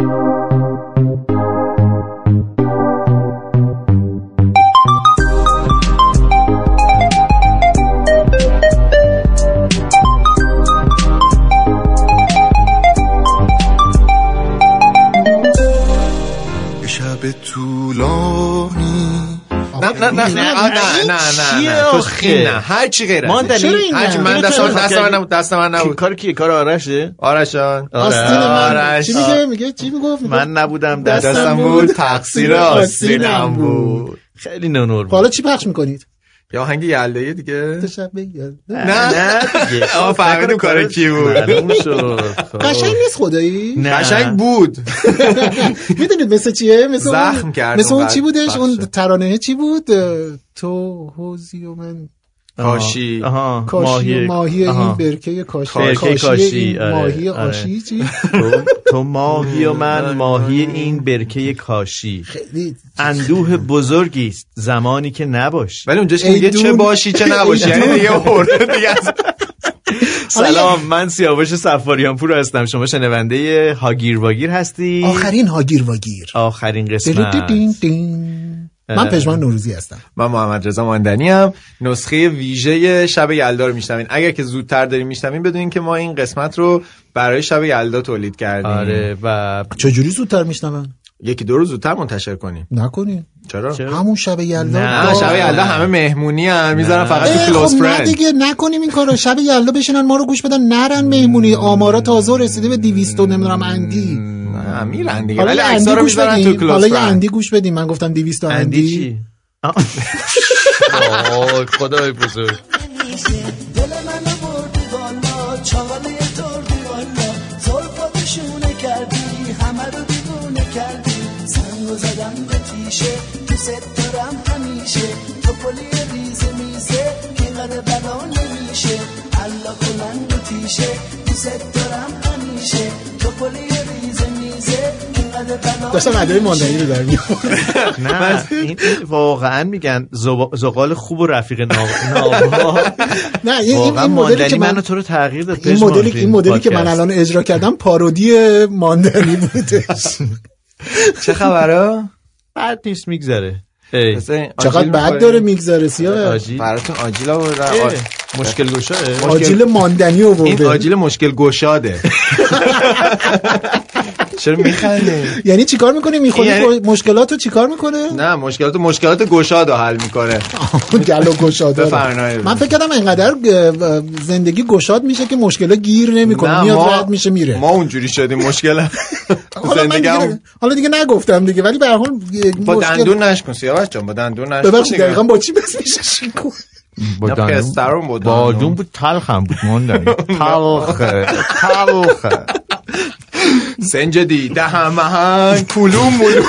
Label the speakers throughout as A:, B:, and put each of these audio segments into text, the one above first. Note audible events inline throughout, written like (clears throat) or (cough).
A: Thank you.
B: نه نه نه نه نه هر چی غیر هر چی؟ من دست دست من نبود دست من
C: کی-
B: نبود
C: کار کیه؟ کار آرشه
D: من
B: آرش
D: چی میگه؟ میگه؟ چی می‌گفت؟
C: من نبودم
D: دستم
B: بود. تقصیر (laughs) آستینم بود.
C: خیلی نونور بود.
D: حالا چی پخش می‌کنید؟
B: یا آهنگ یلده‌ای دیگه
D: شب بگیر.
B: نه
C: نه دیگه. (laughs)
B: آه، فهمیدیم کار کی بود.
C: معلوم شد.
D: قشنگ نیست خدایی
C: نه.
B: قشنگ بود (laughs)
D: می‌دونید مثل چیه مثل اون-
B: زخم کرد
D: مثل اون
B: اون
D: چی بودش
B: بخشه.
D: اون ترانه چی بود تو حوزی و من.
B: کاشی.
C: آها.
D: کاشی
C: ماهی.
D: ماهی
C: آها.
D: این برکه کاشی.
C: برکه
D: کاشی
C: کاشی،
D: این
C: آره،
D: ماهی
C: آره.
D: آشی چی
C: تو, ماهی و من ماهی این برکه کاشی.
D: خیلی
C: اندوه بزرگی است. زمانی که نباش.
B: ولی اونجاش میگه؟
D: دون.
B: چه باشی چه نباشی؟ یعنی. دیگه دیگه (laughs)
C: سلام من سیاوش سفاریان پور هستم. شما شنونده هاگیر واگیر هستی
D: آخرین هاگیر واگیر
C: آخرین قسمت.
D: من پژمان نوروزی هستم.
B: من محمد رضا ماندنی هم نسخه ویژه شب یلدا رو میشنوین. اگر که زودتر داریم میشنوین بدونین که ما این قسمت رو برای شب یلدا تولید کردیم.
C: آره و
D: چجوری زودتر میشنون؟
B: یکی دو روز زودتر منتشر کنیم.
D: نکنین
B: چرا؟
C: چرا؟
D: همون شب یلدا
C: نه،
B: شب یلدا همه مهمونی هم می‌ذارن فقط تو کلوز
D: خب نه
B: فرند.
D: دیگه نکنیم این کارو. شب یلدا بشینن ما رو گوش بدن. نرن مهمونی. آمارا تازه رسیده به 200 و نمی‌دونم اندی.
B: نه میرن دیگه.
D: حالا
B: ولی
D: اندی
B: رو
D: گوش
B: می‌ذارن تو
D: حالا
B: کلوز
D: یه
B: فرند.
D: اندی گوش بدیم من گفتم 200
C: اندی (laughs) خدای بزرگ.
E: دل منو سنگو زدم به تیشه تو ست دارم همیشه. تو پلی ریزه میزه. که قد بلا نمیشه. الله کنن و تیشه. تو ست دارم همیشه. تو پلی ریزه میزه.
D: داشتم ادای ماندنی رو در (laughs)
C: نه این واقعا میگن زغال خوب و رفیق ناب- نابا (laughs)
D: نه این مدلی که
C: منو
D: من
C: تو رو تغییر داد
D: این مدلی این مدلی که من. الان اجرا کردم پارودی ماندنی بودش (laughs)
B: چه خبره؟
C: بد نیست میگذره. ای.
D: چقدر بد داره میگذره سیاه.
C: آجیل.
B: براتون آجیل آوردن
C: اه،
B: آ-
C: مشکل گوشه
D: آجیل ماندنی
B: این
D: آورده.
B: آجیل مشکل گشاده. (laughs) چرا میخندی؟ (laughs)
D: یعنی چیکار می‌کنه می‌خوری؟
B: یعنی-
D: مشکلاتو چیکار می‌کنه؟
B: نه مشکلات مشکلات گشاد رو حل می‌کنه.
D: گلو
B: بفرمایید.
D: من فکر کردم انقدر اه، زندگی گشاد میشه که مشکلا گیر نمی‌کنه.
B: نه،
D: میاد رد میشه میره.
B: ما اونجوری شدیم مشکل (laughs)
D: حالا, من دیگه,
B: زندگی
D: حالا دیگه نگفتم دیگه ولی به هر حال
B: با
D: مشکل-
B: دندون نشکن سیاوش جان با دندون نشکن
D: ببخشید. دقیقا با چی بس میشه
B: نه، پسترون با دندون.
C: بادون بود تلخم بود ماندنی. (laughs) تلخه تلخه.
B: سنجدی دهم مهن کلوم ملوم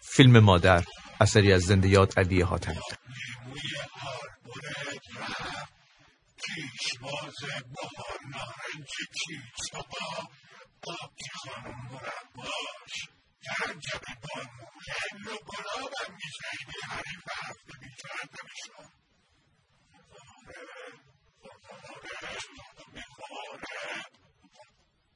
C: فیلم مادر اثری از زنده یاد علی حاتمی.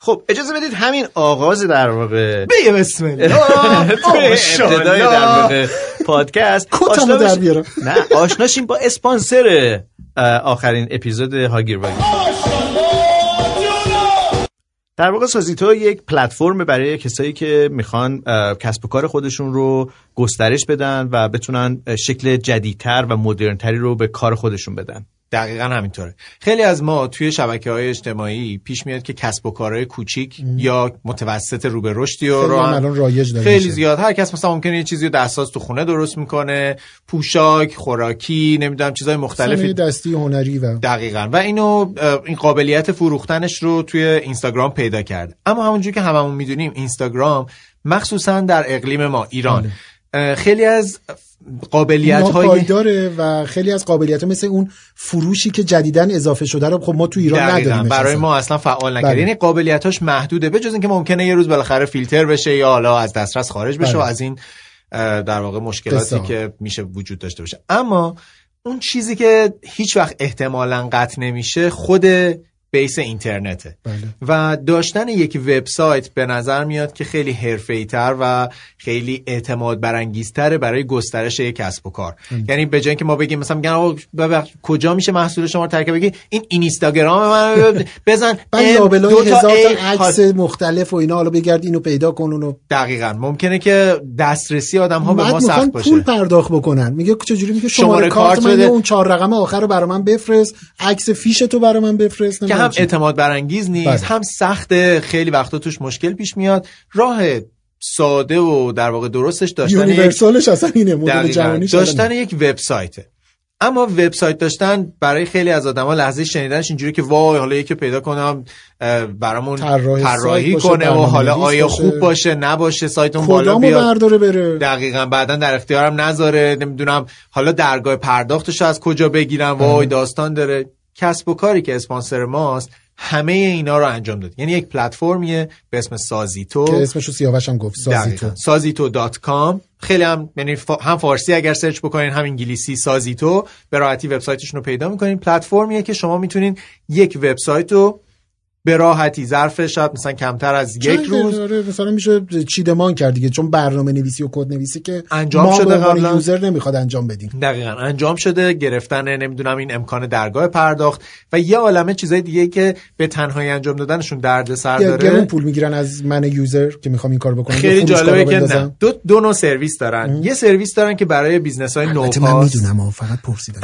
C: خب اجازه بدید همین آغاز در واقع
B: بگه بسم الله (laughs)
C: ابتدای در واقع پادکست (laughs)
D: کتمو
C: آشنا
D: در. بیارم.
C: نه آشناشیم با اسپانسر آخرین اپیزود هاگیر واگیر در واقع سازیتو یک پلتفرم برای کسایی که می‌خوان کسب و کار خودشون رو گسترش بدن و بتونن شکل جدیدتر و مدرنتری رو به کار خودشون بدن.
B: دقیقا همینطوره. خیلی از ما توی شبکه های اجتماعی پیش میاد که کسب و کارهای کوچیک یا متوسط رو به رشدی و رو
D: رایج داره
B: خیلی
D: میشه.
B: زیاد. هر کس مثلا ممکنه یه چیزی رو دستاز تو خونه درست می‌کنه. پوشاک خوراکی نمی‌دونم چیزای
D: صنایع
B: مختلفی
D: دستی هنری و
B: دقیقا. و اینو این قابلیت فروختنش رو توی اینستاگرام پیدا کرد. اما همونجور که هممون می‌دونیم اینستاگرام مخصوصا در اقلیم ما ایران. اه، خیلی از قابلیت های
D: ناپایداره و خیلی از قابلیت مثل اون فروشی که جدیدن اضافه شده رو خب ما تو ایران نداریم
B: برای. ما اصلا فعال نکرد
D: بله.
B: یعنی قابلیتاش محدوده به جز اینکه ممکنه یه روز بالاخره فیلتر بشه یا حالا از دسترس خارج بشه
D: بله.
B: و از این در واقع مشکلاتی
D: ها.
B: که میشه وجود داشته باشه اما اون چیزی که هیچ وقت احتمالا قطع نمیشه خود بیس اینترنته.
D: بله.
B: و داشتن یک وبسایت به نظر میاد که خیلی حرفه‌ای‌تر و خیلی اعتماد برانگیزتره برای گسترش یک کسب و کار. یعنی به جای اینکه ما بگیم مثلا میگن آقا کجا میشه محصول شما رو ترکیب بگی؟ این اینستاگرام من بزن. (laughs)
D: بعد
B: M
D: لابلای
B: دو تا
D: عکس مختلف و اینا حالا بگرد اینو پیدا کن اونو.
B: دقیقا. ممکنه که دسترسی آدم ها به ما سخت باشه.
D: پول پرداخت بکنن. میگه چجوری میگه
B: شماره
D: شماره کارت من اون چهار رقم آخر رو برای من بفرست. عکس فیش تو برای من بفرست.
B: هم. اعتماد برانگیز نیست
D: بله.
B: هم سخت خیلی وقتا توش مشکل پیش میاد راه ساده و در واقع درستش داشتن یک
D: یونیورسالش اصلا اینه مدل. جهانیش
B: داشتن. یک وبسایته اما وبسایت داشتن برای خیلی از آدما لحظه شنیدنش اینجوری که وای حالا یکی پیدا کنم برامون
D: طراح
B: طراحی کنه و حالا آیا
D: باشه.
B: خوب باشه نباشه سایتون بالا بیاد
D: برداره بره
B: دقیقا بعدا در اختیارم نذاره نمی‌دونم حالا درگاه پرداختش از کجا بگیرم وای داستان داره کسب و کاری که اسپانسر ماست همه اینا رو انجام داد. یعنی یک پلتفرمیه به اسم سازیتو.
D: که اسمشو سیاوش هم گفت. سازی تو
B: دقیقاً. سازیتو. dot com. خیلی هم یعنی هم فارسی اگر search بکنین هم انگلیسی سازیتو به راحتی وبسایتشون رو پیدا می‌کنین. پلتفرمیه که شما می‌تونین یک وبسایت رو به راحتی ظرف شاید مثلا کمتر از یک روز.
D: آره، مثلا میشه چیدمان کرد دیگه چون برنامه نویسی و کد نویسی که
B: انجام
D: ما
B: شده قبلا.
D: user نمی‌خواد انجام بدیم.
B: دقیقا. انجام شده گرفتن نمی‌دونم این امکان درگاه پرداخت و یه عالمه چیزای دیگه که به تنهایی انجام دادنشون درد سر
D: یا گرون
B: داره
D: پول می‌گیرن از من user که می‌خوام این کار بکنم.
B: خیلی جالبه که. نه. دو, دو نوع سرویس دارن. یه سرویس دارن که برای business های
D: البته من
B: نوپاس.
D: می‌دونم فقط پرسیدم.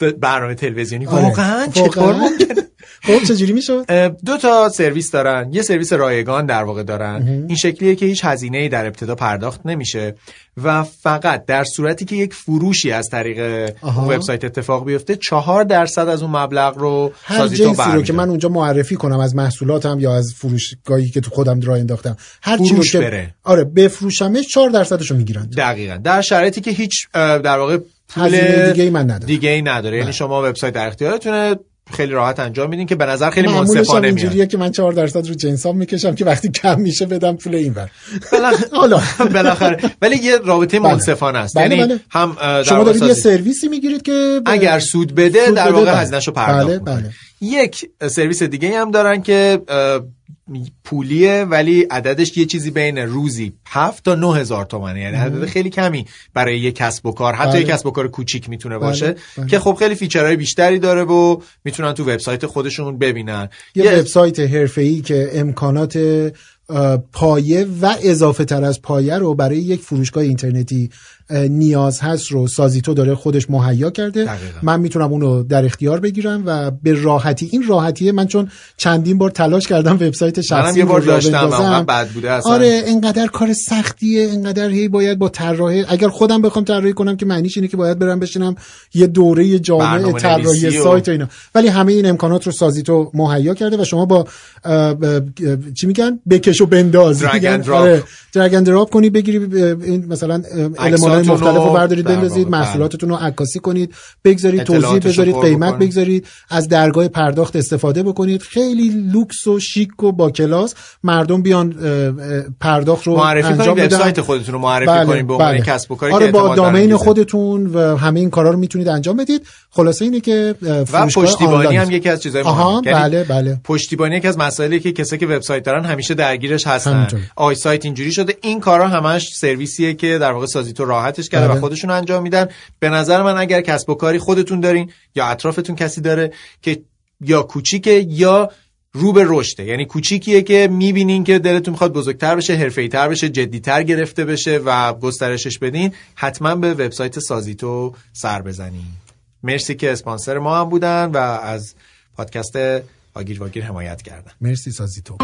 D: (laughs)
B: برنامه تلویزیونی.
D: آره.
B: واقعا؟ چطور
D: واقعاً؟
B: ممکنه؟
D: خب چجوری می‌شد
B: دو تا سرویس دارن یه سرویس رایگان در واقع دارن این شکلیه که هیچ هزینه ای در ابتدا پرداخت نمیشه و فقط در صورتی که یک فروشی از طریق وبسایت اتفاق بیفته چهار درصد از اون مبلغ رو
D: هر جنسی رو که. من اونجا معرفی کنم از محصولاتم یا از فروشگاهی که تو خودم راه انداختم هر چی رو که
B: بره.
D: آره بفروشمش 4 درصدشو می‌گیرن
B: دقیقا در شرایطی که هیچ در واقع پول
D: هزینه دیگه‌ای من ندارم.
B: دیگه ای نداره یعنی
D: بله.
B: شما وبسایت در اختیارتونه خیلی راحت انجام میدین که به نظر خیلی منصفانه میاد
D: اینجوریه که من 4 درصد رو جنسام می‌کشم که وقتی کم میشه بدم پول اینور (laughs) حالا (laughs)
B: بالاخره ولی یه رابطه
D: بله.
B: منصفانه است
D: بله،
B: یعنی
D: بله.
B: هم
D: شما دارید یه سرویسی می‌گیرید که
B: اگر سود بده در واقع. هزینه‌شو پرداخت. یک سرویس دیگه هم دارن که پولیه ولی عددش یه چیزی بین روزی 7 تا 9 هزار تومنه یعنی عدد خیلی کمی برای یک کسب و کار حتی
D: بله.
B: یک کسب و کار کوچیک می‌تونه
D: بله،
B: باشه
D: بله.
B: که خب خیلی فیچرهای بیشتری داره و می‌تونن تو وبسایت خودشون ببینن
D: یه
B: یه-
D: وبسایت حرفه‌ای که امکانات پایه و اضافه تر از پایه رو برای یک فروشگاه اینترنتی نیاز هست رو سازیتو داره خودش مهیا کرده.
B: دقیقاً.
D: من می‌تونم اونو در اختیار بگیرم و به راحتی این راحتیه. من چون چندین بار تلاش کردم وبسایت شخصی
B: یه بار داشتم بد بوده اصلا.
D: آره انقدر کار سختیه انقدر هی باید با طراح اگر خودم بخوام طراحی کنم که معنیش اینه که باید برم بشینم یه دوره جامع
B: برنامه
D: طراحی سایت و اینا. ولی همه این امکانات رو سازیتو مهیا کرده و شما با چی میگن؟ بکش و بنداز.
B: Drag
D: میگن؟
B: and drop.
D: drag and drop کنی بگیری این مثلا
B: عکساتونو
D: مختلف رو بردارید بندازید
B: بله.
D: محصولاتتون رو عکاسی کنید بگذارید توضیح بذارید قیمت
B: بکنید.
D: بگذارید از درگاه پرداخت استفاده بکنید خیلی لوکس و شیک و با کلاس مردم بیان پرداخت رو
B: معرفی
D: انجام
B: کنید
D: بدن.
B: وبسایت خودتون رو معرفی کنید به عنوان کسب و کاری
D: آره
B: که
D: با
B: domain.
D: خودتون و همه این کارا رو می‌تونید انجام بدید خلاصه اینه که
B: و پشتیبانی. هم یکی از چیزهای
D: آها
B: مهمه یعنی
D: بله بله
B: پشتیبانی یکی از مسائلی که کسایی که وبسایت دارن همیشه درگیرش هستن. آی سایت اینجوری شده این کارا همش سرویسیه که در واقع سازیتو راحتش کرده
D: بله.
B: و خودشون انجام میدن. به نظر من اگر کسب و کاری خودتون دارین یا اطرافتون کسی داره که یا کوچیکه یا رو به رشده. یعنی کوچیکیه که می‌بینین که دلتون می‌خواد بزرگتر بشه حرفه‌ای‌تر بشه جدیتر گرفته بشه و گسترشش بدین حتما به وبسایت سازیتو سر بزنین. مرسی که اسپانسر ما هم بودن و از پادکست آگیر واگیر حمایت کردن.
D: مرسی سازیتو.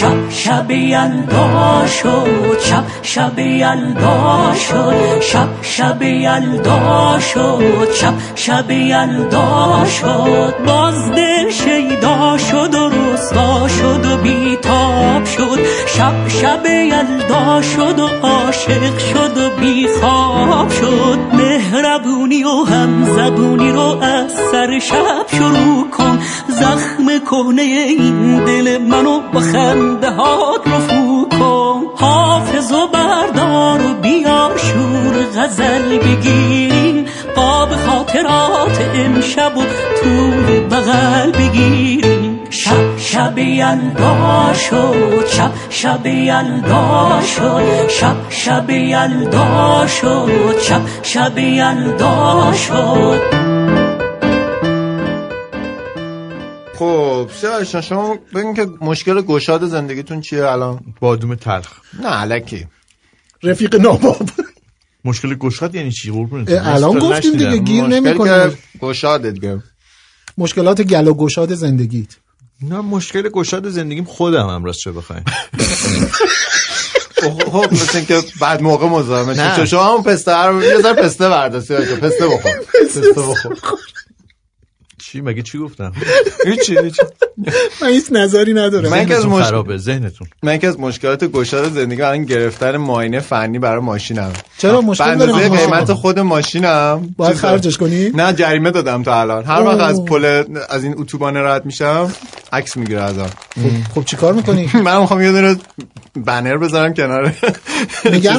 E: شب شب یلدا شد شب شب یلدا شد شب شب یلدا شد شب شب یلدا شد باز دل شیدا شد و رسوا شد و بیتاب شد. شب شب یلدا شد و عاشق شد و بیخواب شد. مهربونی و هم زبونی رو از سر شب شروع کن. زخم کهنه این دل منو با خنده هات رفو کن. حافظ و بردار و بیار شور غزل بگیریم قاب خاطرات امشب و طول بغل بگیریم شب شب یلدا شد شب شب یلدا شد شب شب یلدا شد شب شب یلدا شد
B: خب سیاوش شما بگین که مشکل گشاد زندگیتون چیه الان؟
C: بادوم تلخ.
B: نه علکی
D: رفیق ناباب.
C: مشکل گشاد یعنی چی؟ قربونت.
D: الان گفتیم دیگه. گیر نمی‌کنه
B: گشاده دیگه
D: مشکلات گل و گشاد زندگیت.
C: نه مشکل گشاد زندگیم خودم هم راست چه بخواین
B: خب مثل که بعد موقع مزاحم شما همون پسته رو یه ذره پسته جان. پسته بخور. (laughs) پسته بخور.
C: چی؟ مگه چی گفتم؟
B: هیچی هیچی.
D: من هیچ نظری ندارم.
B: من که از مش-
C: خرابه ذهنتون.
B: من که از مشکلات گشاد زندگی الان گرفتن معاینه فنی برای ماشینم.
D: چرا مشکل؟ آها.
B: قیمت خود ماشینم.
D: باید
B: داره.
D: خرجش کنی؟
B: نه جریمه دادم تا الان. هر وقت. از پل از این اتوبان رد میشم عکس می‌گیره ازم.
D: خب چیکار می‌کنی؟ (laughs)
B: من می‌خوام یه دونه بنر بذارم کنار. که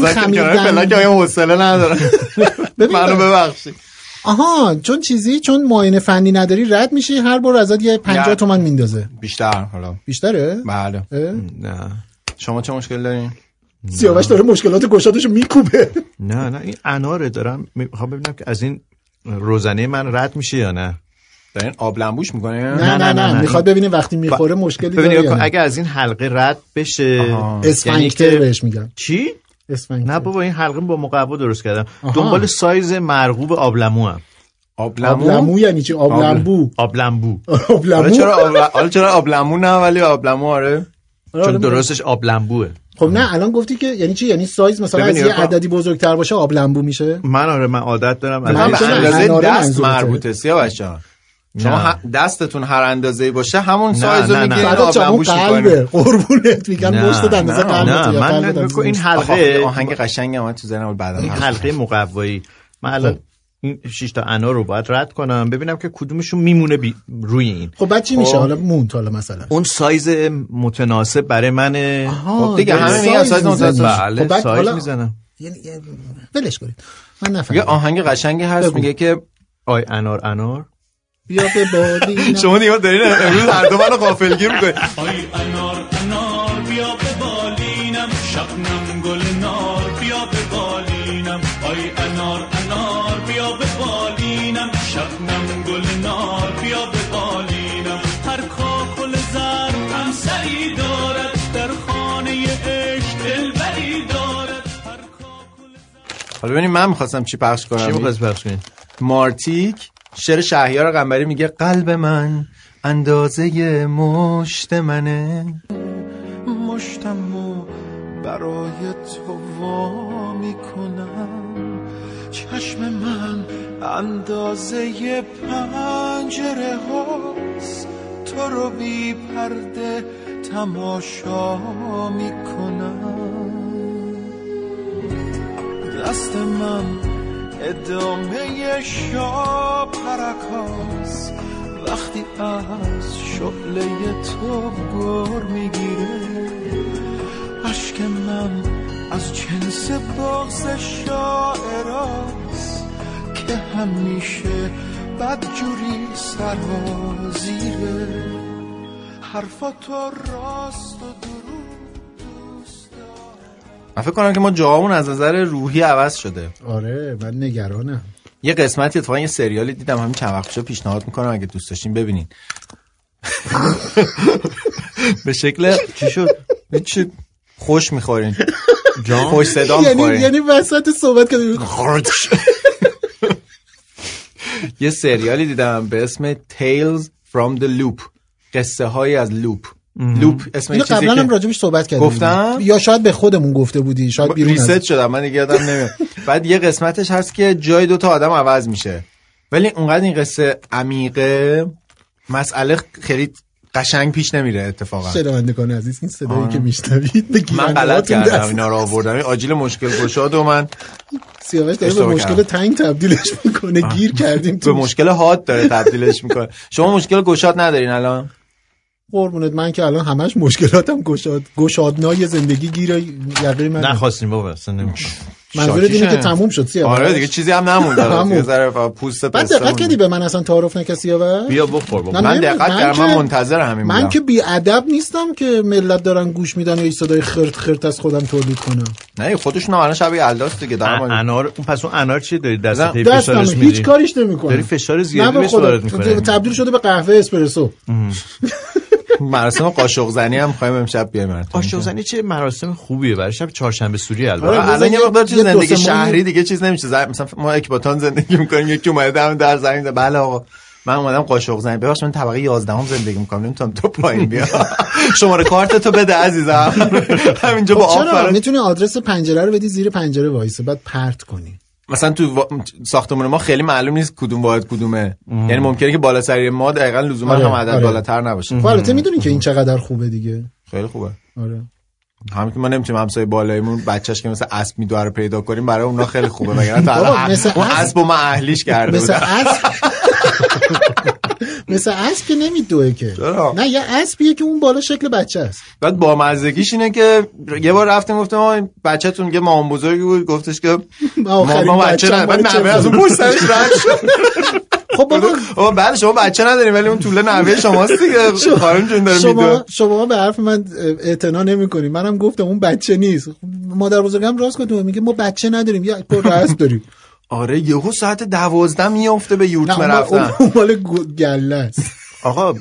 B: من حوصله ندارم. (laughs) منو ببخشید.
D: آها چون چیزی چون معاینه فنی نداری رد میشی هر بار ازت یه 50
B: نه.
D: تومن میندازه.
B: بیشتر حالا.
D: بیشتره؟
B: بله؟
C: نه.
B: شما چه مشکل دارین؟
D: سیاوش داره مشکلات گشادشو میکوبه.
C: نه نه این اناره دارم. می‌خوام ببینم که از این روزنه من رد میشه یا نه؟
B: دارین آب لنبوش می‌کنین؟
D: نه نه
C: نه،
D: نه.
C: نه.
D: می‌خواد ببینه وقتی می‌خوره مشکلی داره.
C: اگه از این حلقه رد بشه. یعنی
D: اسفنکتر
C: که-
D: بهش میگن.
C: چی؟
D: اسفنکتر
C: نه بابا این حلقه با مقوا درست کردم.
D: آها.
C: دنبال سایز مرغوب آبلمو هم.
B: آب
D: آب
B: لمو
D: لمو یعنی چی؟ آب لمبو
C: آبلمبو.
D: آب
B: حالا چرا آب حالا چرا آب لمو نه ولی آب لمو آره؟
D: آره،
C: چون
D: آره.
C: درستش آبلمبوه.
D: خب نه الان گفتی که یعنی چی؟ یعنی سایز مثلا از یه. عددی بزرگتر باشه آب لمبو میشه؟
C: من آره من عادت دارم. از
B: دست. مربوطه. سیاوش جان. شما دستتون هر اندازه باشه همون
C: نه،
B: سایز
C: نه،
B: رو
C: نه.
B: می‌گیرین
D: بعد
B: آب
D: چون
B: لموش
D: قلبه.
B: می‌کنین
D: قربونت میگن مشت اندازه قلبت یا
C: من این. حلقه
B: آهنگ قشنگی هم تو ذهنم بعدا
C: این حلقه مقوایی. من الان این شش تا انار رو باید رد کنم ببینم که کدومشون میمونه بی... روی این.
D: خب بعد چی میشه؟
B: خب.
D: حالا مونت حالا مثلا.
C: اون سایز متناسب برای من
B: خب دیگه همه میگن سایز. متناسب.
C: بله
D: خب بعد
C: سایز
D: حالا-
C: می‌زنم.
D: یعنی یعنی- ولش کنید. من
B: یه
D: نفهمیدم
B: آهنگ قشنگی هست. میگه که
C: آی انار انار.
D: بیا به بادی
B: شما دیگه دارین امروز هر دو منو غافلگیر می‌کنید
F: آی انار انار بیا به بالینم. شبنم گل نار بیا به بالینم. آی انار انار بیا به بالینم. شبنم گل نار بیا به بالینم. هر کاکل زر هم سری دارد در خانه عشق دلبری دارد. هر کاکل
B: حالا ببینیم من می‌خواستم چی پخش
C: چی
B: کنم
C: می‌خواست پخش کنی؟
B: مارتیک شعر شهریار قنبری میگه قلب من اندازه مشت منه.
A: مشتم و برای تو وا می‌کنم چشم من اندازه پنجره هاست. تو رو بی پرده تماشا می‌کنم. دست من ادامه شاب پرکاس. وقتی از شعله تو بر می‌گیره عشق من از جنس بغز شاعراست که همیشه بدجوری سرازیره حرفا تو راست و
B: من فکر کنم که ما جاهامون از نظر روحی عوض شده.
D: آره من نگرانم.
B: یه قسمتی اتفاقا یه سریالی دیدم همین چند وقت پیش پیشنهاد می‌کنم اگه دوست داشتین ببینین. (laughs) به شکل
C: چی شد؟
B: چی؟ خوش می‌خورین.
C: جان؟
B: خوش صدا
D: یعنی
B: می‌خوره.
D: یعنی وسط صحبت که (laughs)
B: یه سریالی دیدم به اسم Tales from the Loop. قصه های از لوپ لوپ اسم
D: اینو
B: چیزی
D: قبلا هم راجبش صحبت کردیم.
B: گفتم؟
D: یا شاید به خودمون گفته بودی شاید بیرون
B: ریست شدم من دیگه یادم نمیاد. (laughs) بعد یه قسمتش هست که جای دوتا آدم عوض میشه. ولی اونقدر این قصه عمیقه مسئله خیلی قشنگ پیش نمیره اتفاقا.
D: شنوندگان عزیز این صدایی که میشنوید به
B: من غلط کردم اینا رو آوردم. این آجیل مشکل گشاد و من
D: سیاوش داره به مشکل. تنگ تبدیلش می‌کنه گیر کردیم
B: به
D: تو
B: مشکل حاد داره تبدیلش می‌کنه. شما مشکل گشاد ندارین الان؟
D: قربونت من که الان همش مشکلاتم گشاد گشادنای زندگی گیر یقه من
C: نخواستیم بابا اصلا نمی‌شه.
D: منظور
B: شاکیشن.
D: اینه که تموم شد سیاوش.
B: آره دیگه چیزی هم نموند. (laughs) یه ذره پوست
D: بعد
B: پسته
D: دقت کردی به من اصلا تعارف نکردی سیاوش؟
C: بیا بخور بابا.
B: من دقت
D: من
B: کردم من منتظر همین
D: من
B: بودم.
D: که بی ادب نیستم که ملت دارن گوش میدن و این صدای خرت خرت از خودم تولید کنم.
B: نه خودشون الان شب یلداست دیگه دارم
C: انار اون پس اون انار چی داری؟ دست
D: دستم
C: فشارش
D: هیچ
C: میدی؟
D: کاریش نمی‌کنه
C: داری فشار زیادی
D: به
C: بهش وارد می‌کنه
D: تبدیل شده به قهوه اسپرسو. (laughs)
B: مراسم قاشق زنی هم خواهیم امشب بیایم
C: قاشق زنی چه مراسم خوبیه برای شب چهارشنبه سوری
D: آره،
C: البته
D: بذار
B: الان یه مقدار چیز زندگی شهری دیگه چیز نمیشه. مثلا ما اکباتان زندگی می‌کنیم یکی اومده دم در زمین زد. بله آقا. من اومدم قاشق زنی ببخش من طبقه 11 هم زندگی می‌کنم. نمی‌تونم تو پایین بیا (laughs) شماره کارت تو بده عزیزم. (laughs) همینجا با
D: خب
B: آفر
D: می‌تونی آدرس پنجره رو بدی زیر پنجره وایسه بعد پرت کنی.
B: مثلا تو وا- ساختمون ما خیلی معلوم نیست کدوم واحد کدومه. یعنی ممکنه که بالا سری ما دقیقا لزوما
D: آره،
B: هم عدد
D: آره.
B: بالاتر نباشه.
D: خب البته می‌دونی که این چقدر خوبه دیگه.
B: خیلی خوبه.
D: آره.
B: همین که ما نمی‌تونیم همسایه بالایمون بچهش که مثل اسب میدوه رو پیدا کنیم برای اونا خیلی خوبه. وگرنه تا الان
D: مثل
B: اون
D: اسب-
B: من اهلیش کرده
D: مثل اسب. مثل اسب که نمیدوه که.
B: چرا؟
D: نه یه اسبیه که اون بالا شکل بچه است.
B: بعد با مزدگیش اینه که یه بار رفتیم گفتم این بچه‌تون یه مامان بزرگی بود. گفتش که (laughs) ما, ما بچه نداریم بعد از اون؟ پشت سرش رد (laughs)
D: خب بابا.
B: آقا بله شما بچه نداریم ولی اون طوله نوه شماست دیگه. (laughs) خانم جون داره
D: شما شما به حرف من اعتنا نمی‌کنید منم گفتم اون بچه نیست. مادر بزرگم راست گفت میگه ما بچه نداریم. یا پر اسب داریم.
B: آره یهو ساعت دوازده میفته به یورتمه رفتن
D: اون مال گله است
C: آقا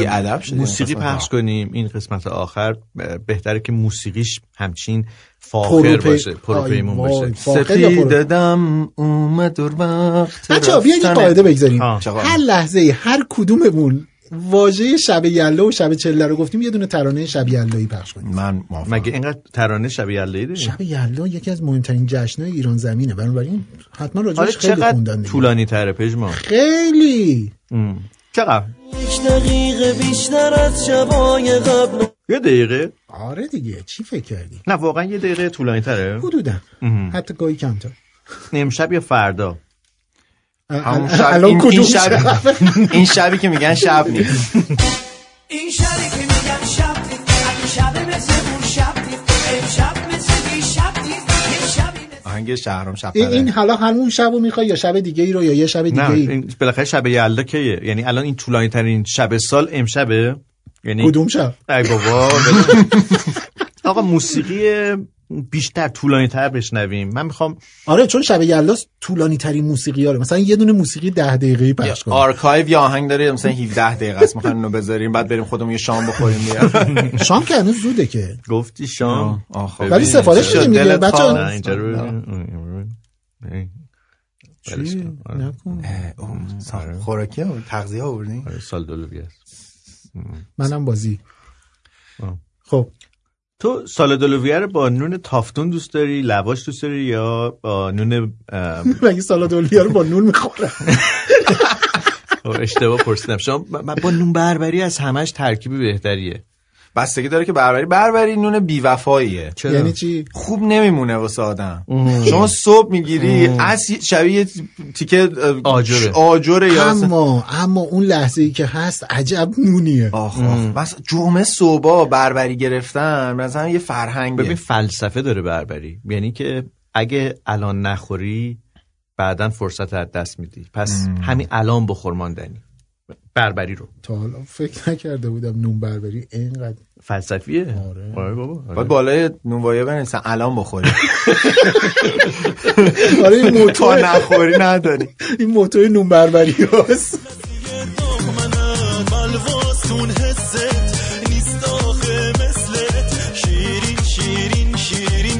B: یه ادب
C: موسیقی پخش. کنیم این قسمت آخر بهتره که موسیقیش همچین فاخر
D: پروپی-
C: باشه پروپیمون باشه
D: وای. فاخر یا
B: سپید
D: پرو؟
B: دم اومد دور وقت
D: بچه ها بیا یه
B: رفتن.
D: قاعده بگذاریم؟ هر لحظه هر کدوممون واژه شب یله و شب چله رو گفتیم یه دونه ترانه شب یله‌ای پخش کنیم.
B: من موافقم.
C: مگه اینقدر ترانه شبیه یله‌ای داری؟
D: شب یلدا یکی از مهمترین جشن‌های ایران زمینه. بنابراین حتما
C: آره
D: راجعش خیلی خوندن.
C: طولانی تره پژمان؟
D: خیلی.
C: ام. چقدر؟
E: یک دقیقه بیشتر از شبای قبل.
C: یه دقیقه؟
D: آره دیگه چی فکر کردی؟
C: نه واقعا یه دقیقه طولانی تره.
D: حدودا. حتی گاهی کمتر.
C: امشب یا فردا.
B: شب
D: الان
B: این, شب
D: شب؟ (laughs)
B: این شبی که میگن شب نیست.
G: این شبی که میگن شب نیست. شب مثل اون شب نیست. امشب مثل دیشب نیست.
B: آهنگ شهرام شب
D: این, این حالا همون شب رو می‌خوای یا شب دیگه ای رو یا یه شب دیگه
C: نه
D: ای
C: این بالاخره شب یلدا کیه؟ یعنی الان این طولانی ترین شب سال امشبه. یعنی
D: کدوم شب؟
C: ای بابا. (laughs) آقا موسیقی بیشتر طولانی تر بشنویم. من می‌خوام
D: آره چون شب یلداست طولانی ترین موسیقی رو مثلا یه دونه موسیقی ده دقیقه‌ای پخش کنیم.
B: آرکایو یا آهنگ داره مثلا 17 دقیقه است. می‌خوایم اینو بذاریم بعد بریم خودمون یه شام بخوریم. بیا (laughs)
D: شام که هنوز زوده که.
C: گفتی شام؟
B: آه، خب.
D: ولی سفارش
B: شد
D: میدیم دیگه.
B: دلت
D: بچه
B: خواست؟
C: نه اینجا رو ولش
D: چی؟
C: کن. آره.
D: نکن.
B: اه، اوه، سا- خوراکی ها تغذیه ها آوردین؟
C: آره، سال دلوی است.
D: منم بازی. خب.
C: تو سال دلویه رو با نون تافتون دوست داری؟ لواش دوست داری یا با نون (laughs)
D: مگه سالاد رو با نون می‌خورم (laughs)
C: اشتباه پرسیدم. شما با نون بربری از همش ترکیب بهتریه.
B: بستگی داره که بربری بربری نون بیوفاییه.
C: چرا؟
D: یعنی چی؟
B: خوب نمیمونه واسه آدم. شما صبح می‌گیری از شبیه تیکه
C: آجره.
B: آجره یا
D: اما اما اون لحظه ای که هست عجب نونیه.
B: آخ بس جمعه صبح بربری گرفتن مثلا یه فرهنگه.
C: ببین فلسفه داره بربری یعنی که اگه الان نخوری بعدا فرصت از دست میدی. پس همین الان بخور ماندنی. بربری رو.
D: تا حالا فکر نکرده بودم نون بربری اینقدر
C: فلسفیه.
D: آره.
C: آره بابا آره.
B: باید بالای نونوایه بنویسن الان بخوری. (laughs)
D: آره این (laughs) موتور
B: نخوری نداری. (laughs)
D: این موتور نون بربری هست
F: دامنت ملواستون حست نیست آخه مثلت شیرین شیرین شیرین.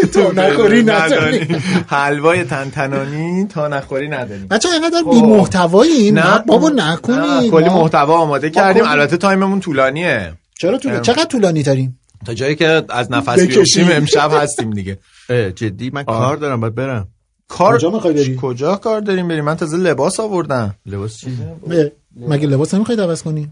F: (laughs)
D: تا نخوری نداری.
B: حلوای تنتنانی تا نخوری نداریم
D: بچه اینقدر بی محتوایی نه بابا نکنی
B: کلی محتوا آماده کردیم. البته تایممون طولانیه.
D: چرا طول... چقدر طولانی تریم
B: تا جایی که از نفس
D: بکشیم.
B: بیفتیم امشب هستیم دیگه.
C: جدی؟ من کار دارم باید برم.
B: کار
D: کجا می‌خوای بری؟
B: کجا کار داریم بریم؟ من تازه لباس آوردم.
C: لباس چی؟
D: مگه لباس نمی‌خوای عوض کنی؟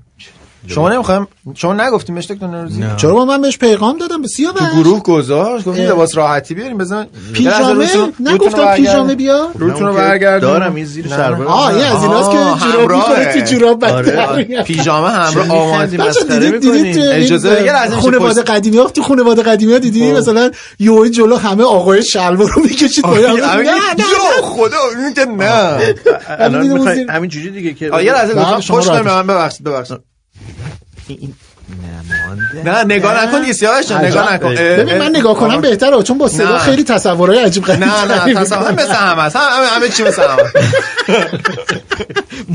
B: شما نمی‌خوایم شما نگفتیم مشتک روزی
C: نه.
D: چرا با من بهش پیغام دادم؟ به سیاه
B: تو گروه گذاشت گفتیم
D: اه.
B: لباس راحتی بیاریم بزن.
D: پیژامه؟ نگفتم پیژامه بیا
B: روتون رو
C: نه، اون که
B: برگرد
C: دارم این زیر شلوار.
D: آه این از ایناست که
B: آها،
D: جوراب می‌کنه
B: همراهه.
D: تو جوراب
C: آره،
D: بدتر
C: آره. (laughs)
B: پیژامه همراه؟
D: بچه
C: مسخره
D: دیدید دیدید
C: می‌کنی؟
D: این
B: اجازه بده، یه لحظه میشه
D: خانواده قدیمی ها تو خانواده قدیمی ها دیدی؟ مثلا یه جلو همه آقای شلوار رو می‌کشید باید نه
B: خدا این که نه.
C: الان همین جوری دیگه که
B: یه لحظه
D: شما
B: پشت
D: راحت
B: به من ببخشید ببخشید.
C: این نمانده
B: نه نگاه نکن جان، نگاه نکن
D: ببین من نگاه کنم. بهتره چون با صدا
B: نه.
D: خیلی تصورهای عجیب غریب
B: نه نه تصور. مثل همه است همه همه چی مثل همه است.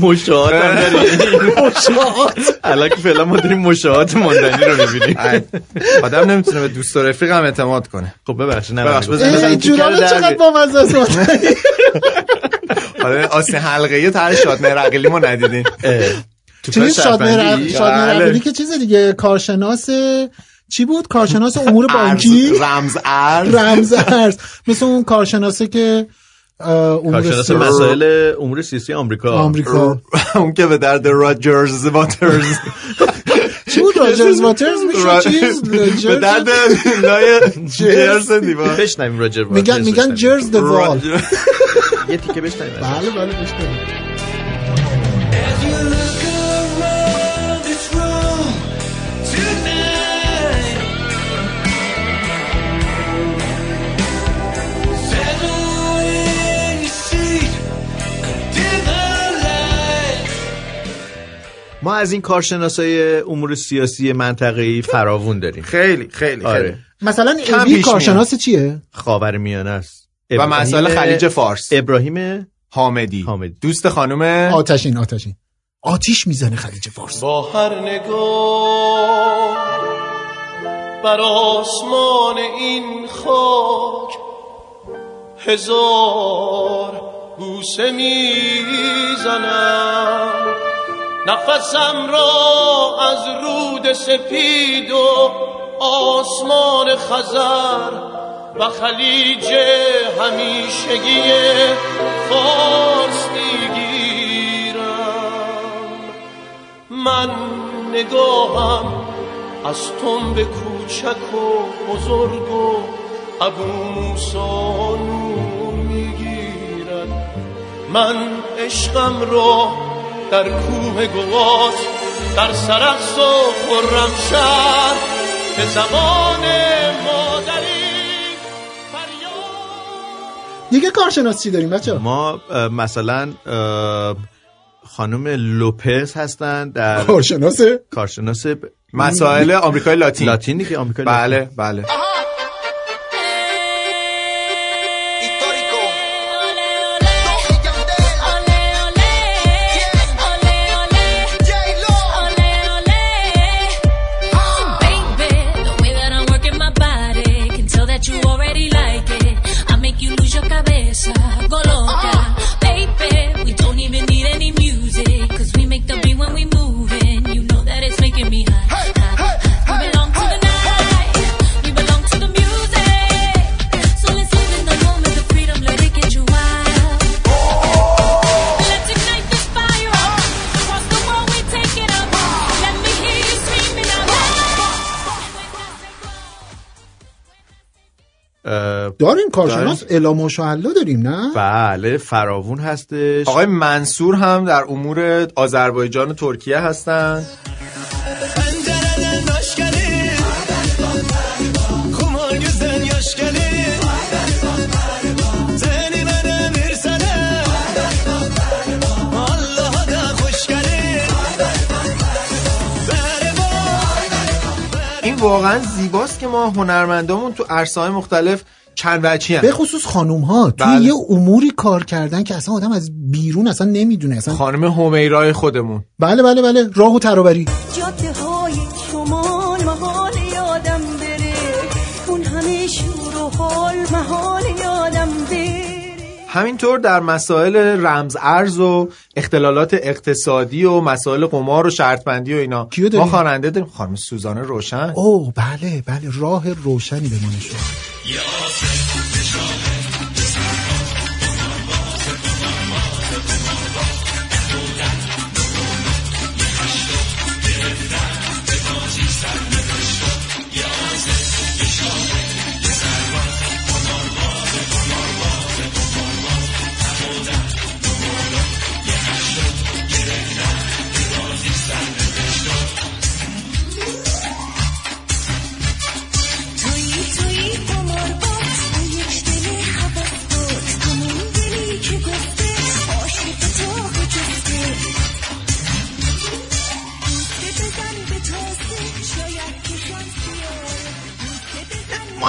C: مشاهات هم داریم
D: مشاهات.
C: الان که فعلا ما داریم مشاهات ماندنی رو می‌بینیم
B: آدم نمی‌تونه به دوست و رفیق هم اعتماد کنه
C: خب ببخشید نه
B: ببخش،
C: گفتم.
D: اه، جوراب چقدر با مزه
B: حالا آسین حلقه یه تر شادمه رقیلی ما
C: کار
D: چیز شادمهر؟ شادمهر
B: بله.
D: که چیز دیگه کارشناس چی بود؟ کارشناس امور بانکی؟
B: رمز ارز
D: رمز ارز مثل اون کارشناسه که
C: کارشناس مسائل امور سیاسی آمریکا.
D: آمریکا. (laughs)
B: اون که به درد راجرز واترز.
D: چی بود راجرز واترز؟ میشه چیز؟
B: به درد لای جرز دیوار
C: بشنویم راجر
D: میگن
C: واترز
D: میگن
C: بشنویم.
D: جرز د وال
C: یه تیکه بشنویم.
D: بله بله بشنویم.
C: ما از این کارشناسای امور سیاسی منطقه‌ای فراوون داریم.
B: خیلی خیلی خیلی.
C: آره
D: مثلا
B: کم
D: ابی کارشناس چیه؟
C: خاور میانه است.
B: و مسائل خلیج فارس.
C: ابراهیم
B: حامدی.
C: حامدی.
B: دوست خانم
D: آتشین آتشین. آتیش می‌زنه خلیج فارس.
F: با هر نگاه بر آسمان این خاک هزار بوسه می‌زنم. نفسم را از رود سپید و آسمان خزر و خلیج همیشگی فارس می‌گیرم. من نگاهم از تنب کوچک و بزرگ و ابو موسا نور می‌گیرد. من عشقم را در کوه گوات در سرخس و خرم شهر به زمان مادری فریاد.
D: دیگه کارشناس چی داریم بچه
C: ما مثلا خانم لوپز هستن در
D: کارشناسه؟
C: کارشناس ب-
B: مسائل آمریکای لاتین.
C: لاتینی که آمریکا لاتین.
B: بله. بله
D: کارشناس الا ماشاءالله داریم نه؟
C: بله فراوون هستش.
B: آقای منصور هم در امور آذربایجان و ترکیه هستن. واقعا زیباست که ما هنرمندامون تو عرصه‌های مختلف چند وجهی
D: به خصوص خانوم ها توی
B: بله.
D: یه اموری کار کردن که اصلا آدم از بیرون اصلا نمی‌دونه اصلا.
B: خانم همیرای خودمون.
D: بله بله بله. راه و ترابری.
E: جاده های شمال
H: محال یادم بره. اون همه شور و حال محال یادم بره.
B: همینطور در مسائل رمز ارز و اختلالات اقتصادی و مسائل قمار و شرط بندی و اینا.
D: کیو؟
B: ما خواننده داریم. خانم سوزان روشن.
D: اوه بله بله. راه روشنی به ما نشون
H: تویی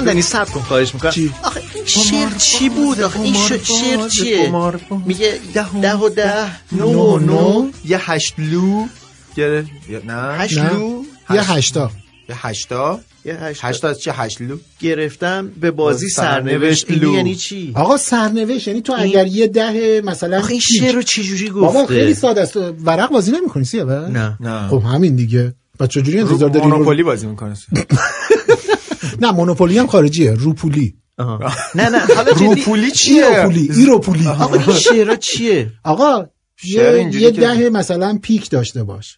C: ماندنی سب کن. خواهش می‌کنم.
D: چی؟
C: آخه این شعر چی بود؟ آخه این شعر چیه؟ میگه ده و ده نو و نو
B: یه هشت لو. یه یه- نه.
C: هشت
D: نه.
C: لو.
D: یه هشتا.
B: یه هشتا.
C: یه هشت
B: هشتا از چه هشت لو؟
C: گرفتم به بازی
B: سرنوشت لو.
C: یعنی چی؟
D: آقا سرنوشت. یعنی تو اگر یه ده مثلا
C: آخه این شعر رو چجوری
D: بابا خیلی
C: گفته
D: ساده است. ورق بازی نمی‌کنی سیه
C: نه.
B: نه.
D: خب همین دیگه. بعد چجوری انتظار داری.
B: مونوپولی بازی می‌کنه
D: نه مونوپولی هم خارجیه. روپولی.
C: نه نه حالا
B: روپولی چیه؟
D: ایروپولی ایروپولی.
C: آقا این شعرها چیه؟
D: آقا یه, ده مثلا پیک داشته باش.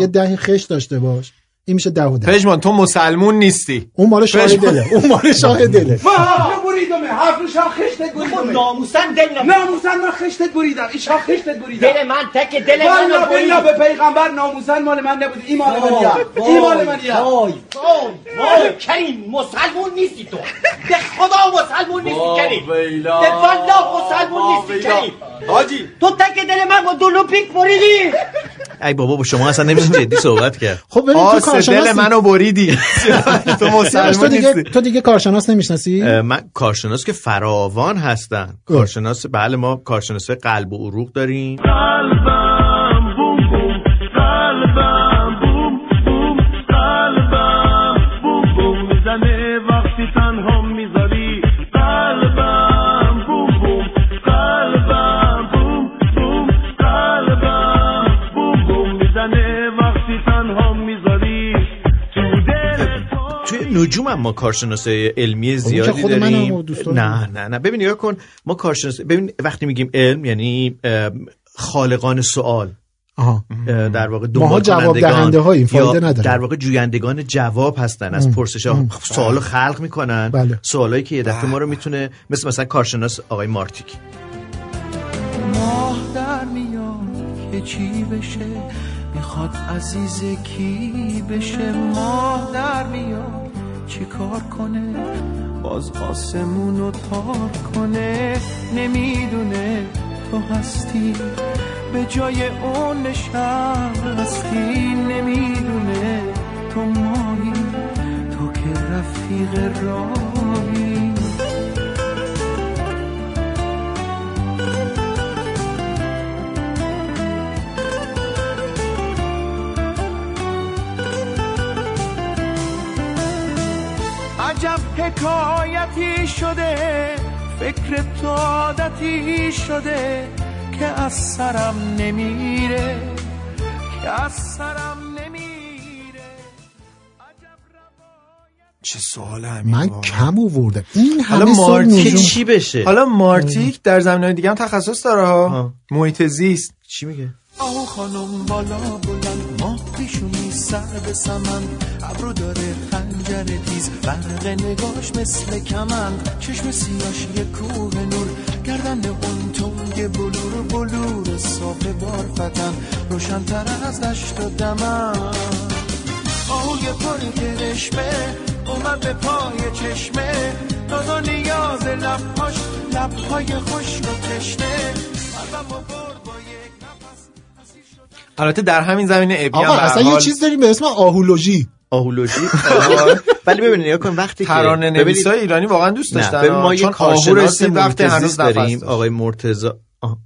D: یه ده خش داشته باش. این میشه ده و ده.
B: پژمان تو مسلمون نیستی.
D: اون مال شاه. دله. اون مال شاه دله.
F: حرف بریدمه حرف شاه خشتت بریدمه
I: ناموسن دل نمی
F: ناموسن من خشتت بریدم این شاه خشتت بریدم
I: دل من تک دل من رو
F: بالله
I: برید.
F: به پیغمبر ناموسن مال من نبود. این مال منیه. این مال منیه.
I: وای. وای وای کریم مسلمون نیستی تو. به خدا مسلمون نیستی کریم. به والله مسلمون نیستی کریم.
F: حاجی.
I: تو تک دل من با دلو پیک بریدی.
C: ای بابا با شما اصلا نمیشه جدی صحبت کرد.
D: خب ببین تو
B: آس دل منو بریدی. (laughs) تو مسلمون
D: دیگه
B: نیستی.
D: تو دیگه کارشناس نمی‌شناسی؟
C: من کارشناس که فراوان هستن. کارشناس بله ما کارشناس قلب و عروق داریم. نجوم هم ما کارشناس علمی زیادی
D: خود
C: داریم.
D: دوستان.
C: نه نه نه. ببین نگاه کن. ما کارشناس ببین وقتی میگیم علم یعنی خالقان سوال
D: آها.
C: در واقع دنبال
D: جواب دهنده هاییم،
C: یا
D: فایده نداره.
C: در واقع جویندگان جواب هستن از پرسش ها. سوالو خلق می‌کنن.
D: بله.
C: سوالایی که یه دفعه ما رو می‌تونه مثل مثلا کارشناس آقای مارتیک.
F: ماه در میاد که چی بشه؟ می‌خواد عزیز کی بشه؟ ماه در میاد چی کار کنه؟ باز آسمون رو تار کنه. نمی‌دونه تو هستی به جای اون نشستی نمی‌دونه تو ماهی تو که رفیق راهی. حکایتی شده فکر تو عادتی شده که از سرم نمیره که از سرم نمیره. چه سوال همین
D: من. کم آوردم. این
B: حالا مارتیک
C: چی بشه؟
B: حالا مارتیک در زمینه دیگه هم تخصص داره ها. محیط زیست.
C: چی میگه؟
F: آه خانم بالا بلند سر به سمن. ابرو داره خنجر تیز. برق نگاش مثل کمند چشم سیاش یه کوه نور. گردن اون تنگ بلور بلور صاف بار فتن. روشنتر از دشت و دمن. آهوی پری کرشمه اومد به پای چشمه. داد و نیاز لبهاش. لبهای خشک و تشنه. و برد
B: البته در همین زمینه ابی هم
D: آقا اصلا یه چیز داریم به اسم آهولوژی
C: آهولوژی (laughs) ولی ببینید نگاه کن وقتی که
B: ترانه ایرانی واقعا دوست داشتن
C: ببین ما. یه
B: چون آهو
C: کارشناس
B: رسید وقتی هنوز
C: داریم. آقای مرتضی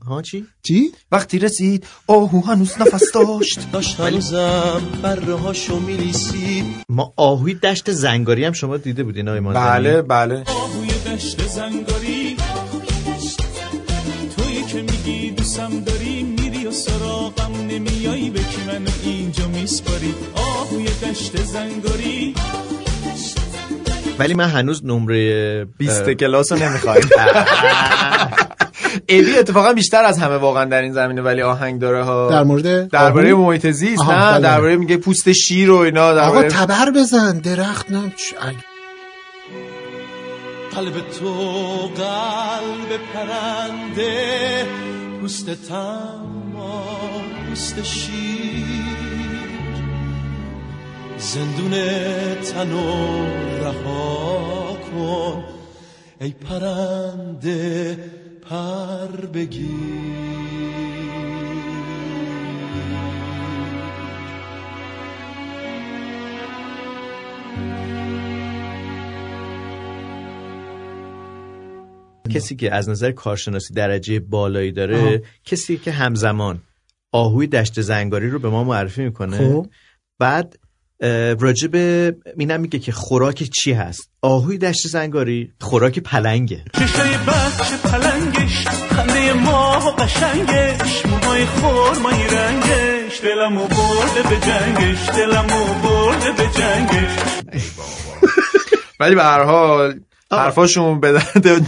C: ها چی؟
D: چی؟
A: وقتی رسید آهو هنوز نفس داشت
F: داشت هنوزم بره هاشو میلیسید
C: ما آهوی دشت زنگاری هم شما دیده بودین آقای
B: بله بله
F: آهوی دشت زنگاری اینجا میسپاری. آهوی دشت زنگاری
C: ولی من هنوز نمره
B: 20 کلاس رو نمی‌خوایم. (laughs) ابی اتفاقا بیشتر از همه واقعا در این زمینه ولی آهنگ داره ها.
D: در مورد
B: درباره؟ محیط زیست نه
D: بله.
B: درباره میگه پوست شیر و اینا
D: آقا تبر بزن درخت نه
F: قلب تو قلب پرنده پوست تما پوست شیر. زندون تنو رها کن. ای پرنده پر بگیر.
C: کسی که از نظر کارشناسی درجه بالایی داره کسی که همزمان آهوی دشت زنگاری رو به ما معرفی می‌کنه.
D: خب.
C: بعد به اینم میگه که خوراک چی هست؟ آهوی دشت زنگاری خوراک پلنگه.
F: چشای بچه پلنگش خنده ماه و قشنگش موهای خورمایی رنگش دلمو برده به جنگش دلمو برده به جنگش.
B: ولی به هر حال حرفاشون به درد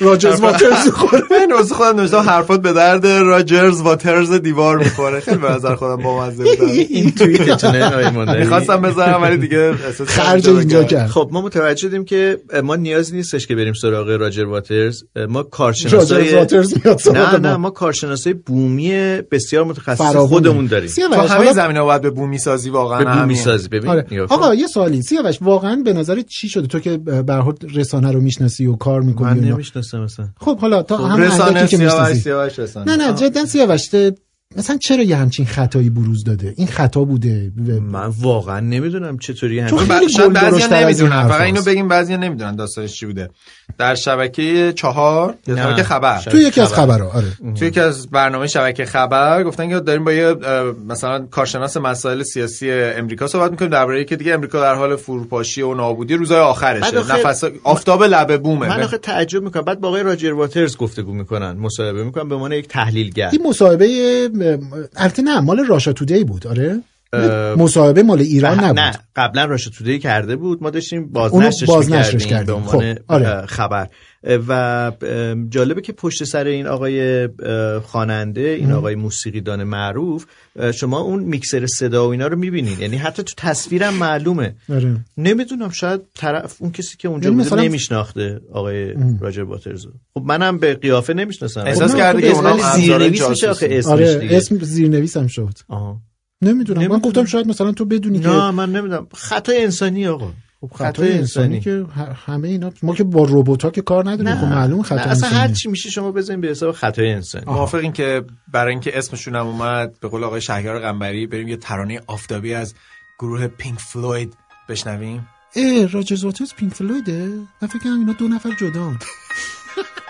D: راجرز واترز خود
B: من (laughs) واسه خودم نوشتم حرفات به درد راجرز واترز دیوار می‌خوره خیلی به نظر خودم بامزه بود (laughs)
C: این توییتتونه. (laughs)
B: می‌خواستم بذارم ولی دیگه
D: خرج اینجا کرد
C: خب ما متوجه شدیم که ما نیازی نیستش که بریم سراغ راجر واترز ما کارشناسای
D: واترز میاد
C: نه. نه ما کارشناسای بومی بسیار متخصص. خودمون داریم
B: تو همه زمینه باید به بومی سازی واقعا
C: به بومی. سازی ببین
D: آره.
C: کن.
D: آقا یه سوالی سیاوش واقعا به نظر چی شده تو که حال رسانه رو می‌شناسی و کار
C: من
D: می‌کنی اینا.
C: نمی‌شناسم مثلا
D: خب حالا تا
B: خب،
D: هم
B: رسانه سیاوش سیاوش رسانه.
D: نه نه جدا سیاوش مثلا چرا یه همچین خطایی بروز داده؟ این خطا بوده. و-
C: من واقعا نمی‌دونم چطوری
D: تو
C: همین
D: خیلی
B: ب- شاید
D: گل
B: بعضیا
D: درشتر از این
B: نمی‌دونن. فقط اینو. بگیم بعضیا نمی‌دونن داستانش چی بوده. در شبکه چهار یا. شبکه خبر.
D: تو یکی از
C: خبر.
D: خبرها آره.
B: توی یکی از برنامه شبکه خبر گفتن که داریم با یه مثلا کارشناس مسائل سیاسی امریکا صحبت می‌کنیم درباره که دیگه. امریکا در حال فروپاشی و نابودی روزای آخرشه. نفس آفتاب لبه بومه.
C: من آخه تعجب می‌کنم. بعد با آقای راجر واترز گفتگو می‌کنن مصاحبه می‌کنن به عنوان یک تحلیلگر.
D: این مصاحبه البته نه مال راشا تودی بود آره مصاحبه مال ایران نبود
C: نه قبلا راشا تودی کرده بود ما داشتیم بازنشرش
D: بازنشرش
C: به
D: کردیم.
C: عنوان
D: خب، آره.
C: خبر و جالبه که پشت سر این آقای خواننده این آقای موسیقیدان معروف شما اون میکسر صدا و اینا رو می‌بینین. یعنی حتی تو تصویرم معلومه.
D: آره.
C: نمی‌دونم شاید طرف اون کسی که اونجا
D: یعنی
C: بوده
D: مثلا-
C: نمیشناخته آقای راجر واترزو خب منم به قیافه نمی‌شناسم.
B: احساس کرده
D: نه،
B: که ابزار
C: زیرنویس میشه
B: جاسوسی.
C: آخه اسمش
D: آره
C: دیگه.
D: اسم زیرنویسم شد.
C: آها.
D: نمی‌دونم. من
C: نمی‌دونم.
D: گفتم شاید مثلا تو بدونی که
C: نه من نمی‌دونم. خطای انسانی آقا.
D: خب خطای انسانی که همه اینا ما که با ربات ها که کار نداریم
C: نه
D: خب معلوم خطا
C: نه، اصلا
D: انسانی
C: هر چی میشه شما بزنین به حساب خطای انسانی.
B: موافقین که برای اینکه اسمشون هم اومد به قول آقای شهریار قنبری بریم یه ترانه آفتابی از گروه پینک فلوید بشنویم.
D: اه راجرز واترز پینک فلویده؟ من فکر کنم اینا دو نفر جدا. (laughs)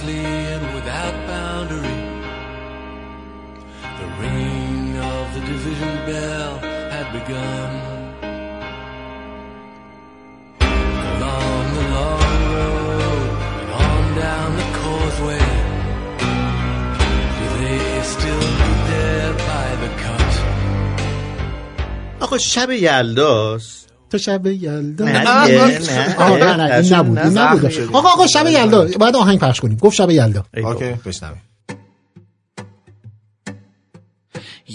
F: constantly and without boundary. The ringing of the division bell had begun. Along the long road and on down the causeway. Do they still be there by the cut?
C: آقا شب یلداست
D: تا شب یلدا
C: نه نه.
D: نه این نبود این نبود. آقا آقا شب یلدا. باید آهنگ پخش کنیم. گفت شب یلدا.
B: اوکی. بشنویم.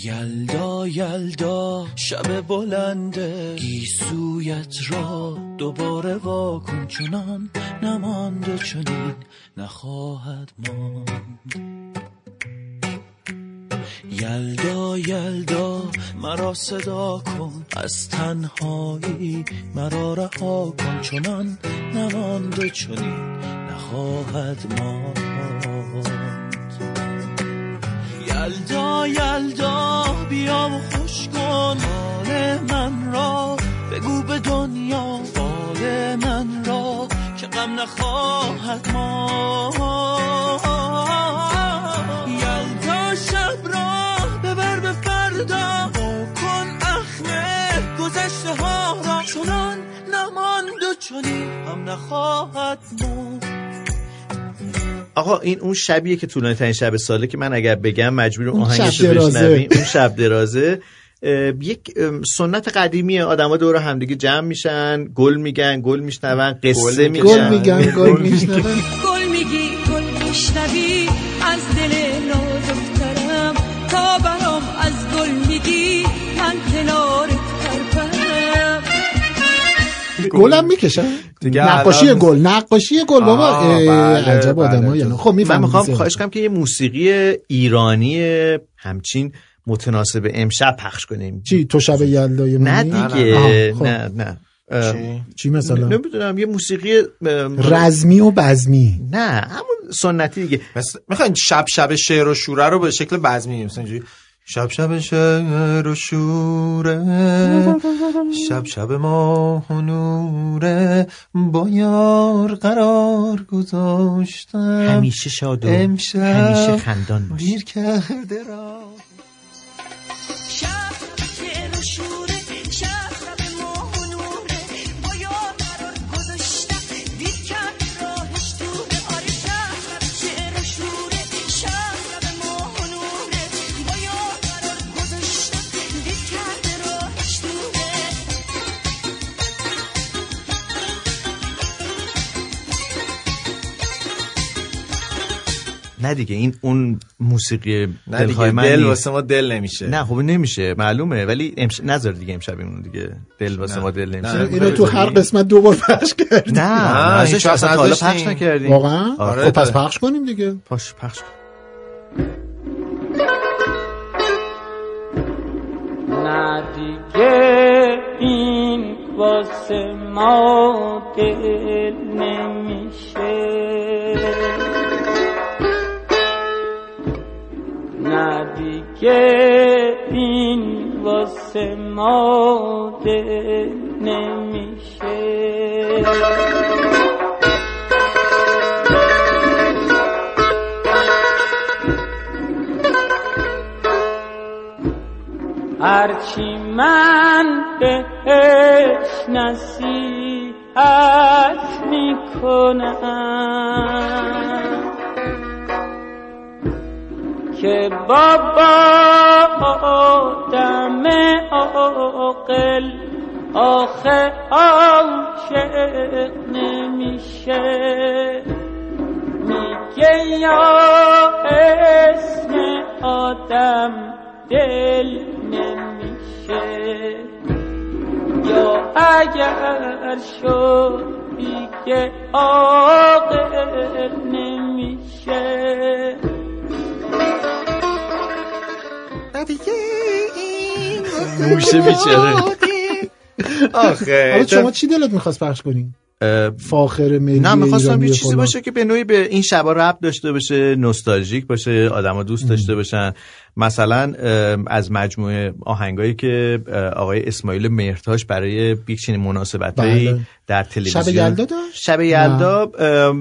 F: یلدا یلدا شب بلنده گیسویت را دوباره واکن چنان نمانده چنین نخواهد ماند. یلدا یلدا مرا صدا کن. از تنهایی مرا رها کن. چنان نماند و چنین نخواهد ماند. یلدا یلدا بیا و خوش کن. حال من را بگو به دنیا. حال من را که غم نخواهد ماند. ها را چنان نماند و چنین هم نخواهد ماند
C: آقا این اون شبیه که طولانی ترین شب ساله که من اگر بگم مجبور
D: اون
C: آهنگش
D: شب
C: رو
D: درازه.
C: بشنویم اون شب درازه. یک سنت قدیمی آدما دور همدیگه جمع میشن گل میگن گل میشنون قصه میگن
D: گل میگن. گل میشنون. (laughs) گلم می‌کشن نقاشی
B: الان-
D: گل نقاشی گل بابا
B: بله،
D: عجب
B: بله.
D: آدم یعنی. خب
C: من می‌خوام خواهش کنم که یه موسیقی ایرانی همچین متناسب امشب پخش کنیم.
D: چی تو شب یلدای
C: نه؟ دیگه
D: خب.
C: نه نه. اه،
B: چی؟
D: چی مثلا؟
C: نمی‌دونم یه موسیقی
D: رزمی و بزمی.
C: نه همون سنتی دیگه.
B: می‌خواین شب شب شعر و شوره رو به شکل بزمی مثلا اینجوری؟ شب شب شعر و شوره. شب شب ماه و نوره با یار قرار گذاشتم.
C: همیشه شاد و همیشه خندان باش
B: دیر کرده را
C: نه دیگه این اون موسیقی
B: نه
C: دلخواه
B: دیگه
C: من
B: دل. واسه ما دل نمیشه
C: نه خب نمیشه معلومه ولی امش... نذار دیگه امشب اینو دیگه دل واسه. ما دل نمیشه
B: نه.
D: اینو تو هر قسمت دو بار پخش کردی
C: نه
B: نه،
C: اصلا حالا. پخش نکردیم
D: واقعا
C: آره.
D: خب پس پخش کنیم دیگه
C: پاش پخش کن.
J: نه دیگه این واسه ما دل نمیشه نه دیگه این واسه ما دل نمیشه. هرچی من بهش نصیحت می‌کنم. که بابا آدم عاقل آخه عاشق نمیشه. میگه یا اسم آدم دل نمیشه. یا اگر شد دیگه عاقل نمیشه.
C: موشه بیچاره.
B: آخه
D: حالا شما چی دلت می‌خواست پخش کنی؟ فاخر ملی
C: نه می‌خواستم یه چیزی. باشه که به نوعی به این شبا ربط داشته باشه نوستالژیک باشه آدما دوست داشته باشن مثلا از مجموعه آهنگایی که آقای اسماعیل مهرتاش برای یک چنین مناسبتایی
D: بله.
C: در تلویزیون
D: شب یلدا داشت
C: شب یلدا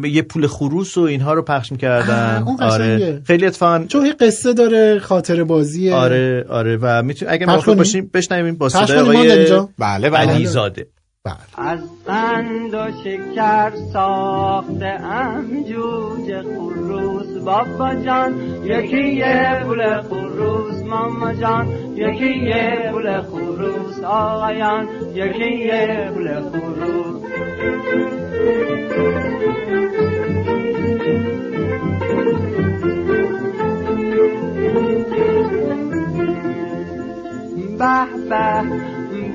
C: یه پول خروس و اینها رو پخش می‌کردن
D: اون
C: آره. خیلی اتفاقا
D: چون یه قصه داره خاطر بازیه
C: آره آره و می‌تونی اگه موافق؟ باشیم بشنویم با صدای آقای؟
B: بله بله
C: علیزاده
D: بله.
J: از قند و شکر ساخته ام جوجه خروس بابا جان یکی یه پول خروس ماما جان یکی یه پول خروس آقایان یکی یه پول خروس به به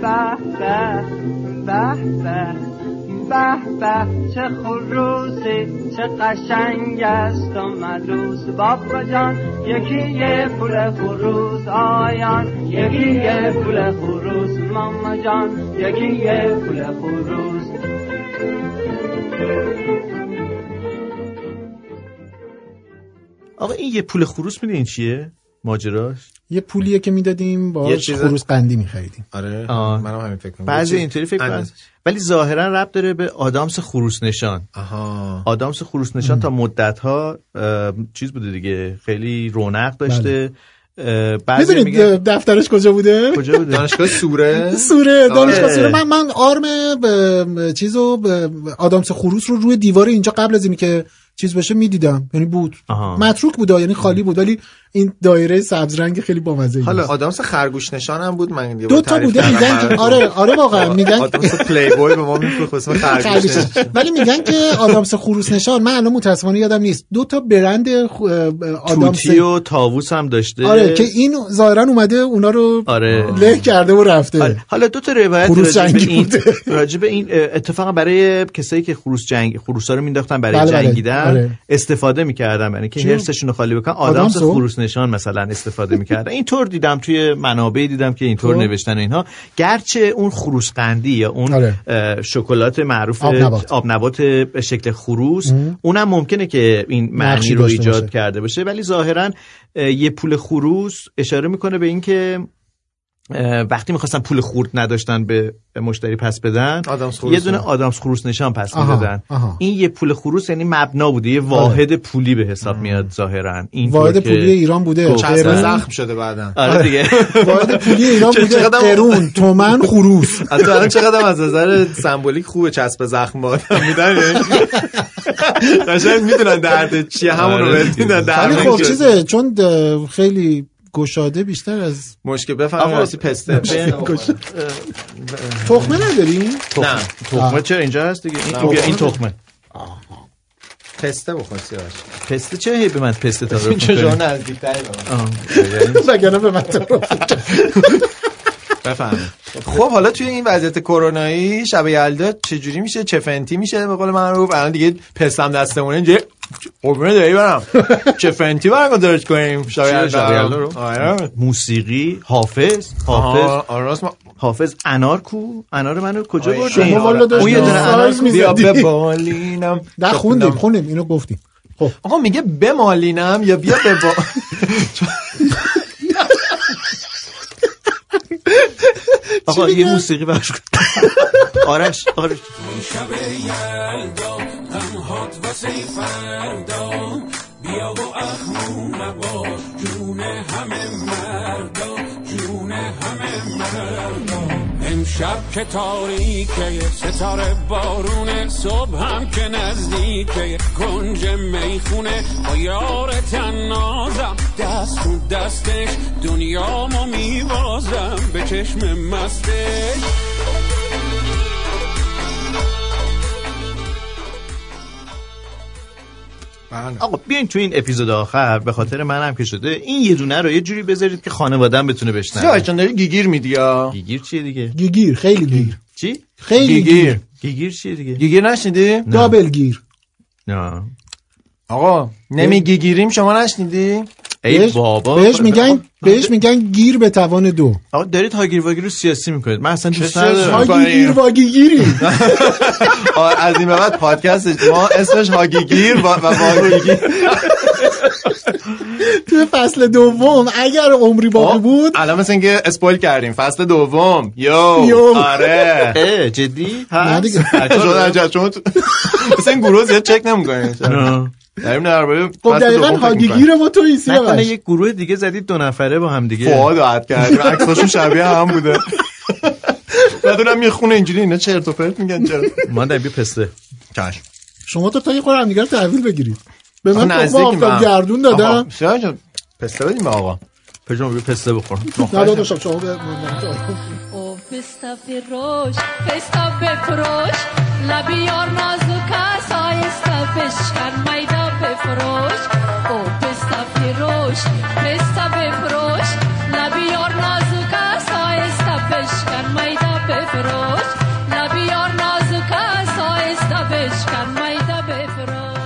J: به به. به به به. به چه خروسی چه قشنگ است ملوس بابا جان یکی یه پول خروس آیان. یکی یه پول خروس ماما جان یکی یه پول خروس
C: آقا این یه پول خروس میدین چیه؟ ماجراش؟
D: یه پولیه که می‌دادیم
B: چیز-
D: خروس قندی میخریدیم.
B: آره
C: آه.
B: منم همین فکر کنم
C: بعضی اینطوری فکر کنن ولی ظاهرا ربط داره به آدامس خروس نشان.
B: آها.
C: آدامس خروس نشان تا مدت ها چیز بوده دیگه. خیلی رونق داشته. اه، بعضی
D: می‌دونید
C: میگن
D: دفترش کجا بوده؟
C: کجا بوده؟
B: دانشگاه سوره.
D: سوره دانشگاه
C: آره.
D: سوره. من من آرم ب- چیزو ب- آدامس خروس رو روی دیوار اینجا قبل از اینی که چیز بشه می‌دیدم. یعنی بود.
C: آها.
D: متروک بود یعنی خالی بود. ولی این دایره سبز رنگ خیلی بامزه
B: حالا آدامس خرگوش نشان هم بود من
D: دو تا بوده میگن که. آره آره واقعا میگن
B: آدامس پلی بوی به ما میفروخت خرگوش.
D: ولی میگن که آدامس خروس نشان من الان متاسفانه یادم نیست دو تا برند آدامس
C: توتی و تاووس هم داشته
D: آره که این ظاهرا اومده اونا رو
C: آره.
D: له کرده و رفته
C: آره. حالا دو تا روایت
D: جنگی
C: این به این اه، اتفاقا برای کسایی که خروس جنگ خروسا رو مینداختن برای
D: بله، بله.
C: جنگیدن
D: آره.
C: استفاده می‌کردن برای که
D: چی؟
C: هرسشون رو خالی بکنن آدامس؟ خروس نشان مثلا استفاده می‌کردن اینطور دیدم توی منابع دیدم که اینطور
D: خب.
C: نوشتن اینها گرچه اون خروس قندی یا اون
D: آره.
C: شکلات معروف
D: آب نبات.
C: به شکل خروس اونم ممکنه که این معنی رو ایجاد
D: باشه.
C: کرده باشه ولی ظاهرا اه، یه پول خروس اشاره می‌کنه به اینکه وقتی می‌خواستن پول خورد نداشتن به مشتری پس بدن یه دونه. آدامس خروس نشان پس می‌دادن. این یه پول خروس یعنی مبنا بوده یه واحد پولی به حساب میاد ظاهرا. این
D: واحد پولی ایران بوده. قرون.
B: زخم شده بعدا.
C: آره دیگه. (laughs)
D: واحد پولی ایران بوده.
B: چقدر-
D: قرون تومن خروس. (laughs)
B: الان چقدر از نظر (laughs) سمبولیک خوبه چسب زخم با آدم میدن؟ قشنگ می‌دونن درد چیه همون رو
C: آره
D: ولی
B: درد
D: خب چیزه چون خیلی گشاده بیشتر از
B: مشکل
C: آقا،
B: راستی پسته.
D: تخمه نداریم
B: نه.
C: تخمه چرا اینجا هست دیگه؟ این,
B: تخمه.
C: بیا این تخمه.
B: پسته بخور سیاوش.
C: پسته چه هی به من پسته تعارف
B: این چه جا
C: می‌کنی؟
B: نزدیکتری به من.
D: وگرنه به من
B: بفهمید خب حالا توی این وضعیت کرونایی شب یلدا چجوری میشه؟ چه فنتی میشه؟ به قول معروف. الان دیگه پستم دستمونه اینجا قربونه داری برم. چه فنتی برگزارش کنیم. شب
C: شب یلدا رو؟
B: آره.
C: موسیقی حافظ حافظ.
B: آها، آره ما-
C: حافظ انار کو؟ انار منو کجا بردی؟
D: شما والا داشتید
C: اون یه دونه انار
B: بیا. به بالینم
D: نه خوندیم خوندیم اینو گفتیم. خب.
B: آقا میگه بمالینم یا بیا به با... (laughs)
C: آقا یه؟ موسیقی براش کن. (laughs) آرش آرش.
F: امشب که تاریکه ستاره بارونه. صبح هم که نزدیکه کنج می‌خونه. با یار تنازم دست تو دستش. دنیامو میبازم به چشم مستش.
C: آقا بیاین تو این اپیزود آخر به خاطر منم که شده این یه دونه رو یه جوری بذارید که خانوادم بتونه بشنوه.
B: جان داری گیگیر میدی یا؟
C: گیگیر چیه دیگه؟
D: گیگیر خیلی گیر.
C: چی؟
D: خیلی
B: گیگیر.
D: گیر.
C: گیگیر چیه دیگه؟
B: گیگیر نشنیدی؟
D: دابل گیر.
C: نه.
B: آقا نمی گیگیریم شما نشنیدی؟
C: ای
D: بهش-
C: بابا
D: بهش میگن بهش میگن گیر به توان دو.
C: آقا دارید هاگیر واگیر رو سیاسی می‌کنید. من اصلا دوست
B: چه
C: ندارم.
B: سیاسی؟
D: هاگی گیر واگی گیری
B: از این بعد پادکست ما اسمش هاگیگیر و و واگیگیر
D: توی فصل دوم اگر عمری باقی بود
B: الان مثل اینکه اسپویل کردیم. فصل دوم. یو. آره.
C: جدی؟
D: نه دیگه.
B: شما تو- مثل این گروه زیاد چک نمی‌کنین
C: نه.
B: داریم درباره
D: خب دقیقا. گیر ما توی
C: نکنه
D: سیاوش.
C: یک گروه دیگه زدید دو نفره با هم دیگه.
B: فواد عاد کردیم. (laughs) عکساشون شبیه هم بوده. (laughs) بدونم می‌خونه اینجوری اینا چرت و پرت میگن چرا
C: ما در بیا پسته.
B: چشم.
D: شما تو تا یه خورده همدیگه رو تحویل بگیرید. به من
B: هم.
D: گردون دادم.
B: سیاه جان، پسته بدیم به آقا.
C: پژمان بیا پسته بخور.
D: نه داداشم شما به
K: او پستا فروش پستا بفروش لبی یار نازک است آیستا بشکن میدا بفروش. او پستا پیروش پستا بفروش. لبیار است سایستا بشکن میدا بفروش. لبیار است سایستا بشکن میدا بفروش.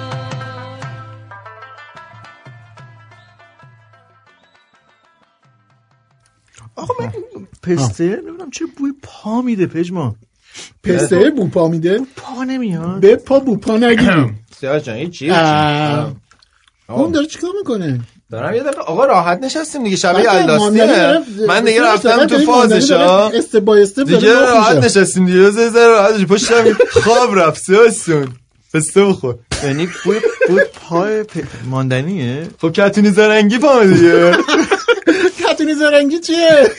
C: آقا من پسته نمی‌دونم چه بوی پا میده پجما
D: پسته بو پا میده؟
C: بو پا نمیاد.
D: به پا بو پا نگیریم (clears throat)
B: سیاه جان این چی
D: اه. اون داره چیکار می‌کنه؟
B: دارم یه دقیقه آقا راحت نشستیم دیگه شبیه الداستیه من دیگه رفتم تو فازش ها دیگه راحت. نشستیم دیگه یه ذره راحت. پشتم خواب رفت سیاستون پسته بخور.
C: یعنی بوی بوی پای ماندنیه؟
B: خب کتونی زرنگی پا دیگه. (laughs)
D: کتونی زرنگی چیه؟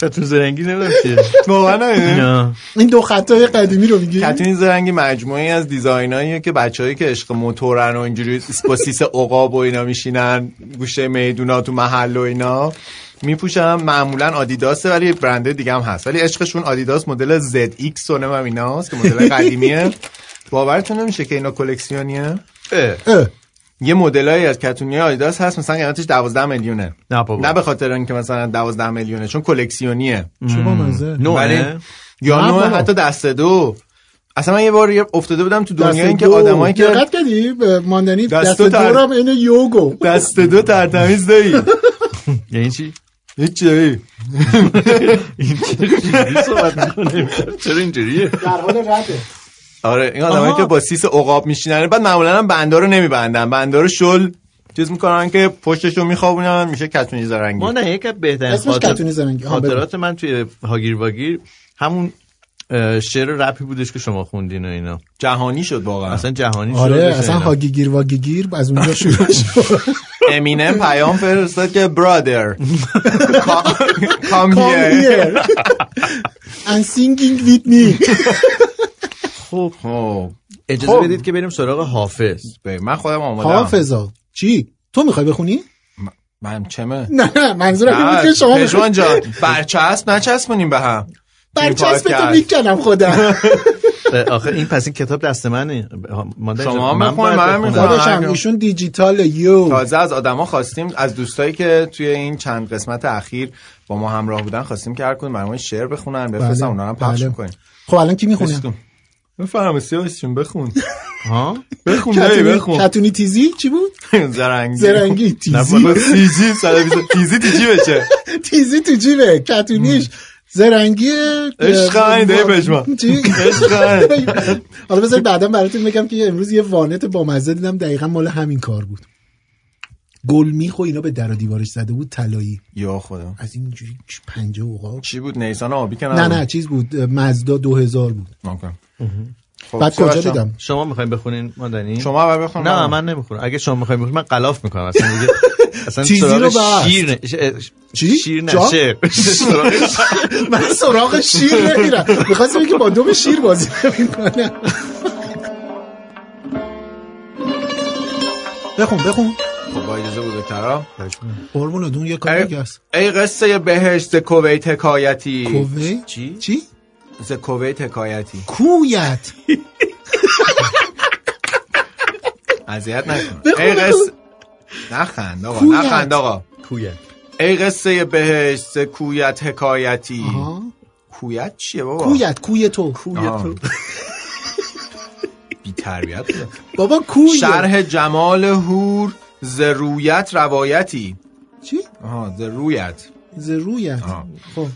C: کتون زرنگی نمی‌دونم چیه.
B: واقعا نه.
D: این دو خطای قدیمی رو میگی؟
B: کتونی زرنگی مجموعی از دیزایناییه که بچه‌هایی که عشق موتورن و اینجوری با سیس عقاب و اینا میشینن گوشه میدونا تو محل و اینا میپوشن معمولا آدیداسه ولی برنده دیگه هم هست. ولی عشقشون آدیداس مدل ZX و نمی‌دونم ایناست که مدل قدیمیه. (laughs) باورتون نمیشه که اینا کلکسیونیه؟
D: اه.
B: یه مدلایی از کتونی آدیداس هست مثلا قیمتش 12 میلیونه.
C: نه بابا.
B: نه به خاطر اینکه مثلا 12 میلیونه چون کلکسیونیه.
D: چه با مزه؟
B: ولی
C: نوعه
B: یا نوع
D: بابا.
B: حتی دست دو. اصلا من یه بار افتاده بودم تو دنیا این که
D: دو.
B: آدمایی که
D: دقت کردی؟ ماندنی
B: دست دو تر-
D: رو هم اینه یوگو.
B: دست دو ترتمیز داری (laughs)
C: یعنی چی؟
B: هیچ داری (laughs)
C: اینجوری صحبت می‌کنه. چرا اینجوریه؟
D: در حال رده.
B: آره این آدمایی. که با سیس عقاب میشینن بعد معمولا هم بندا رو نمیبندن. بندا رو شل چیز می‌کنن که پشتش رو میخوابونن میشه کتونی زرنگی.
C: ما نه یک بهترین خاطر-. خاطرات من توی هاگیر واگیر همون شعر رپی بودش که شما خوندین و اینا.
B: جهانی شد واقعا.
C: اصلا جهانی شد
D: آره اصلا
C: اینا.
D: هاگیگیر واگیگیر از اونجا شروع شد. (laughs)
B: امینم پیام فرستاد که برادر. کام (laughs)
D: Come
B: هیر
D: here. And (laughs) singing with me.
C: خب
B: خب.
C: اجازه
B: خب.
C: بدید که بریم سراغ حافظ.
B: بگو. من خودم آمادم
D: حافظا چی؟ تو می‌خوای بخونی؟
B: من چمه.
D: نه نه منظورم این بود که شما
B: پژمان جان برچسب نچسبونیم به هم.
D: برچسب تو. می‌کنم خودم. (laughs)
C: آخه این پس این کتاب دست منه.
B: شما هم بخون، من. می‌خونم.
D: ایشون دیجیتال یو.
B: تازه از آدما خواستیم از دوستایی که توی این چند قسمت اخیر با ما همراه بودن خواستیم که هر کدوم برامون شعر بخونن بفرستن اونا هم پخش
D: بله.
B: می‌کنیم.
D: خب الان کی می‌خونه؟
B: بفرمایید سیاوشون بخون. (laughs)
C: ها؟
B: بخون دایی بخون.
D: کتونی تیزی؟ چی بود؟ (laughs)
B: زرنگی.
D: زرنگی تیزی.
B: تیزی 120 تیزی تیجی بشه
D: تیزی تو جیبه (laughs) کتونیش زرنگی
B: عشق این دایی پشما؟ عشق.
D: حالا بذار بعدا براتون بگم که امروز یه وانت با مزه دیدم. دقیقا مال همین کار بود. گل میخو اینا به در و دیوارش زده بود طلایی.
B: یا خدا.
D: از این جوری پنجه اوقاب
B: چی بود؟ نیسان آبی که
D: نه نه چیز بود. مزدا دو هزار بود.
B: اوکی. خب،
D: بعد کجا دیدم؟
C: شما می‌خواین بخونین؟ مادنی
B: شما اول بخون
C: نه من نمی‌خونم. اگه شما می‌خواین بخونین من قلاف می‌کنم. اصلا دیگه (laughs) اصلا سراغ
D: رو.
C: شیر نه-
D: چی؟
C: شیر نه. (laughs) (laughs) سراغ
D: من سراغ شیر نمیرم. می‌خواستم که با دوم شیر بازی نمی‌کنم بخون بخون.
B: خب با اجازه بزرگترا
D: قربون دون یه کار
B: ای,
D: دیگه است.
B: ای قصه بهشت ز کویت حکایتی.
D: کوی
C: چی؟
D: چی؟
B: ز کویت حکایتی.
D: کویت. (laughs)
B: اذیت نکن. ای. قصه نخند آقا
D: کویت.
B: نخند آقا.
C: کویت.
B: ای قصه بهشت ز کویت حکایتی. کویت چیه بابا؟
D: کویت کوی تو.
B: آها. (laughs) بی تربیت.
D: بابا کوی
B: شرح جمال هور ز رویت روایتی.
D: چی؟
B: آها ز رویت.
D: ز رویت. خب.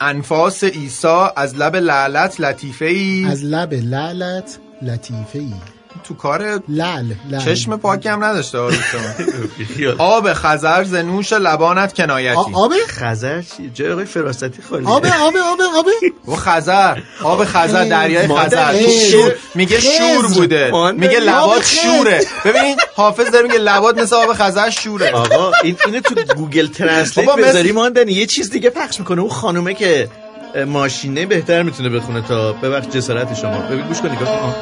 B: انفاس عیسی از لب لعنت لطیفه ای
D: از لب لعلت لطیفه ای
B: تو کار
D: لعل
B: چشم پاکی هم نداشته. (laughs) آب خزر ز نوش لبانت کنایتی.
D: آب؟
C: خزر چی؟ جای آقای فراستی خالی
D: آب آب آب آب.
B: و خزر. آب خزر دریای خزر.
D: خز.
B: شور میگه. شور بوده. میگه لبات. شوره. ببین حافظ داره میگه لبات مثل آب خزر شوره.
C: آقا این اینو تو
B: Google Translate
C: بذاری ماندنی یه چیز دیگه پخش می‌کنه. اون خانومه که ماشینه بهتر می‌تونه بخونه تا ببخش جسارت شما. ببین گوش کن نگاه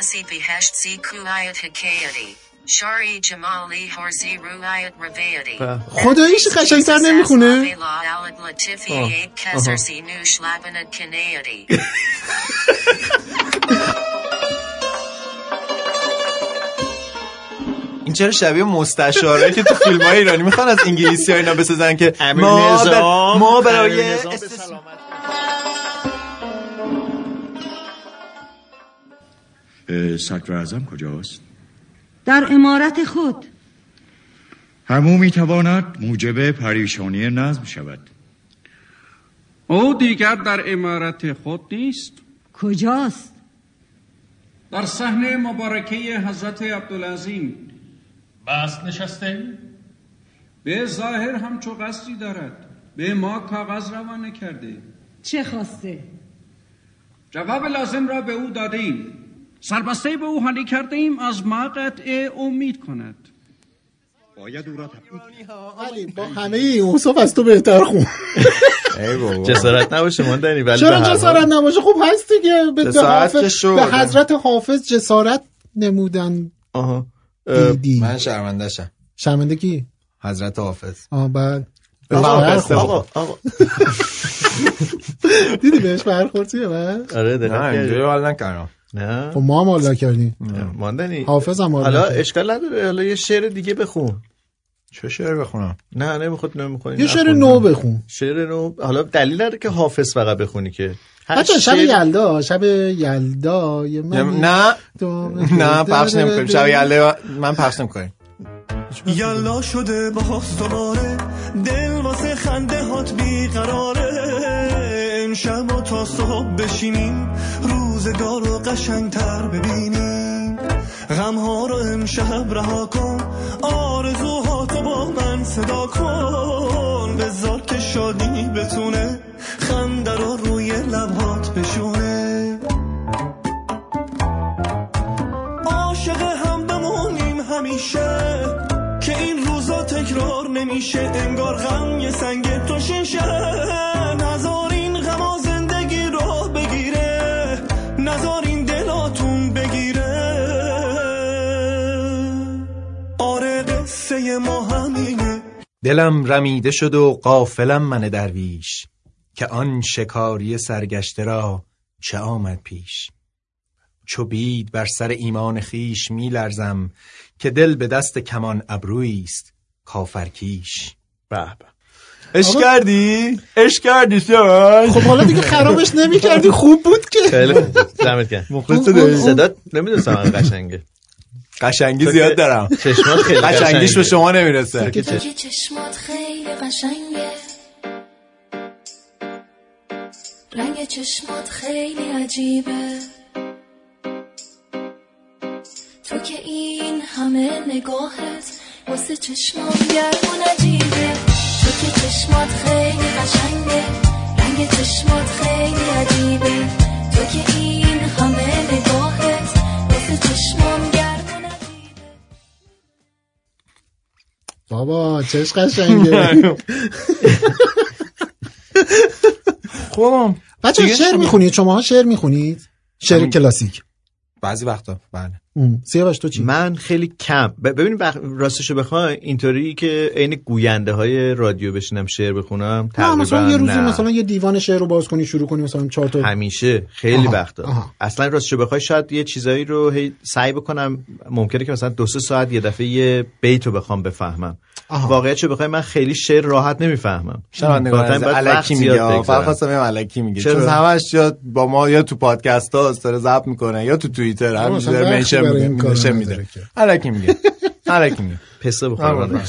L: کسی بهشت سی کویت حکایتی شاری جمالی هرزی رویت روایتی
C: به.
D: خداییش قشنگتر نمی‌خونه.
B: این چرا شبیه مستشاره که تو فیلم های ایرانی می‌خوان از انگلیسی ها اینا بسازن که ما, ما برای
M: صدر اعظم کجاست؟
N: در امارت خود.
M: همو می‌تواند موجب پریشانی نظم شود.
O: او دیگر در امارت خود نیست.
N: کجاست؟
O: در صحنه مبارکه حضرت عبدالعظیم.
P: بس نشسته
O: به ظاهر همچو قصدی دارد. به ما کاغذ روانه کرده.
N: چه خواسته؟
O: جواب لازم را به او دادیم. سربسته به او حالی کرده ایم از ما قطع امید کند.
M: باید او را
D: ولی با همه این اوصاف از تو بهتر خون.
C: جسارت نباشه ماندنی ولی به
D: چرا جسارت نباشه؟ خب هست دیگه. به, به, حافظ- حضرت حافظ جسارت نمودن.
C: آها.
D: دیدی.
B: من شرمنده شم.
D: شرمنده کی؟
B: حضرت حافظ.
D: آه بعد.
B: آقا،.
C: آقا (laughs)
D: دیدی بهش برخورد چیه بس
C: آره دقت
B: نه اینجوری؟ حال نکردم.
C: نه.
D: خب ما هم حالا کردیم
C: ماندنی.
D: حافظ هم حالا
C: حالا. اشکال نداره. حالا یه شعر دیگه بخون.
B: چه شعر بخونم؟
C: نه نمی‌خواد نمی‌خواد.
D: یه شعر نو بخون.
C: شعر نو. حالا دلیل نداره که حافظ فقط بخونی که.
D: بچه شب
C: شعر-
D: یلدا شب یلدا
B: نه. نه پخش نمی‌کنیم. شب یله من پخش نمی‌کنیم.
Q: یلا شده باز دوباره دل واسه خنده هات بیقراره. امشب و تا صبح بشینیم. روزگار رو قشنگتر ببینیم غمها رو امشب رها کن. آرزوهاتو با من صدا کن. بذار که شادی بتونه خنده رو روی لبهات بشونه. عاشق هم بمونیم همیشه که این روزا تکرار نمیشه. انگار غم یه سنگ
B: دلم رمیده شد و قافلم من درویش که آن شکاری سرگشته را چه آمد پیش. چو بید بر سر ایمان خیش می لرزم که دل به دست کمان ابرویی است کافرکیش
C: به به.
B: اش کردی؟ اش کردی شد
D: خب حالا دیگه خرابش نمی کردی خوب بود که.
C: خیلی خوب. دمت گرم.
B: مخلص
D: اون- اون-
C: صدا نمی‌دونستم قشنگه.
B: قشنگی زیاد دارم.
C: چشمات خیلی
B: قشنگیش به. شما نمی‌رسه.
H: چشمات خیلی قشنگه. رنگ چشمات خیلی عجیبه. تو که این همه نگاهت واسه چشمام گرمون عجیبه تو که چشمات خیلی قشنگه. رنگ چشمات خیلی عجیبه. تو که این همه نگاهت واسه چشمام
D: بابا چش قشنگه. (laughs) (laughs)
B: خب
D: بچه شعر می‌خونید؟ شما شعر می‌خونید؟ شعر کلاسیک.
B: بعضی وقتا بله.
D: سیاوش تو چی؟
C: من خیلی کم. ببین بخ... راستشو بخوای اینطوری که عین گوینده های رادیو بشینم شعر بخونم
D: نه
C: تقریبا
D: مثلا یه روزی
C: نه.
D: مثلا یه دیوان شعر رو باز کنی شروع کنی مثلا چهار تا
C: همیشه. خیلی وقتا.
D: آها.
C: اصلا راستشو بخوای شاید یه چیزایی رو هی سعی بکنم. ممکنه که مثلا دو سه ساعت یه دفعه یه بیت رو بخوام بفهمم.
D: آها.
C: واقعیتشو بخوای من خیلی شعر راحت نمی‌فهمم.
B: شنوندگان از الکی
C: زیاد
B: میگه. فقط الکی میگه.
C: چرا؟
B: چون همش یا با ما یا تو پادکست ها داره ضبط می‌کنه یا تو توییتر همینجوری منشن میده میده.
D: که.
B: الکی میگه. (laughs) الکی میگه.
C: پسه
B: آه،
C: بخورم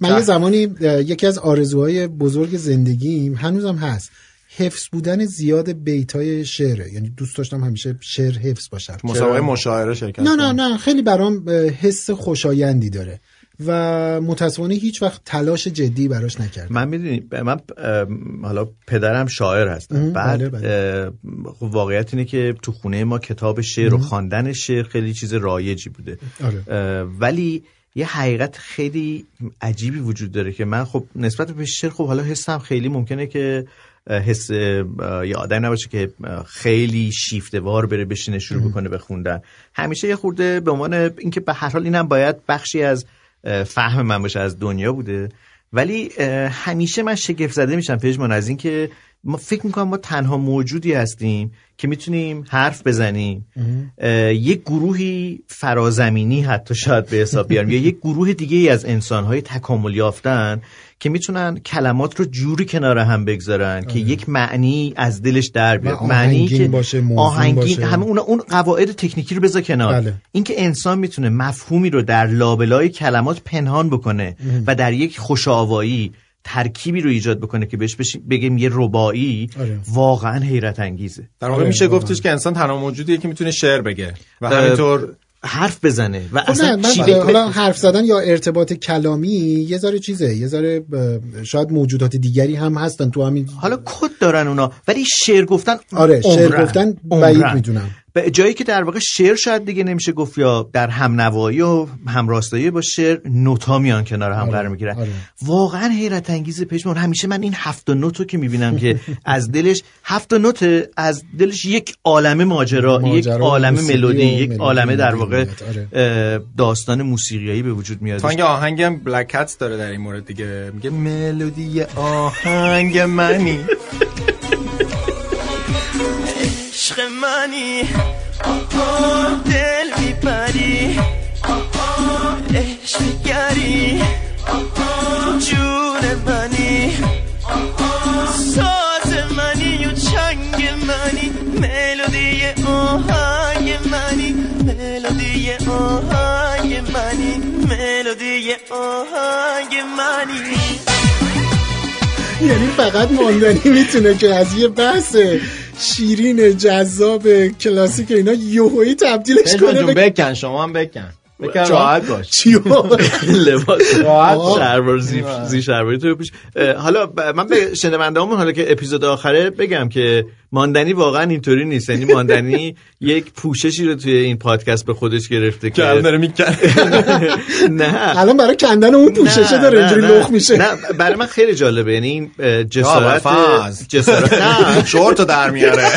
D: من یه زمانی یکی از آرزوهای بزرگ زندگیم هنوزم هست. حفظ بودن زیاد بیتای شعره. یعنی دوست داشتم همیشه شعر حفظ باشم.
B: مسابقه مشاعره شرکت
D: نه نه. نه. خیلی برام حس خوشایندی داره. و متاسفانه هیچ وقت تلاش جدی براش نکردم.
C: من می‌دونی من حالا پدرم شاعر هستم. بعد
D: بله، بله.
C: خب واقعیت اینه که تو خونه ما کتاب شعر و خواندن شعر خیلی چیز رایجی بوده.
D: آره.
C: ولی یه حقیقت خیلی عجیبی وجود داره که من خب نسبت به شعر خب حالا حسم خیلی ممکنه که حس یه آدم نباشه که خیلی شیفتوار بره بشینه شروع بکنه به خوندن. همیشه یه خورده به عنوان اینکه به هر حال اینم باید بخشی از فهم من باشه از دنیا بوده. ولی همیشه من شگفت زده میشم پژمان از اینکه ما فکر می‌کنم ما تنها موجودی هستیم که می‌تونیم حرف بزنیم یک گروهی فرازمینی حتی شاید به حساب بیاریم یا یک گروه دیگه ای از انسانهای تکامل یافتن که می‌تونن کلمات رو جوری کنار هم بگذارن که یک معنی از دلش در بیاد معنی که
D: باشه،
C: آهنگین
D: باشه.
C: همه اون اون قواعد تکنیکی رو بذار کنار
D: بله.
C: اینکه انسان می‌تونه مفهومی رو در لابلای کلمات پنهان بکنه. و در یک خوشاوایی ترکیبی رو ایجاد بکنه که بهش بشی- بگیم یه ربایی
D: آره.
C: واقعا حیرت انگیزه
B: در واقع میشه گفتش که انسان تنها موجودیه که می‌تونه شعر بگه و همینطور
C: حرف بزنه و
D: خب
C: اصلا
D: نه من
C: چی؟
D: حالا حرف زدن یا ارتباط کلامی یه ذره چیزه یه ذره شاید موجودات دیگری هم هستن تو همین
C: حالا کد دارن اونا ولی شعر گفتن
D: آره شعر. گفتن. بعید می‌دونم
C: به جایی که در واقع شعر شاید دیگه نمیشه گفت یا در همنوایی و همراستایی با شعر نوتا میان کنار هم
D: آره،
C: قرار می‌گیرن.
D: آره.
C: واقعا حیرت انگیز پشمان همیشه من این هفت نوتو که می‌بینم که از دلش هفت نوت از دلش یک عالمه ماجرا,
D: ماجرا
C: یک عالمه ملودی یک عالمه در واقع
D: آره.
C: داستان موسیقیایی به وجود میاد.
B: فانگ آهنگ هم بلک داره در این مورد دیگه. میگه ملودی آهنگ منی.
E: منی دل می‌بری آها عشق گری آها جون منی. ساز منی و چنگ منی. ملودی آهنگ منی. ملودی آهنگ منی. ملودی آهنگ منی.
D: یعنی فقط ماندنی می‌تونه که از یه بحث شیرین جذاب کلاسیک اینا یوهویی تبدیلش کنه
B: بکن شما هم بکن. راحت باش.
D: چیو (laughs)
C: لباس
B: راحت
C: شلوار زی شلواری تو اه، حالا من به شنوندهامون حالا که اپیزود آخره بگم که ماندنی واقعا اینطوری نیست. یعنی ماندنی (laughs) یک پوششی رو توی این پادکست به خودش گرفته
B: که الان داره میکن (laughs)
C: نه.
D: الان برای کندن اون پوششه داره اینجوری. لخ میشه.
C: نه برای من خیلی جالبه. یعنی این جسارت. جسارت نه.
B: شورتو در میاره.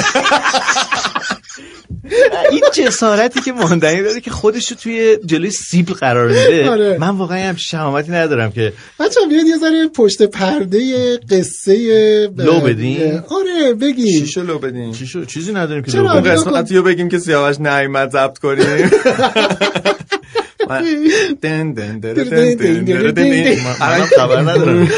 B: (laughs)
C: این جسارتی که ماندنی داره که خودش رو توی جلوی سیبل قرار میده
D: آره.
C: من واقعا هم شهامتی ندارم که
D: بچه بیاد یه ذره پشت پرده قصه
C: لو بدین؟
D: آره بگیم
B: چی شلو بدین
C: چیزی نداریم که
D: چرا؟
C: لو.
B: قسمت رو بگیم که سیاوش نعیمت ضبط کنیم (laughs)
C: منم خبر ندارم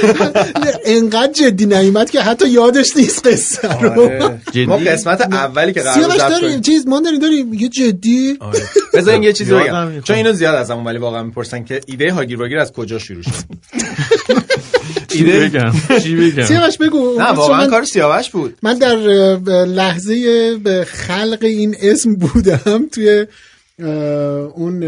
D: انقدر جدی نعیمت که حتی یادش نیست قصه رو
B: آره. ما قسمت اولی که قرار
D: داریم چیز ما داریم داریم. یه جدی.
B: آره. بذارین یه چیزی بگم. چون اینو زیاد از همون ولی واقعا می‌پرسن که ایده هاگیر واگیر از کجا شروع شد؟ (laughs)
C: چی بگم؟ چی بگم؟
D: سیاوش بگو.
B: نه واقعا
D: من-
B: کار سیاوش بود.
D: من در لحظه به خلق این اسم بودم توی اون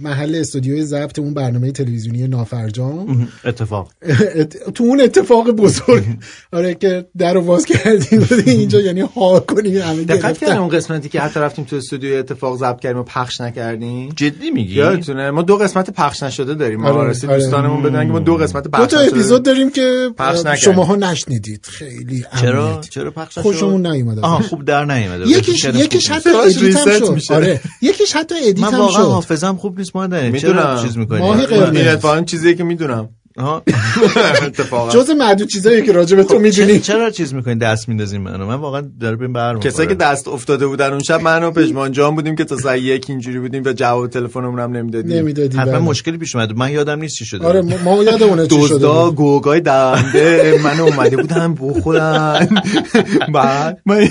D: محل استودیوی ضبط اون برنامه تلویزیونی نافرجام.
C: اتفاق.
D: ات- تو اون اتفاق بزرگ. آره که در رو باز کردیم اینجا یعنی ها کنیم همه
B: دقت. کردیم اون قسمتی که حتی رفتیم تو استودیو اتفاق ضبط کردیم و پخش نکردیم
C: جدی میگی؟
B: یادتونه. ما دو قسمت پخش نشده داریم. ما
D: آره، آره.
B: دوستانمون بدونن که ما دو قسمت
D: دو
B: پخش
D: تا
B: نشده
D: اپیزود داریم که. شماها نشنیدید. خیلی
C: چرا. چرا پخش؟
D: خوشمون نیومد
C: آها. خوب در نیومده.
D: یکیش یکیش حتی edit هم
B: reset
D: شد.
B: میشه.
D: آره. یکیش حتی edit
C: من
D: هم
C: واقعا
D: شد.
C: حافظم خوب نیست. مادر
B: می‌دونم
C: چرا چیز می‌کنی؟
D: ماهی قرمز.
B: چیزیه که می‌دونم.
D: جز معدود چیزایی که راجع به تو
C: چرا,
D: می‌دونی.
C: چرا چیز می‌کنین دست میندازین منو. من واقعا داره بهم برمیخوره
B: کسایی که دست افتاده بودن اون شب من و پژمان جان بودیم که تا ساعت یک اینجوری بودیم و جواب تلفنمون هم نمی‌دادیم.
D: نمی‌دادی
C: حتما
D: بله.
C: مشکلی پیش اومد. من یادم نیست چی شده
D: آره ما یادمونه چی شده
B: دزدا
D: بود.
B: گوگای دنده من اومده بودم بخورن. (laughs) بعد؟ من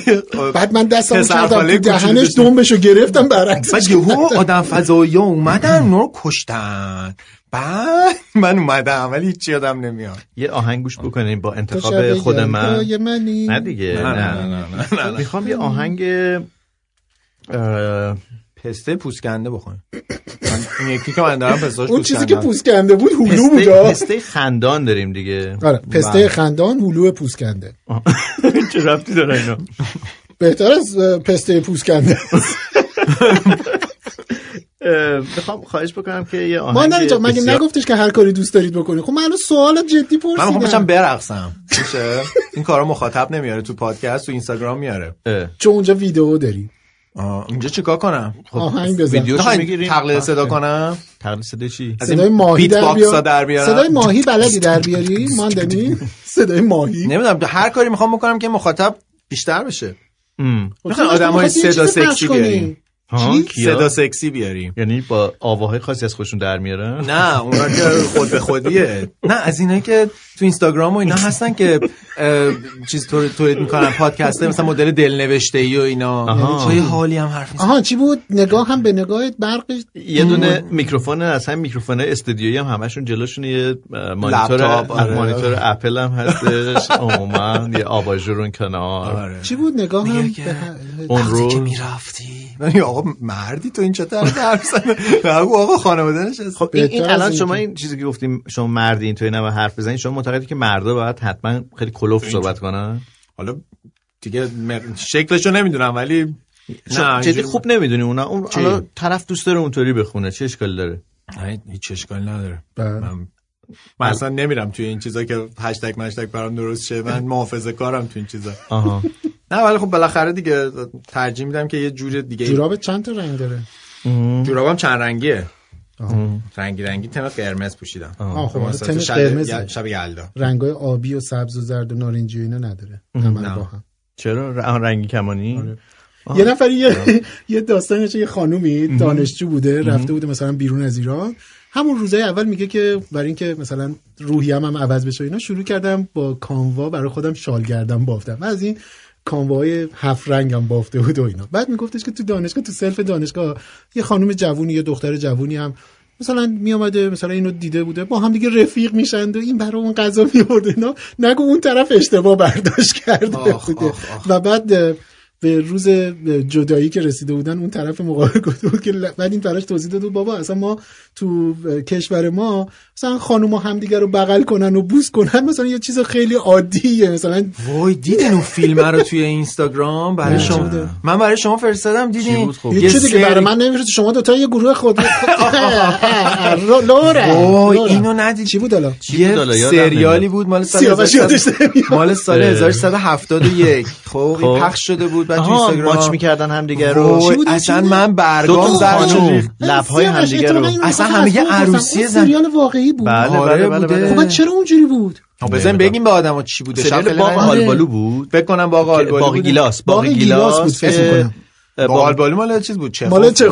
D: بعد من دستمو
B: پسر
D: کردم دهنش. دنبشو گرفتم برعکسش
B: بعد یهو آدم فضایی اومدن اونو رو کشتن. بعد من اومدم ولی هیچی یادم نمیاد.
C: یه آهنگ گوش بکنیم با انتخاب خود من. نه دیگه
B: نه،
C: نه.
B: نه، نه، نه، نه.
C: می‌خوام یه آهنگ اه،
B: پسته پوسکنده بخوریم من- این یکی که من دارم پستاش
D: اون چیزی که
B: پوسکنده
D: بود هلو بود
C: پسته خندان داریم دیگه.
D: آره پسته
B: بله.
D: خندان هلو پوست کنده (laughs)
C: چه ربطی داره اینا
D: بهتر از پسته پوست کنده
C: اه، (laughs) می‌خوام خواهش بکنم که یه آهنگ
D: ما مگه نگفتش که هر کاری دوست دارید بکنید؟ خب من الان سوال جدی
B: من می‌خوام بشم
D: پرسیدم
B: برقصم. میشه؟ این کارا مخاطب نمیاره تو پادکست تو اینستاگرام میاره.
D: چون اونجا ویدیو داری.
B: آه، اینجا چیکار کنم؟
D: آهنگ بزن.
C: ویدیوشو می‌گیریم.
B: تقلید صدا کنم؟
C: تقلید صدا چی؟
B: از
D: صدای ماهی در بیار
B: در بیارم؟
D: صدای ماهی بلدی در بیاری؟ (laughs) ماندنی؟ (laughs) صدای ماهی؟
B: نمی‌دونم هر کاری می‌خوام بکنم که مخاطب بیشتر بشه.
D: خب
B: می‌خوای
D: تو
B: آدمای صدا سکسی
D: کنی.
B: بیاریم؟ صدا سکسی بیاریم
C: یعنی با آواهای خاصی از خودشون در میارن؟
B: نه اونا که خود به خودیه. نه از اینایی که تو اینستاگرام و اینا هستن که چیز تولید تولید می‌کنن پادکسته مثلا مدل دلنوشته ای و اینا.
C: آها.
B: چه یه حالی هم حرف
D: آها چی بود؟ نگاه هم به نگاهت برقش
C: یه دونه میکروفون از همین میکروفون استودیویی هم همشون جلوشون یه مانیتور
B: آره.
C: مانیتور اپل هم هستش. (laughs) عموما یه آباژور اون کنار.
B: آره.
D: چی بود؟ نگاه هم
C: اون رو
B: که می‌رفتی. من آقا مردی تو این طرف حرف آقا خانواده نشست
C: خب این, الان شما این چیزی که گفتیم شما مردی اینطوری نباید حرف بزنید شما معتقدی که مردا باید حتما خیلی کلوف صحبت کنن
B: حالا دیگه م- شکلشو نمی‌دونم ولی نه
C: جدی خوب نمی‌دونی اونا؟ اون؟ حالا طرف دوست داره اونطوری بخونه چه اشکال داره؟
B: نه، هیچ اشکال نداره.
D: بله.
B: من من اصلا نمیرم توی این چیزا که هشتگ مشتگ برام درست شه. من (laughs) محافظه کارم تو این چیزا.
C: آها.
B: نه ولی خب بالاخره دیگه ترجیح میدم که یه جور دیگه
D: جورابت چند تا رنگ داره؟
B: جورابم چند رنگیه. رنگی رنگی تم قرمز پوشیدم.
D: آه، خب،
B: مثلا
D: تم
B: تو شب- یلدا.
D: رنگای آبی و سبز و زرد و نارنجی و اینا نداره. همه
B: نه.
D: با هم.
C: چرا؟ رنگی کمانی؟
D: یه نفر یه (laughs) یه داستانش یه خانومی دانشجو بوده رفته بوده مثلا بیرون از ایران. همون روزای اول میگه که برای اینکه مثلا روحیم هم عوض بشه و اینا شروع کردم با کانوا برای خودم شال گردم بافتم. و از این کانوای هفت رنگم بافته بود و اینا. بعد میگفتش که تو دانشگاه تو سلف دانشگاه یه خانم جوونی یه دختر جوونی هم مثلا می اومده مثلا اینو دیده بوده با هم دیگه رفیق میشند و این برای اون غذا میورده اینا. نگو اون طرف اشتباه برداشت کرده
B: آخ،
D: بوده.
B: آخ، آخ.
D: و بعد به روز جدایی که رسیده بودن اون طرف مقابل گفته بود که بعد این براش توضیح داد بابا اصلا ما تو کشور ما مثلا خانوما همدیگه رو بغل کنن و بوس کنن مثلا یه چیز خیلی عادیه مثلا
B: وای دیدین اون فیلم رو توی اینستاگرام برای شما؟ من برای شما فرستادم دیدین
C: بود خب؟
B: یه
D: چیزی که برای من نمیفرسته شما دوتا یه گروه خود (laughs) (laughs) لوره
B: وای. اینو ندید
D: چی بود حالا
B: یه
C: بود حالا؟ یادم
B: سریالی. بود مال سال
D: سیاوش
B: 1300
D: یادش نمیاد.
B: مال سال
C: اه.
B: 1371 خب
C: خب.
B: پخش شده بود بعد تو
C: آها
B: اینستاگرام
C: ماچ می‌کردن همدیگه رو
D: بود؟
B: اصلا
D: بود؟
B: من برگام
C: خانوم.
B: ریخت.
C: لب‌های همدیگه رو.
B: اصلا همه عروسی. زن.
D: سریال واقعی بود
C: بله
B: آره
C: بله بله
B: بوده.
C: بله
D: خب چرا اونجوری بود
B: خب بزن بگیم به آدما چی بوده
C: سریال
B: شب
C: باغ آلبالو بود
B: فکر کنم باغ آلبالو
C: باغ. گیلاس باغ
D: گیلاس بود، فکر
C: که-
B: باغ آلبالو مال چیز بود؟ چه
D: مال چه (laughs)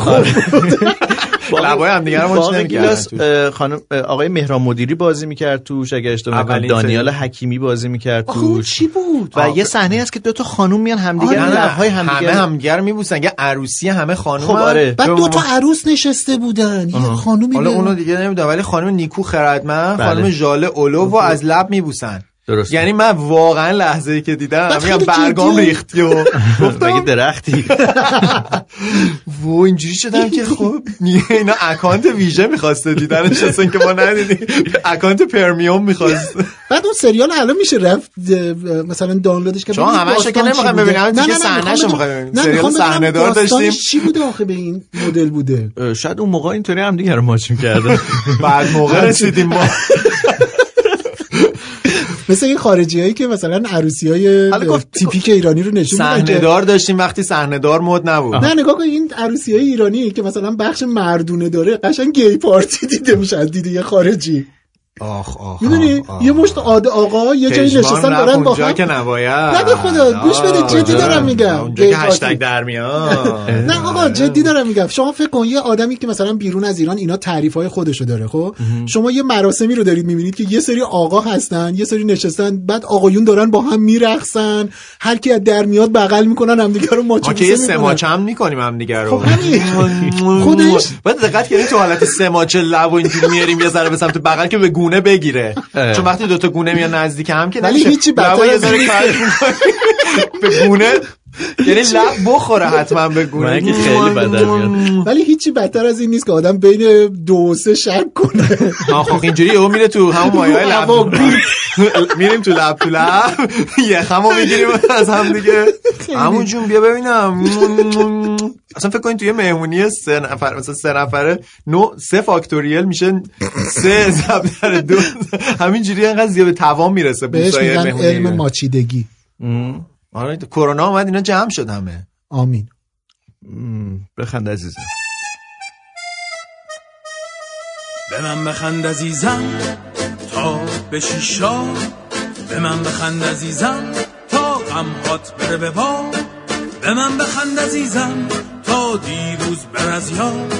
B: لبای رو ماچ
C: باغ
B: نمی‌کردن
C: گیلاس
B: توش.
C: اه، خانم آقای مهران مدیری بازی می‌کرد توش اگه اشتباه نکنم دانیال. حکیمی بازی می‌کرد توش.
D: چی بود؟
C: و یه صحنه هست که دو تا خانوم میان همدیگه رو
B: نه
C: لبهای همدیگه.
B: همه
C: رو-
B: همدیگه رو میبوسن. یه عروسی همه خانم
C: خب آره.
D: بعد دو تا عروس نشسته بودن. یه خانومی
B: حالا اونو دیگه نمی‌دونم ولی خانم نیکو خردمند
C: بله.
B: خانم ژاله علو و از لب میبوسن.
C: درست
B: یعنی من واقعا لحظه ای که دیدم میگم برگام. ریختی و
C: مگه درختی؟ (laughs)
B: و اینجوری شدم که خب اینا account ویژه می‌خواسته. دیدنش اصلا که ما ندیدیم. account premium می‌خواست.
D: بعد اون سریال الان میشه رفت مثلا دانلودش
B: شما
D: ببینید
B: همش که. ببینیم،
D: نه،
B: دیگه
D: نه، نه،
B: صحنه‌شو
D: می‌خوام
B: سریال صحنه‌دار
D: داستانش
B: داشتیم.
D: چی بوده آخه به این مدل بوده.
C: شاید اون موقع اینطوری هم دیگه رو ماچ می‌کردن.
B: بعد موقع رسیدیم ما. (laughs)
D: مثل این خارجی هایی که مثلا عروسی های تیپیک ایرانی رو نشون میدن
B: صحنه دار داشتیم وقتی صحنه دار مد نبود.
D: نه نگاه کن این عروسی های ایرانی که مثلا بخش مردونه داره قشنگ گی پارتی دیده میشه از دید یه خارجی.
B: آخ آخ
D: می‌دونی. یه مشت آد آقا یه جایی نشستن دارن با هم
B: که نباید.
D: نه به خدا، گوش بده، جدی دارم میگم.
B: اونجا که. هشتگ در میاد.
D: نه آقا جدی دارم میگم. شما فکر کن یه آدمی که مثلا بیرون از ایران اینا تعریف های خودشو داره خب؟ شما یه مراسمی رو دارید می‌بینید که یه سری آقا هستن یه سری نشستن بعد آقایون دارن با هم میرقصن هر کی از در میاد بغل می‌کنن همدیگه رو ماچ
B: یه سماچ هم می‌کنیم هم دیگه رو.
D: خب. (laughs) خودش-
B: بعد دقت کردین تو حالت سماچ لب و اینجوری میاریم یه ذره به سمت بغل که به گونه بگیره
C: اه.
B: چون وقتی دوتا گونه میان نزدیک هم که
D: ولی هیچی. (laughs)
B: به گونه یعنی لب بخوره حتما به گونه.
C: من که خیلی بدر میاد.
D: ولی هیچ چیزی بدتر از این نیست که آدم بین دو و سه شک کنه.
B: آخ اینجوری یهو میره تو همون مایه لب. میریم تو لب تو لب. یخمو می‌گیریم از هم دیگه. همون جون بیا ببینم. اصلا فکر کنید توی مهمونی سه نفر مثلا سه نفره نو سه فاکتوریل میشه سه ضرب در دو. همینجوری انقدر زیاد به توان می‌رسه
D: بهش میگن. علم ماچیدگی.
B: آره کرونا اومد اینا جمع شد همه.
D: آمین.
C: بخند عزیزم.
F: به من بخند عزیزم تا به شیشا. به من بخند عزیزم تا غم هات بره به با به من بخند عزیزم تا
R: دیروز بر از یاد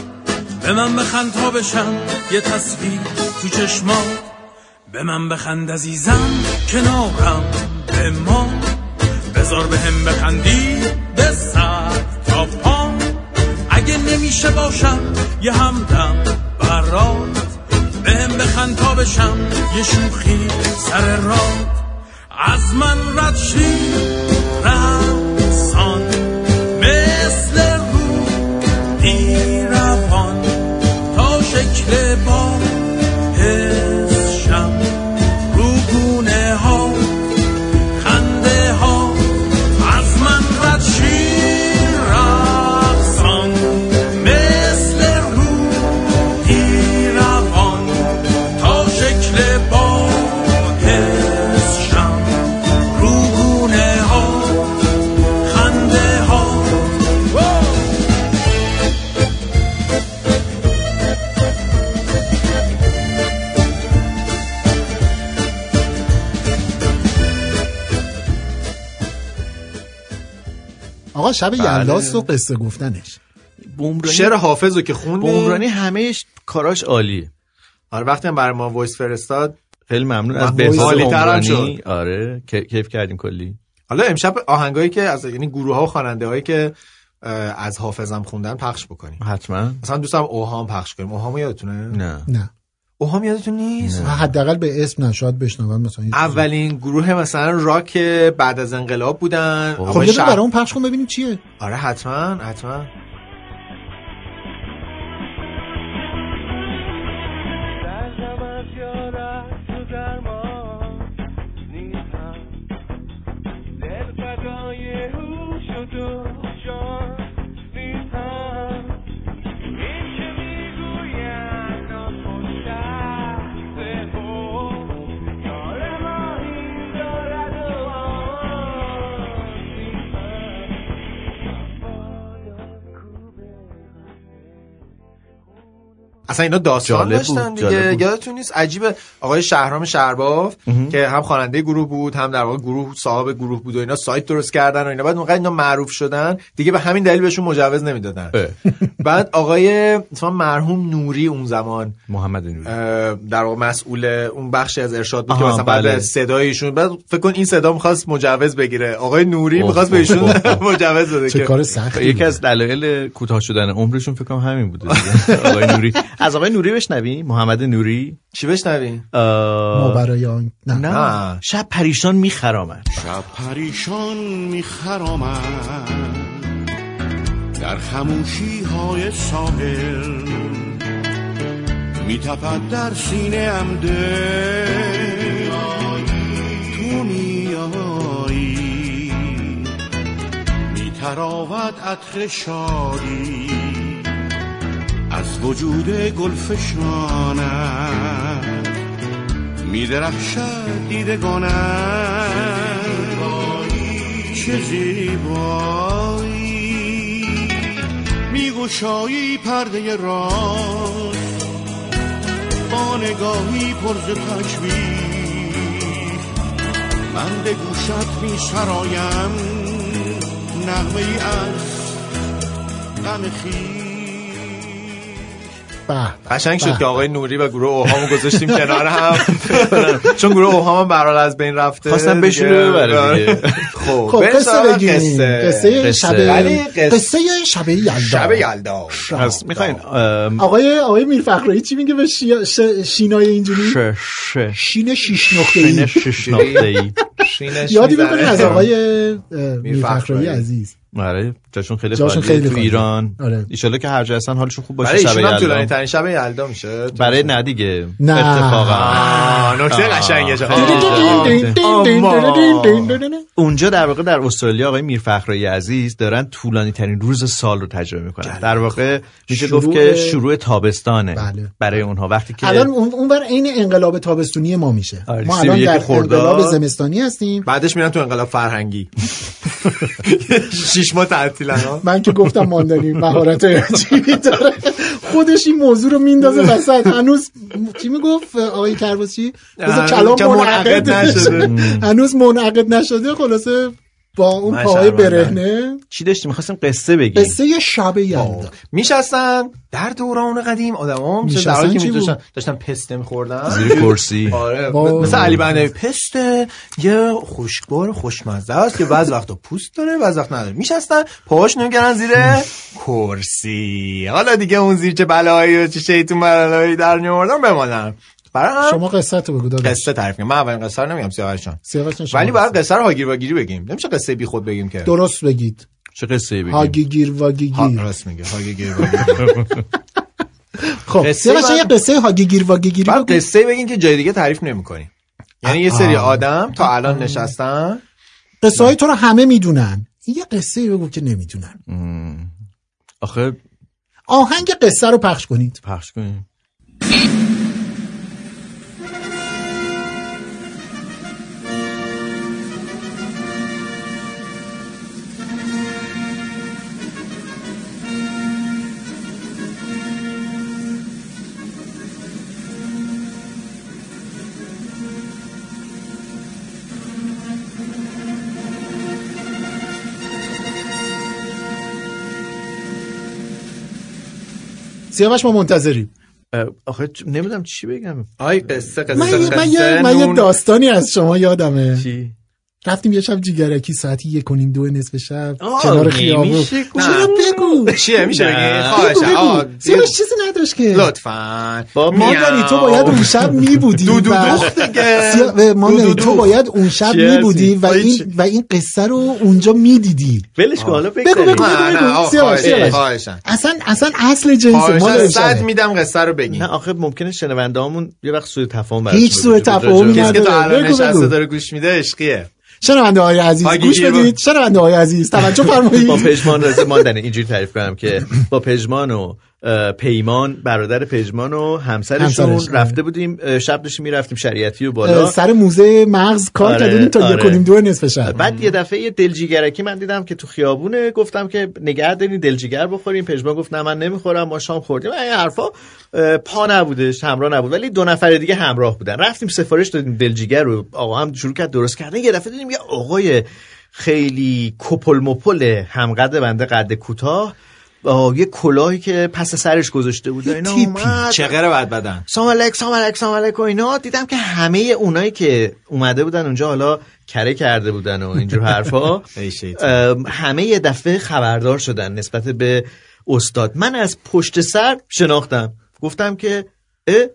R: به من بخند تا بشم یه تصویر تو چشما به من بخند عزیزم کنارم به ما. بذار به هم بخندی به سر تا پا. اگه نمیشه باشم یه همدم برات به هم بخند تا بشم یه شوخی سر راه. از من رد شی رقصان
D: آقا شب
C: بله.
D: یلداست و قصه گفتنش.
C: بومرانی
B: شعر حافظ رو که خوندی
C: بومرانی همهش کاراش عالیه.
B: آره وقتی هم برای ما voice فرستاد
C: خیلی ممنون. از بهزاد
B: شد.
C: آره کی- کیف کردیم کلی.
B: حالا امشب آهنگایی که از یعنی گروه ها و خواننده هایی که از حافظم خوندن پخش بکنیم.
C: حتما.
B: مثلا دوستم اوهام پخش کنیم. اوهام یادتونه؟
C: نه.
D: نه.
B: اوهام یادتون نیست؟
D: حداقل به اسم نشاد بشنون مثلا.
B: اولین گروه مثلا راک بعد از انقلاب بودن.
D: خب.
B: شهر-
D: برای اون پخش کن ببینیم چیه.
B: آره حتما حتما. اصلا اینا داستان
C: جالب
B: داشتن
C: بود،
B: دیگه.
C: جالب بود.
B: یادتون نیست؟ عجیبه. آقای شهرام شرباف. که هم خواننده گروه بود هم در واقع گروه صاحب گروه بود و اینا سایت درست کردن و اینا. بعد موقع اینا معروف شدن دیگه به همین دلیل بهشون مجوز نمی‌دادن. (laughs) بعد آقای مثلا مرحوم نوری اون زمان
C: محمد نوری.
B: در واقع مسئول اون بخشی از ارشاد بود که مثلا بعد
C: بله.
B: صدایشون بعد فکر کن این صدا می‌خواست مجوز بگیره. آقای نوری می‌خواست بهشون
C: اوه، اوه. (laughs)
B: مجوز بده
D: چه
B: که-
D: کار سختی
C: یکی از دلایل کوتاه شدن عمرشون فکر کنم همین بوده. (laughs) آقای نوری. از آقای نوری بشنویم. محمد نوری.
B: چی بشنویم؟
D: ما برای آن نه.
C: نه شب پریشان میخرامد.
S: شب پریشان میخرامد. در خموشی های ساحل میتپد در سینه ام دل. تو میایی میتراود عطر شادی. از وجود گلفشانم میدرخشد دیدگانم. چه زیبایی. میگشایی پرده راز با نگاهی پر ز تشویش من به گوشت میسرایم نغمه ای از غم
D: به
B: قشنگ شد. که آقای نوری و گروه اوهامو (laughs) گذاشتیم کنار هم. (laughs) چون گروه اوهام هم برحال از بین رفته
C: خواستم بهشون رو ببره دیگه.
B: خب
D: خب قصه بگیم
B: قصه.
D: شب
B: قصه-
D: شب یلدا.
B: شب یلدا.
C: می‌خواین
D: آقای آقای میرفخرایی چی میگه به شینای اینجوری؟
C: ش ش
D: شین شیش نقطه
C: شین
D: ای
C: شش نقطه ای
D: یادی. بکنید از آقای میرفخرایی. عزیز.
C: آره جاشون خیلی
D: جاشون خیلی
C: تو. ایران.
D: آره.
C: ایشالله که هر جا هستن حالشون خوب باشه
B: برای
C: شب
B: هم طولانی
C: یلدا
B: ترین شب یلدا میشه.
C: برای نه دیگه
D: نه.
C: اتفاقا.
B: آه، نکته قشنگه.
C: اونجا در واقع در استرالیا آقای میرفخرایی عزیز دارن طولانی ترین روز سال رو تجربه می‌کنن. در واقع میشه گفت که شروع تابستانه
D: بله.
C: برای اونها. وقتی که
D: الان اون بر عین انقلاب تابستونی ما میشه.
C: آره،
D: ما الان در. انقلاب زمستانی هستیم.
B: بعدش میرن تو انقلاب فرهنگی. (laughs) (laughs) شیش ماه تعطیلن ها
D: من که گفتم ماندنی مهارت عجیبی داره. خودش این موضوع رو میندازه وسط. هنوز چی می‌گفت آقای کرباسی؟ کلام منعقد.
B: نشده.
D: هنوز منعقد نشده خلاصه با اون پاهای. برهنه؟
C: چی داشتیم؟ می‌خواستیم قصه بگیم.
D: قصه شب یلدا
B: میشستن در دوران قدیم آدما مثل
D: میشستن
B: در حالی که
D: چی بود؟
B: می‌داشتن داشتن پسته می‌خوردن.
C: زیر کرسی. (laughs)
B: آره. مثل علی بندری پسته یه خوشگوار خوشمزه است که بعض وقتا پوست داره بعض وقت نداره. میشستن پاهاش نمیگرن زیر کرسی. حالا دیگه اون زیر چه بلایی و چه شیطون بلایی در میوردن بمانن. برای هم
D: شما قصه تو بگو داداش.
B: قصه تعریف کنم. من اولین قصه رو نمیگم سیاوش جان.
D: سیاوش جان، شما
B: ولی
D: قصه.
B: باید قصه رو هاگیر واگیری بگیم. نمیشه قصه بی خود بگیم که.
D: درست بگید.
C: چه قصه بگیم؟
D: هاگی گیر واگی
B: ها راست میگه. هاگیر واگیری (laughs)
D: خب سیاوش جان، یه قصه هاگی گیر واگی گیری
B: بعد
D: بگو.
B: قصه بگین که جای دیگه تعریف نمی‌کنیم. یعنی یه سری آدم تا الان نشستن.
D: قصه های تو رو همه می‌دونن. یه قصه بگو که نمی‌دونن.
C: آخه
D: آهنگ قصه رو پخش کنید.
C: پخش کنیم.
D: سیاوش ما منتظریم.
C: آخه چ- نمی‌دونم چی بگم.
B: آی قصه قصه.
D: من, یه-
B: قصه
D: من, یه, من یه
B: نون.
D: داستانی از شما یادمه.
C: چی؟
D: رفتیم یه شب جیگرکی ساعتی یک و نیم دو نصف شب کنار خیابون. چرا بگو
B: چیه میشه
D: بگو سیاوش چیزی نداشت که
B: لطفا
C: با
D: مادری تو باید اون شب می بودی
B: دو دو دو (laughs) دیگه.
D: مادری تو. باید اون شب
C: چی
D: می
C: هستی؟
D: بودی و این
C: چی؟
D: و این قصه رو اونجا می دیدی
C: ولش کن حالا
D: بگو،. بگو. اصلا اصلا اصل جنس مادری
B: صد. میدم قصه رو بگین
C: نه آخه ممکنه شنونده همون یه وقت سوء تفاهم
D: هیچ سوء تفاهمی
C: بیاد.
B: کسی که
D: نداره.
B: الان نشسته. داره گوش میده عشقیه
D: شنونده های عزیز گوش
B: با-
D: بدید. شنونده های عزیز توجه (laughs)
C: با
D: فرمایید
C: پژمان رازه ماندنه اینجوری تعریف کنم که با پژمان و پیمان برادر پژمان و همسرشون
D: همسرش،
C: رفته بودیم شب داشتیم می‌رفتیم شریعتی و بالا.
D: سر موزه مغز کار
C: آره،
D: کردیم تا
C: آره.
D: و نیم دو نصف شب.
C: بعد یه دفعه یه دلجیگرکی من دیدم که تو خیابونه گفتم که نگه دارین دلجیگر بخوریم پژمان گفت نه من نمی‌خورم ما شام خوردیم. این حرفا پا نبودش همراه نبود. ولی دو نفر دیگه همراه بودن. رفتیم سفارش دادیم دلجیگر رو آقا هم شروع کرد درست کردن. یه دفعه دیدیم یه آقای خیلی کپل مپل همقد بنده قد کوتاه یه کلاهی که پس سرش گذاشته بود. و اینا
D: تیپی.
C: اومد.
B: چقدر بد بدن؟
C: سلام علیک سلام علیک سلام علیک و اینا. دیدم که همه اونایی که اومده بودن اونجا حالا کره کرده بودن و اینجور حرفا. (laughs) همه یه دفعه خبردار شدن نسبت به استاد. من از پشت سر شناختم. گفتم که اه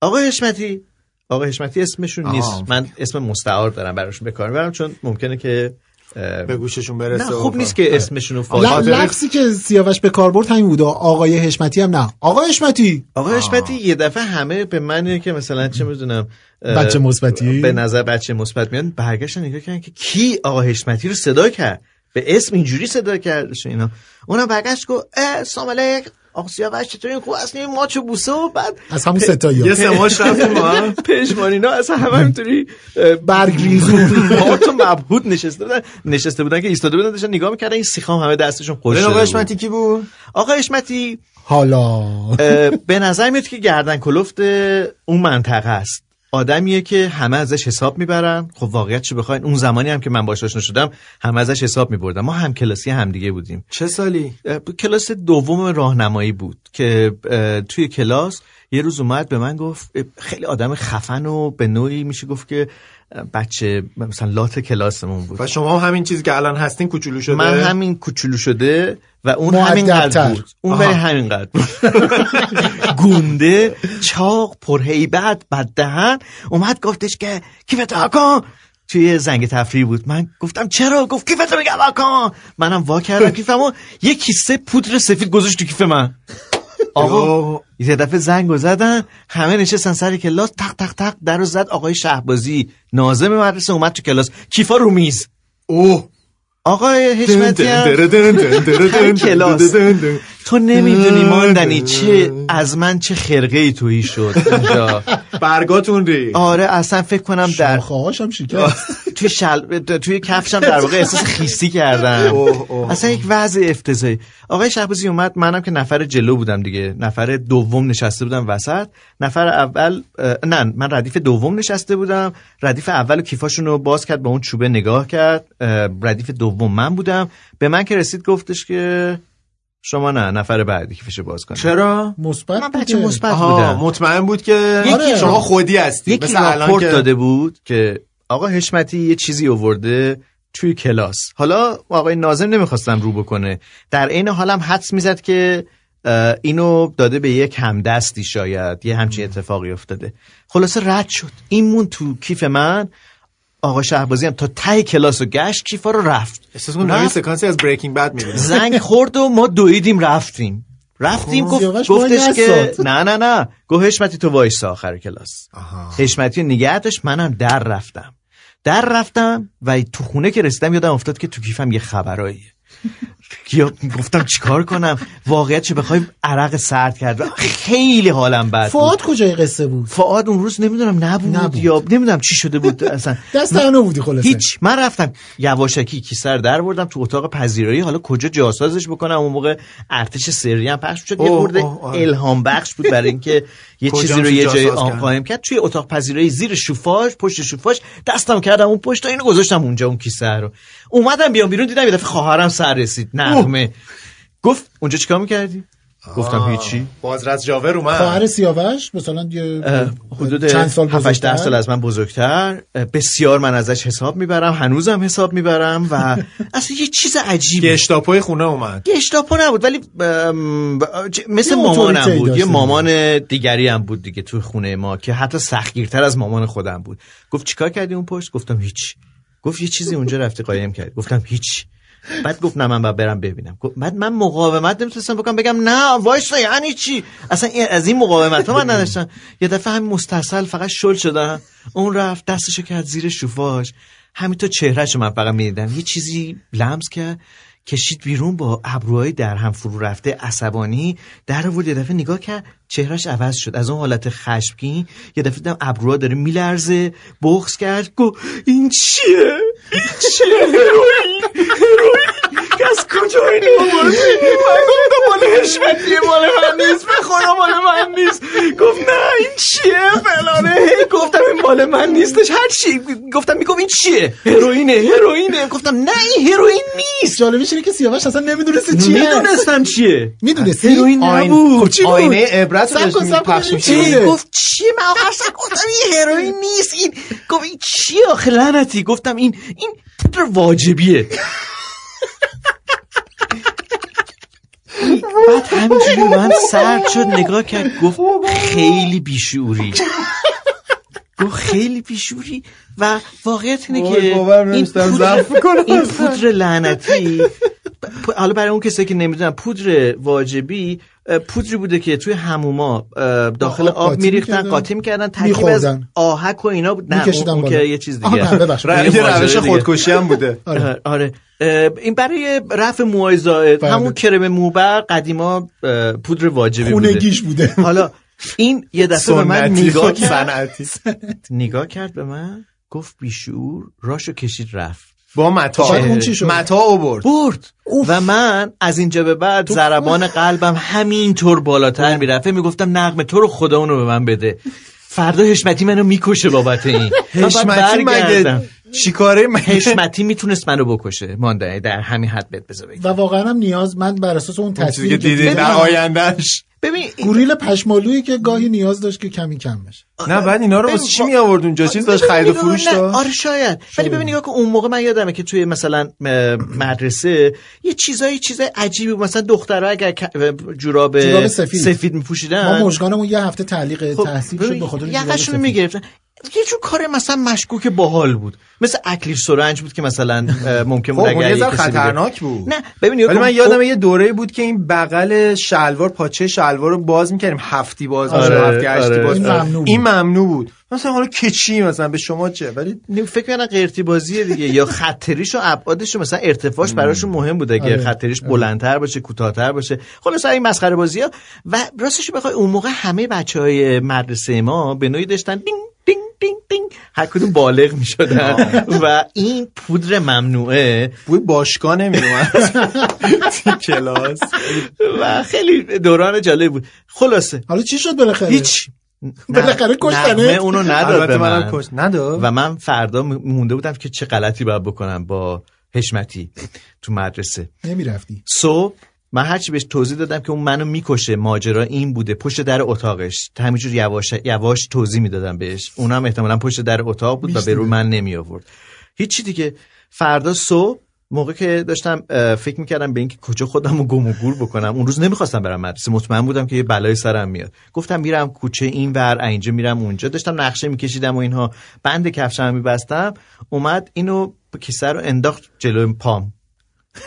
C: آقای حشمتی. آقای حشمتی اسمشون. نیست. من اسم مستعار دارم براشون به کار می‌برم چون ممکنه که
B: به گوششون برسه
C: نه خوب نیست که اسمشون رو فاش
D: ل- لفظی که سیاوش به کار برد همین بود آقای حشمتی هم نه. آقای حشمتی!
C: آقای حشمتی یه دفعه همه به من که مثلا چه می‌دونم
D: بچه مثبتی؟
C: به نظر بچه مثبت میان برگشتن نگاه کردن که کی آقا حشمتی رو صدا کرد. به اسم اینجوری صدا کردش اینا. اونم برگشت گفت اه سلام علیک آقا سیاوش چطوری خوب هستی ماچو بوسه و بعد
D: از همون ستایی
B: یه سماش رفتیم ما هم. (laughs)
C: پشمانینا اصلا همه همینطوری اه،
D: برگ ریزو
C: ما تو مبهوت نشسته بودن. نشسته بودن که ایستاده بودن داشتن نگاه می‌کردن این سیخام همه دستشون خوش شده
B: آقا
C: بود.
B: حشمتی کی بود؟
C: آقا حشمتی
D: حالا.
C: به نظر میاد که گردن کلفت اون منطقه است. آدمیه که همه ازش حساب می‌برن. خب واقعیت چه بخواین؟ اون زمانی هم که من باش آشنا شدم همه ازش حساب میبردن. ما هم کلاسی همدیگه بودیم.
B: چه سالی؟
C: کلاس دوم راهنمایی بود که توی کلاس یه روز اومد به من گفت خیلی آدم خفن و به نوعی میشه گفت که بچه مثلا لات کلاسمون بود.
B: و شما هم همین چیزی که الان هستین کوچولو شده؟
C: من همین کوچولو شده و اون. همین قد بود. اون. ولی همین قد بود. (laughs) گونده چاق پرهیبت بد دهن اومد گفتش که کیفتو آکن توی زنگ تفریح بود. من گفتم چرا؟ گفت کیفتو میگم آکن منم وا کردم (laughs) کیفمو. یه کیسه پودر سفید گذاشت تو کیف من. آقا یه دفعه زنگ رو زدن همه نشستن سر کلاس تق تق تق در رو زد آقای شهبازی نازم مدرسه اومد تو کلاس کیفا رو میز
B: اوه
C: آقای حشمتی هم کلاس تو نمی‌دونی ماندنی چه از من چه خرقه ای تویی شد (laughs)
B: برگاتون ری
C: آره اصلا فکر کنم در
D: خواهاشم شکست. (laughs)
C: توی شل... توی کفشم در واقع احساس خیسی کردم. اصلا یک وضع افتضاحی. آقای شهبازی اومد منم که نفر جلو بودم دیگه. نفر دوم نشسته بودم وسط. نفر اول نه من ردیف دوم نشسته بودم. ردیف اول کیفاشون رو باز کرد به اون چوبه نگاه کرد. ردیف دوم من بودم. به من که رسید گفتش که شما نه نفر بعدی کیفشو باز کنید
B: چرا؟
D: مثبت
C: من بچه. مثبت بودم.
B: مطمئن بود که
D: آره.
B: شما خودی هستی.
C: یکی
B: مثل الان
C: راپورت
B: که
C: داده بود که آقا حشمتی یه چیزی آورده توی کلاس. حالا آقای ناظم نمی‌خواستم رو بکنه. در عین حالم حدس می‌زد که اینو داده به یک همدستی شاید. یه همچین اتفاقی افتاده. خلاصه رد شد. این مون تو کیف من. آقا شهبازی هم تا ته کلاس و گشت کیفا رو رفت؟
B: احساس کنم سکانسی از بریکینگ بد می‌بینم
C: زنگ خورد و ما دویدیم رفتیم. رفتیم گفت گفتش که. نه نه نه. گفت حشمتی تو وایسا آخر کلاس. حشمتی نگه داشت منم در رفتم. در رفتم و تو خونه که رسیدم یادم افتاد که تو کیفم یه خبراییه. یا گفتم چیکار کنم؟ واقعیت چه بخوای عرق سرد کرد. خیلی حالم بد
D: فعاد کجای قصه بود؟
C: فعاد اون روز نمی‌دونم نبود,
D: نبود.
C: یا نمی‌دونم چی شده بود اصلا. (laughs)
D: دست تنها بودی خلاصه.
C: هیچ. من رفتم یواشکی کیسه رو در بردم تو اتاق پذیرایی. حالا کجا جاسازش بکنم؟ اون موقع ارتش سری هم پخش شد. یه خورده
B: اوه، آره.
C: الهام بخش بود برای اینکه یه (laughs) چیزی رو یه جای آن
B: کرد؟
C: قایم کرد. توی اتاق پذیرایی زیر شوفاژ پشت شوفاژ دستم کردم اون پشت اینو گذاشتم اونجا اون کیسه رو. اومدم بیام بیرون دیدم یه دفعه خواهرم سر رسید. نغمه گفت اونجا چیکار می‌کردی؟ گفتم هیچی.
B: بازرس جاور اومد.
D: خواهر سیاوش؟ مثلا یه
C: حدود
D: چند سال
C: 7
D: بزرگتر؟
C: 10 سال از من بزرگتر. بسیار من ازش حساب می‌برم. هنوزم حساب می‌برم و (laughs) اصلا یه چیز عجیبه.
B: گشتاپوی خونه اومد.
C: گشتاپو نبود ولی مثل مامانم بود. یه. مامان دیگری هم بود دیگه توی خونه ما که حتی سختگیرتر از مامان خودم بود. گفت چیکار کردی اون پشت؟ گفتم هیچ. گفت یه چیزی اونجا رفتی قایم کرد گفتم هیچ. بعد گفت نه من باید برم ببینم. بعد من مقاومت نمی‌تونستم بکنم. بگم نه وایسا یعنی چی؟ اصلا از این مقاومت ها من نداشتم. یه دفعه همین مستصل فقط شل شدم اون رفت دستشو کرد زیر شوفاژ همینطور چهرهشو من فقط می‌دیدم. یه چیزی لمس کرد. کشید بیرون با ابروهای در هم فرو رفته عصبانی. در آورد یه دفعه نگاه کرد چهرهش عوض شد. از اون حالت خشمگین یه دفعه دیدم ابروها داره میلرزه. بغض کرد گو این چیه؟ این چیه؟ هروئین که از کجا این آوردی من گفتم مال حشمتیه مال من نیست به خدا مال من نیست. گفت نه این چیه فلانه؟ هی گفتم این مال من نیستش. هر چی گفتم میگم این چیه؟ هروئینه هروئینه گفتم نه این هروئین نیست.
D: جالبیش اینه که سیاوش اصلا نمی‌دونسته چیه.
C: می‌دونستم چیه.
D: می‌دونستی؟
C: هروئین نبود.
D: خب؟
B: آینه عبرت رو
D: کن
B: پخش
D: بوده.
C: گفت چی من سر گفتم این هروئین نیست. این گفت این چیه آخه؟ لعنتی. گفتم این این پودر واجبیه. بعد همینجوری به من سرد شد نگاه کرد گفت خیلی بیشعوری گفت خیلی بیشعوری و واقعیت اینه که این پودر, این لعنتی حالا برای اون کسایی که نمی‌دونن پودر واجبی پودری بوده که توی هموما داخل
D: آب
C: میریختن. قاطی می‌کردن ترکیب از. آهک و اینا بود نه اون. که یه چیز دیگه یه
B: روش. خودکشی هم بوده
C: آره, آره. این برای رفع موهای زائد
D: بله.
C: همون کرم موبر قدیما پودر واجبی بوده.
D: خونگیش بوده.
C: حالا این یه دفعه به من نگاه (laughs) کرد. نگاه کرد به من گفت بیشعور راشو کشید رفت.
B: با متا؟ متا آورد
C: برد. و من از اینجا به بعد ضربان قلبم همینطور بالاتر می‌رفته می‌گفتم نقمه تو رو خدا اونو به من بده. فردا حشمتی منو می‌کشه بابت این. (laughs) برگردم.
B: مگه؟ چیکاره
C: حشمتی می‌تونست منو بکشه. مانده در همین حد بهت بذار.
D: و واقعا هم نیاز من بر اساس اون تصویری
B: که
D: که
B: دیدی در آیندهش
C: ببین
D: گوریل پشمالویی که گاهی نیاز داشت که کمی کم بشه.
B: نه بعد اینا رو واسه چی می آورد اونجا؟ چیز داشت خرید و فروش داشت؟
C: آره شاید. ولی ببین نگاه کن اون موقع من یادمه که توی مثلا مدرسه یه چیزایی چیزای عجیبی بود. مثلا دخترها اگر جوراب,
D: سفید.
C: سفید میپوشیدن.
D: ما مشگانمون یه هفته تعلیق تحصیل شد به خاطر سفید.
C: می‌گرفتن. یه جور کار مثلا مشکوک باحال بود. مثل اکلیل سرنج بود که مثلا ممکن
B: خب
C: بود
B: اون
C: اگر
B: یه خطرناک بود.
C: نه ببین
B: ولی من یادم
C: اون-
B: یه دوره بود که این بغل شلوار پاچه شلوار رو باز می‌کردیم. هفتی باز
C: آره،
B: می‌شد، هفتی هشتی
C: آره.
B: باز
D: این
B: می‌شد.
D: ممنوع بود.
B: این ممنوع بود. مثلا حالا که چی؟ مثلا به شما چه؟ ولی
C: فکر کنم قرتی بازیه دیگه. یا خطریش و ابعادش و مثلا ارتفاعش براشون مهم بوده اگه
D: آره.
C: خطریش بلندتر باشه کوتاهتر باشه. خلاص این مسخره بازی ها و راستش بخوای اون موقع همه بچه های مدرسه ما به نوعی داشتن دینگ دینگ دینگ دینگ هر کدوم بالغ می شدن و این پودر ممنوعه.
B: بوی باشگاه نمیومد کلاس.
C: و خیلی دوران جالب بود. خلاصه.
D: حالا چی شد بالاخره؟
C: هیچ. (laughs)
D: بالاخره کشتنه
C: اونو نداد به
B: منم
C: من.
B: کشت- نداد؟
C: و من فردا مونده بودم که چه غلطی باید بکنم با حشمتی تو مدرسه.
D: نمی‌رفتی.
C: صبح من هرچی بهش توضیح دادم که اون منو می‌کشه ماجرا این بوده. پشت در اتاقش. همینجور یواش یواش توضیح می‌دادم بهش. اونم احتمالا پشت در اتاق بود و به رو من نمی آورد هیچی دیگه فردا صبح موقع که داشتم فکر می‌کردم به اینکه کجا خودم رو گم و گور بکنم اون روز نمی‌خواستم برم مدرسه. مطمئن بودم که یه بلای سرم میاد. گفتم میرم کوچه این ور اینجا میرم اونجا. داشتم نقشه میکشیدم و اینها. بند کفشم میبستم. اومد اینو کیسه رو انداخت جلو پام.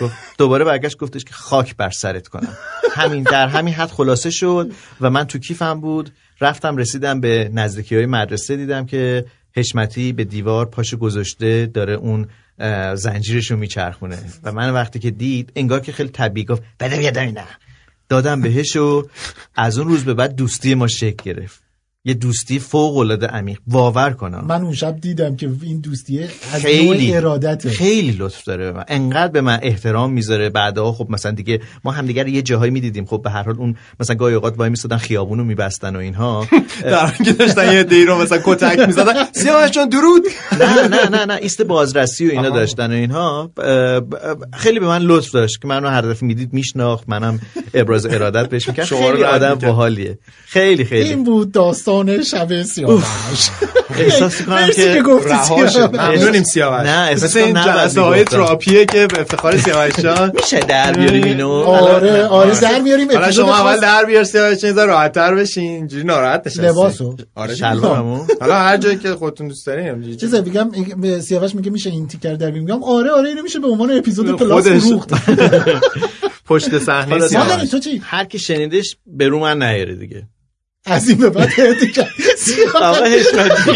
C: گفت دوباره برگشت گفتش که خاک بر سرت کنم. همین در همین حد خلاصه شد و من تو کیفم بود. رفتم رسیدم به نزدیکی های مدرسه دیدم که حشمتی به دیوار پاشو گذاشته داره اون زنجیرشو میچرخونه. و من وقتی که دید انگار که خیلی طبیعی گفت بده بیاد نه. دادم بهش و از اون روز به بعد دوستی ما شکل گرفت. یه دوستی فوق العاده عمیق. باور کنم.
D: من اون شب دیدم که این دوستیه از
C: خیلی
D: نوع ارادته.
C: خیلی لطف داره. به من انقدر به من احترام می‌ذاره. بعدها خب مثلا دیگه ما همدیگه رو یه جاهایی می‌دیدیم. خب به هر حال اون مثلا گاهی اوقات وای میستادن خیابونو میبستن و اینها. (laughs)
B: در حالی که داشتن یه دی رو مثلا کتک می‌زدن. سیاوش جان درود!
C: نه نه نه نه ایست بازرسی و اینا داشتن و اینها. خیلی به من لطف داشت که منو هر دفعه می‌دید میشناخت. منم ابراز ارادت بهش می‌کرد. خیلی آدم. باحالیه. خیلی خیلی.
D: این بود داستان شب سیاوش.
C: احساس می‌کنم
D: مرسی
C: که
D: که گفتی
B: رها شد
D: سیاوش.
B: ممنونیم سیاوش.
C: نه، احساس
B: مثل این
C: کنم
B: جلسه های. تراپیه که به افتخار سیاوش جان
C: میشه در بیاریم اینو؟
D: آره آره در میاریم
B: حالا شما اول در بیار سیاوش چیزا راحت تر بشین. اینجوری ناراحت نشستی
D: لباسو.
B: آره.
C: شلوارمو؟
B: حالا هر جایی که خودتون دوست دارین
D: چیزا میگم به سیاوش میگه میشه این تیکر در بیاریم. میگم آره آره اینو میشه به عنوان اپیزود پلاس. فروخت. (laughs)
B: پشت صحنه سیاوش.
D: چی؟
C: هر کی شنیدش به رو من نیاره دیگه.
D: از این به بعد
C: آقا حشمتی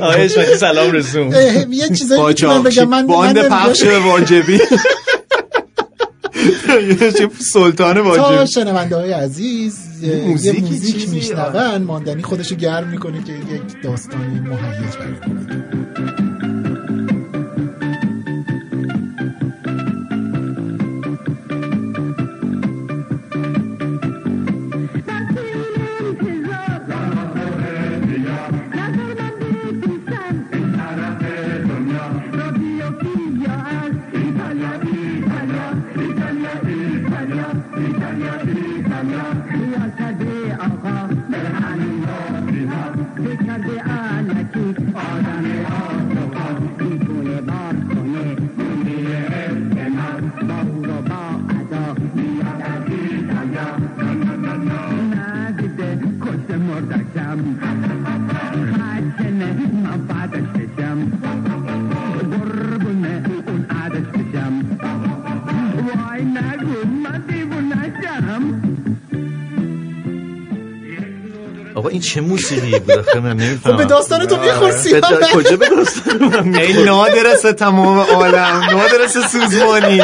C: آقا حشمتی سلام رسون
D: یه چیزایی می‌تونم بگم من
B: باند پخش. واجبی. یه سلطان
D: تا
B: واجبی.
D: شنونده های عزیز یه موزیک؟ میشنون. ماندنی خودشو گرم می‌کنه که یک داستانی مهیج برای
C: آقا این چه موسیقی بود؟ آخه من نمی‌فهمم.
D: خب به داستان تو میخورسی
C: به دا- کجا به داستان من
B: ای
C: می‌خوره؟
B: نادرس تمام عالم نادرس سوزمانی.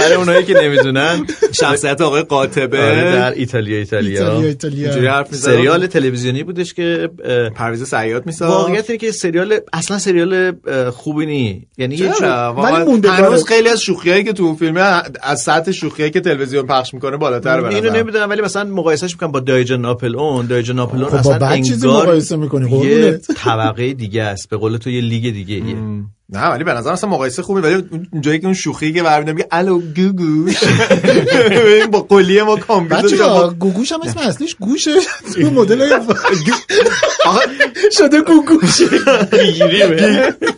C: برای اونایی که نمی‌دونن
B: شخصیت آقای قاطبه.
C: آره، در ایتالیا ایتالیا.
D: ایتالیا
B: حرف.
C: سریال تلویزیونی بودش که
B: پرویز سیاد میساخت.
C: واقعیت اینه که سریال اصلا سریال خوبی نی. یعنی یه.
B: هنوز خیلی از شوخیایی که تو اون فیلمه از سطح شوخیایی که تلویزیون پخش می‌کنه بالاتر به
C: اینو. نمی‌دونم ولی مثلا مقایسهش می‌کنم با دایجا ناپل اون دایجا ناپل اون
D: خب با
C: اصلا انگار
D: مقایسه می‌کنی،
C: یه. طبقه دیگه است. به قول تو یه لیگ دیگه
B: نه ولی به نظر اصلا مقایسه خوبه ولی اون جایی که اون شوخی که برمیاد میگه الو گوگوش. این با قلیه ما کامپیوتر
D: بچه
B: جواب
D: گوگوش هم اسم اصلیش گوشه. تو مدل شده گوگوش.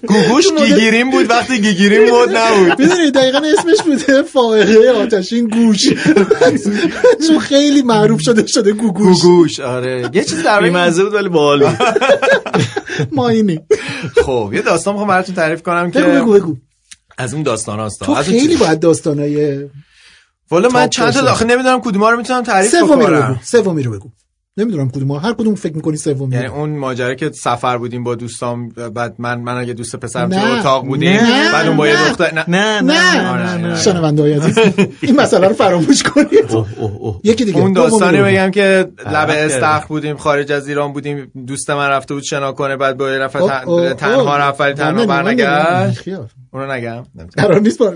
B: گوگوش گیگیریم بود وقتی گیگیریم بود نبود.
D: می‌دونی دقیقا اسمش بوده فائقه آتشین گوش. چون خیلی معروف شده شده گوگوش.
B: گوگوش آره. یه چیز در
C: بیمزه بود ولی باحال بود. (laughs)
D: ما اینی
B: خب یه داستان می‌خوام براتون تعریف کنم که
D: بگو بگو.
B: از اون داستان
D: تو
B: هاست
D: خیلی باید داستانای
B: والا من چند تا داخل نمی‌دونم کدوما رو می‌تونم تعریف
D: سومی رو بگو سومی رو بگو. نمی‌دونم کدوم هر کدوم فکر می‌کنی سومی
B: یعنی اون ماجرا که سفر بودیم با دوستام بعد من من اگه دوست پسرم تو. اتاق بودیم. بعد اون با یه. دختر نه
C: نه
D: نه
B: آره، نه.
D: شنونده های عزیز این مسئله رو فراموش کنید یکی دیگه
B: اون داستانی
D: رو.
B: بگم که لب
C: عرق
B: استخر بودیم خارج از ایران بودیم دوست من رفته بود شنا کنه بعد با یه نفر
D: اوه،
B: تن-
D: اوه،
B: تنها. رفت ولی تنها. برنگشت. اونو نگم
D: قرار نیست یه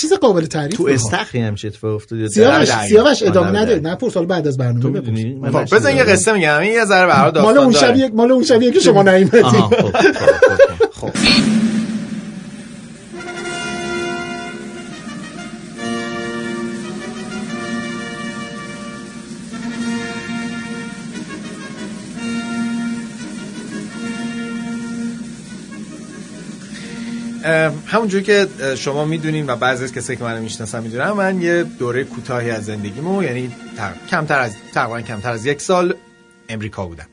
D: چیز قابل تعریف
C: تو. استخری همچه اتفاق افتاد یا
D: سیاوش سیاوش ادامه نده نه پرسال بعد از برنامه بپرس.
B: خب. بزن یه قصه میگم. این یه ذره برای
D: مال
B: داستان
D: اون
B: داره.
D: شبیه مال اون شبیه که شما نیومدی.
C: آها، خب، (laughs) خب، خب.
B: اه، همونجور که شما می‌دونین و بعضی از کسایی که منو می‌شناسن می‌دونن من یه دوره کوتاهی از زندگیمو یعنی تق- کمتر از تقریبا کمتر از یک سال امریکا بودم.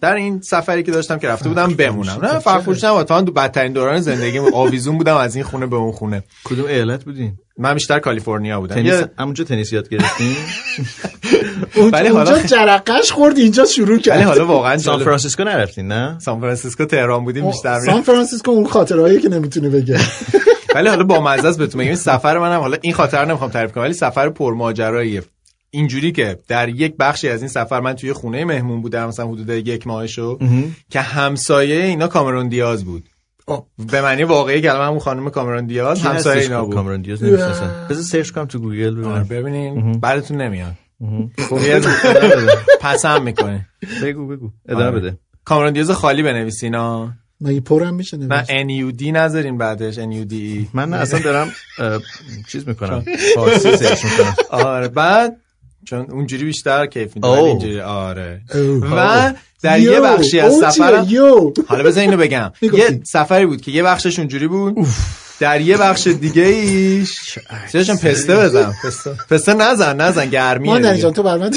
B: در این سفری که داشتم که رفته بودم بمونم. نه نه اتفاقا تو بدترین دوران زندگیم آویزون بودم از این خونه به اون خونه.
C: کدوم ایالت بودین؟
B: من بیشتر کالیفرنیا بودم.
C: تنیس
B: یه-
C: همونجا تنیس یاد گرفتین (laughs)
D: اون-
B: ولی
D: اونجا
B: حالا-
D: جرقش خورد اینجا شروع کرد.
B: ولی حالا واقعا
C: سان فرانسیسکو نرفتین نه؟
B: سان فرانسیسکو تهران بودیم بیشتر
D: سان فرانسیسکو اون خاطرهایی که نمی‌تونه بگه (laughs)
B: ولی حالا با مزه است بهتون این سفر منم حالا این خاطر رو نمی‌خوام تعریف کنم ولی سفر پرماجراییه اینجوری که در یک بخشی از این سفر من توی خونه مهمون بودم مثلا حدود یک ماهشو که همسایه اینا کامرون دیاز بود. به معنی واقعی کلمه همون خانم کامرون دیاز همسایه اینا
C: خب
B: بود.
C: کامرون دیاز نمی‌شناسم بذار search کنم تو گوگل
B: آره،
C: ببینم
B: ببینین بعدتون نمیاد. خب. (laughs) یه پسم می‌کنه.
C: بگو بگو. ادامه
B: آره.
C: بده.
B: کامرون دیاز خالی بنویسین ها
D: مگه پرم میشه
B: نه؟ nude نذارین بعدش nude
C: من نه اصلا دارم چیز می‌کنم. فارسی (laughs) سرچ می‌کنم.
B: آره بعد چون اونجوری بیشتر کیف. ولی اینجوری آره.
D: اوه.
B: و در
D: یو،
B: یه بخشی از؟ سفرم حالا بذار اینو بگم. (laughs) یه سفری بود که یه بخشش اونجوری بود. در یه بخش دیگه ایش سیاوشم پسته بزن. پسته. نزن نزن گرمیه
D: مادر
B: دیگه.
D: جان تو بر من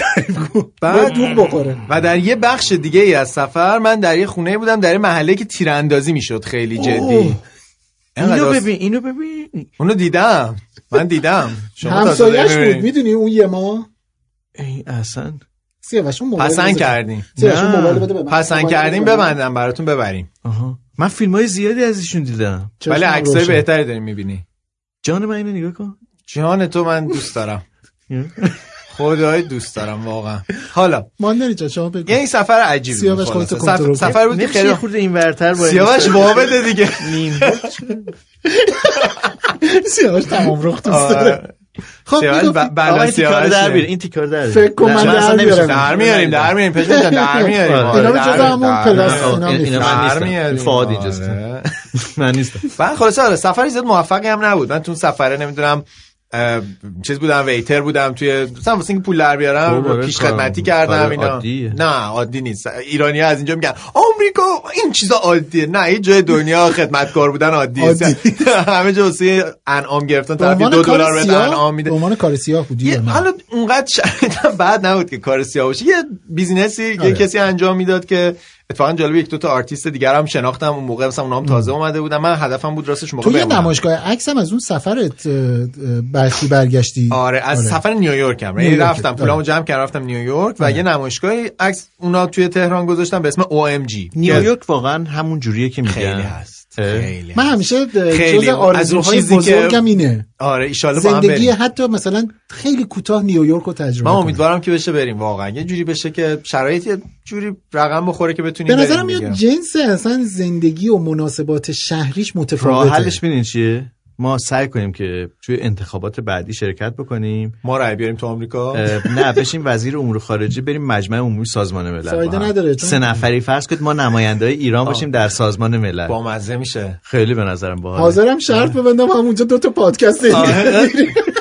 B: بعد-
D: دوغ بخوره.
B: و در یه بخش دیگه ای از سفر من در یه خونه بودم در یه محله که تیراندازی می‌شد خیلی جدی.
C: اینو ببین اینو ببین.
B: اونو دیدم. من دیدم. شما
D: همسایش بود. می‌دونی اون یه ما
C: این اصلا
D: سیاوش اون موبایل
B: پسند. کردیم.
D: سیاوش اون
C: نه.
D: موبایل بده به من.
B: پسند کردیم. ببندم براتون ببریم.
C: آها. من فیلم های زیادی از ایشون دیدم
B: ولی عکسای. بهتری داریم می‌بینی.
C: جان من اینو نگاه کن.
B: جان تو من دوست دارم. (laughs) خدای دوست دارم واقعا. حالا.
D: ماندنی جان شما بگو.
B: یه این سفر عجیبی بود
D: سیاوش
B: سفر, سفر بود خیلی
C: یه خورده این ورتر این
B: سیاوش؟ وابده دیگه.
C: نیم. (laughs)
D: سیاوش تمام رخ دوست داره. خب
B: سیاوش
D: میگفتی-
B: ب- بلا
C: آقا این تیکار در. بیار این تیکار در بیار.
D: فکر کن
C: نه،
D: من
C: اصلا
D: در. بیارم.
B: در میاریم در میاریم پشت (laughs) در میاریم
C: آره.
B: آره،
D: اینا
B: در-
D: جزء همون
B: در-
D: پلاس
B: در-
D: اینا
C: این- اینا من
B: در
C: نیستم.
B: میاریم.
C: فعاد اینجاست.
B: آره.
C: من نیستم
B: بعد خلاصه آره سفری زیاد موفقی هم نبود من تو اون سفره نمی‌دونم چیز بودم ویتر بودم توی مثلا واسه اینکه پول در بیارم
C: آره،
B: پیش خدمتی کردم
C: کار
B: اینا
C: عادیه.
B: نه عادی نیست ایرانی از اینجا میگن آمریکا این چیزا عادیه نه یه جای دنیا خدمتکار بودن عادیه
D: عادی. (laughs)
B: همه جا واسه انعام گرفتن
D: به
B: طرف دو دلار بهت
D: سیاه
B: انعام
D: به
B: میده
D: عنوان کار سیاه بودی؟
B: حالا اونقدر (laughs) بد نبود که کار سیاه باشه یه business ی یه
D: آره.
B: کسی انجام می‌داد که اتفاقا جالب یک دو تا آرتیست دیگر هم شناختم اون موقع مثلا اونام تازه اومده بودن. من هدفم بود راستش موقع
D: تو یه. نمایشگاه عکس هم از اون سفرت برخی برگشتی؟
B: آره از سفر نیویورک. هم یعنی
D: نیویورک.
B: رفتم پولامو جمع کردم رفتم نیویورک و یه نمایشگاهی عکس اونا توی تهران گذاشتن به اسم OMG
C: نیویورک واقعا همون جوریه که میگن.
B: خیلی هست. خیلی
D: من همیشه
B: خیلی.
D: جز
B: از اون
D: آرزوهای
B: چیزی که-
D: بزرگم اینه.
B: آره هم
D: زندگی حتی مثلا خیلی کوتاه نیویورک رو تجربه
B: من
D: کنم.
B: امیدوارم که بشه بریم واقعا. یه جوری بشه که شرایط یه جوری رقم بخوره که بتونیم
D: به نظرم. میاد جنس اصلا زندگی و مناسبات شهریش
C: راه
D: متفاوته.
C: حلش میدین چیه؟ ما سعی کنیم که توی انتخابات بعدی شرکت بکنیم.
B: ما رای بیاریم تو آمریکا.
C: نه بشیم وزیر امور خارجه بریم مجمع عمومی سازمان ملل
D: فایده. نداره، چون-
C: سه نفری فرض کنید ما نماینده ایران باشیم در سازمان ملل.
B: با مزه میشه.
C: خیلی به نظرم باحال
D: حاضرم شرط ببندم همونجا دو تا پادکست (laughs)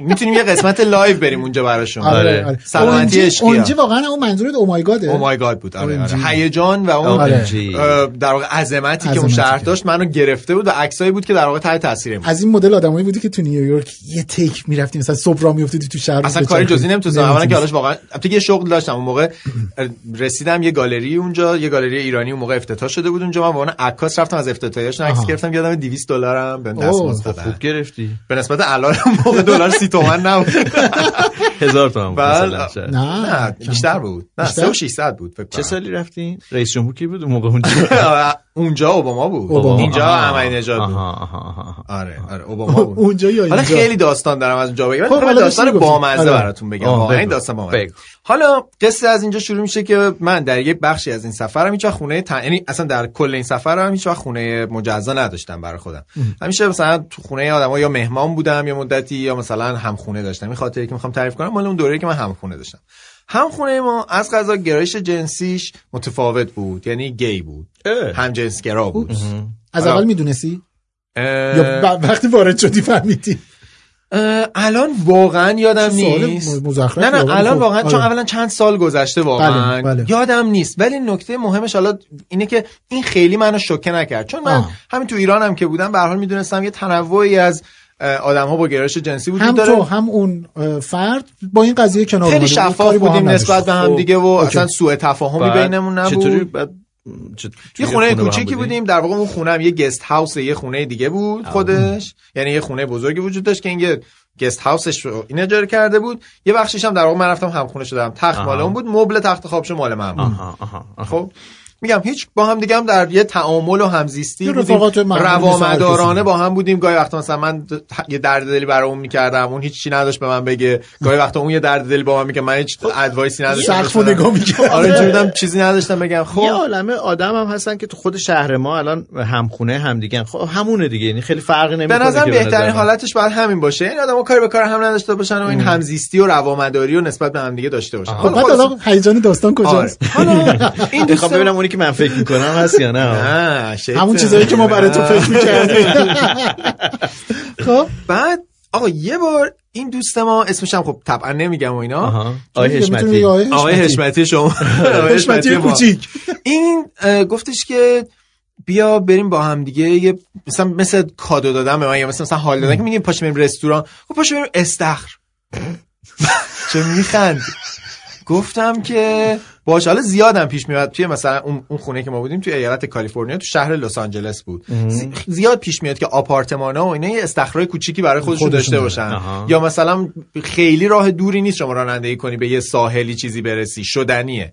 B: می‌تونیم یه قسمت live بریم اونجا براشون
D: آره آره
B: سلامتی
D: اونجا-
B: اشکیا
D: اونجا واقعا اون منظورت oh my god
B: ه oh my god بود آره, آره. هیجان و اون
D: آره.
B: در واقع عظمتی که اون شهر. داشت منو گرفته بود و عکسایی بود که در واقع تحت تاثیر بود
D: از این مدل آدمایی بودی که تو نیویورک یه تیک می‌رفتیم مثلا صبح را میافتادی تو شهر
B: اصلا. کاری جزئی نمی‌تونستم اولا که. حالش واقعا البته یه شغل داشتم اون موقع رسیدم یه گالری اونجا یه گالری ایرانی اون موقع افتتاح شده بود اونجا من به عنوان عکاس رفتم از افتتاحیش عکس. گرفتم یادم 200 دلارم به دستمزد
C: خب خوب گرفتی
B: به نسبت الان موقع دلار سی تومن نبود
C: هزار تومن بود.
D: نه
B: بیشتر بود نه
C: بیشتر؟
B: سه و 600 بود فکر
C: چه. سالی رفتین رئیس جمهور کی بود اون موقع اونجا (laughs)
B: اونجا اوباما بود. اینجا. احمدی نژاد بود. آره آره اوباما بود
D: اونجا یا
B: حالا خیلی داستان دارم از اونجا بگم
D: خب،
B: خب
D: حالا
B: داستان. بامزه
D: آره.
B: براتون بگم واقعا این. داستان بامزه. حالا قصه از اینجا شروع میشه که من در یک بخشی از این سفرم هیچ وقت خونه تن... یعنی اصلا در کل این سفرم هیچ وقت خونه مجزا نداشتم برای خودم همیشه مثلا تو خونه آدما یا مهمان بودم یا مدتی یا مثلا همخونه داشتم. این خاطری که می‌خوام تعریف کنم مال اون دوره‌ای که من همخونه داشتم. همخونه ما از قضا گرایش جنسیش متفاوت بود. یعنی گی بود. هم جنسگرا بود.
D: از اول می‌دونستی؟
B: اه،
D: یا ب- وقتی وارد شدی فهمیدی؟
B: الان واقعا یادم نیست. نه نه. الان
D: خب،
B: واقعا چون
D: آره.
B: اولا چند سال گذشته واقعا.
D: بله، بله.
B: یادم نیست. ولی نکته مهمش حالا اینه که این خیلی منو شوکه نکرد. چون من
D: آه.
B: همین تو ایرانم که بودم به هر حال می‌دونستم یه تنوعی از آدم ها با گرایش جنسی وجود
D: هم
B: داره.
D: تو هم اون فرد با این قضیه کنار
B: خیلی. شفاف بودیم. نسبت به هم
D: خب،
B: دیگه و
D: اوکی.
B: اصلا سوء تفاهمی بینمون نبود.
C: چطوری؟ بعد
B: یه خونه کوچیکی بودیم؟ در واقع اون خونه هم یه گست هاوس یه خونه دیگه بود خودش. یعنی یه خونه بزرگی وجود داشت که این گست هاوسش رو این اجاره کرده بود. یه بخشش هم در واقع من رفتم همخونه شدم. تخت. مال اون بود. مبل تخت خوابش مال من بود.
C: آها، آها، آها.
B: خب؟ میگم هیچ با هم دیگه هم در یه تعامل و همزیستی
D: یه
B: بودیم. روامدارانه با هم بودیم. گاهی وقتا مثلا من یه درد دلی برای اون می‌کردم اون هیچ چی نداشت به من بگه. گاهی وقتا اون یه درد دلی با من میگه من هیچ ادوایسی نداشتم.
D: سقف رو نگاه می‌کردم.
B: آره بودم چیزی نداشتم بگم.
C: یه
B: خب
C: عالمه آدم هم هستن که تو خود شهر ما الان همخونه همدیگه خب همونه دیگه. یعنی خیلی فرقی
B: به
C: نمی‌کنه
B: نظر
C: که
B: بهترین. حالتش باید همین باشه. این آدم‌ها کاری به کار هم نداشته باشن و این همزیستی و روامداری و نسبت به هم دیگه داشته باشن.
D: خب
B: حالا
D: بعد الان هیجان داستان کجاست؟
B: آره. حالا (laughs) این
C: ببینم اونی که من فکر می‌کنم هست یا نه.
D: همون چیزایی که ما برای تو فکر می‌کردیم. (laughs) خب.
B: بعد آقا یه بار این دوست ما اسمش هم خب طبعا نمیگم و اینا.
C: آقای حشمتی.
D: بگی آقای
B: حشمتی شما. (laughs) آقای
D: حشمتی. کوچیک.
B: این گفتش که بیا بریم با هم دیگه. یه مثلا مثل کادو دادن به من یا مثلا مثلا حال دادن که میگیم پاش بریم رستوران. خب پاش بریم استخر. (laughs) چه میخند؟ گفتم که باشه حالا زیادم پیش میاد توی مثلا اون خونه که ما بودیم توی ایالت کالیفرنیا تو شهر لس آنجلس بود. زی- زیاد پیش میاد که آپارتمان ها و اینا یه استخرای کوچیکی برای خودشون داشته. باشن. یا مثلا خیلی راه دوری نیست شما رانندگی کنی به یه ساحلی چیزی برسی. شدنیه.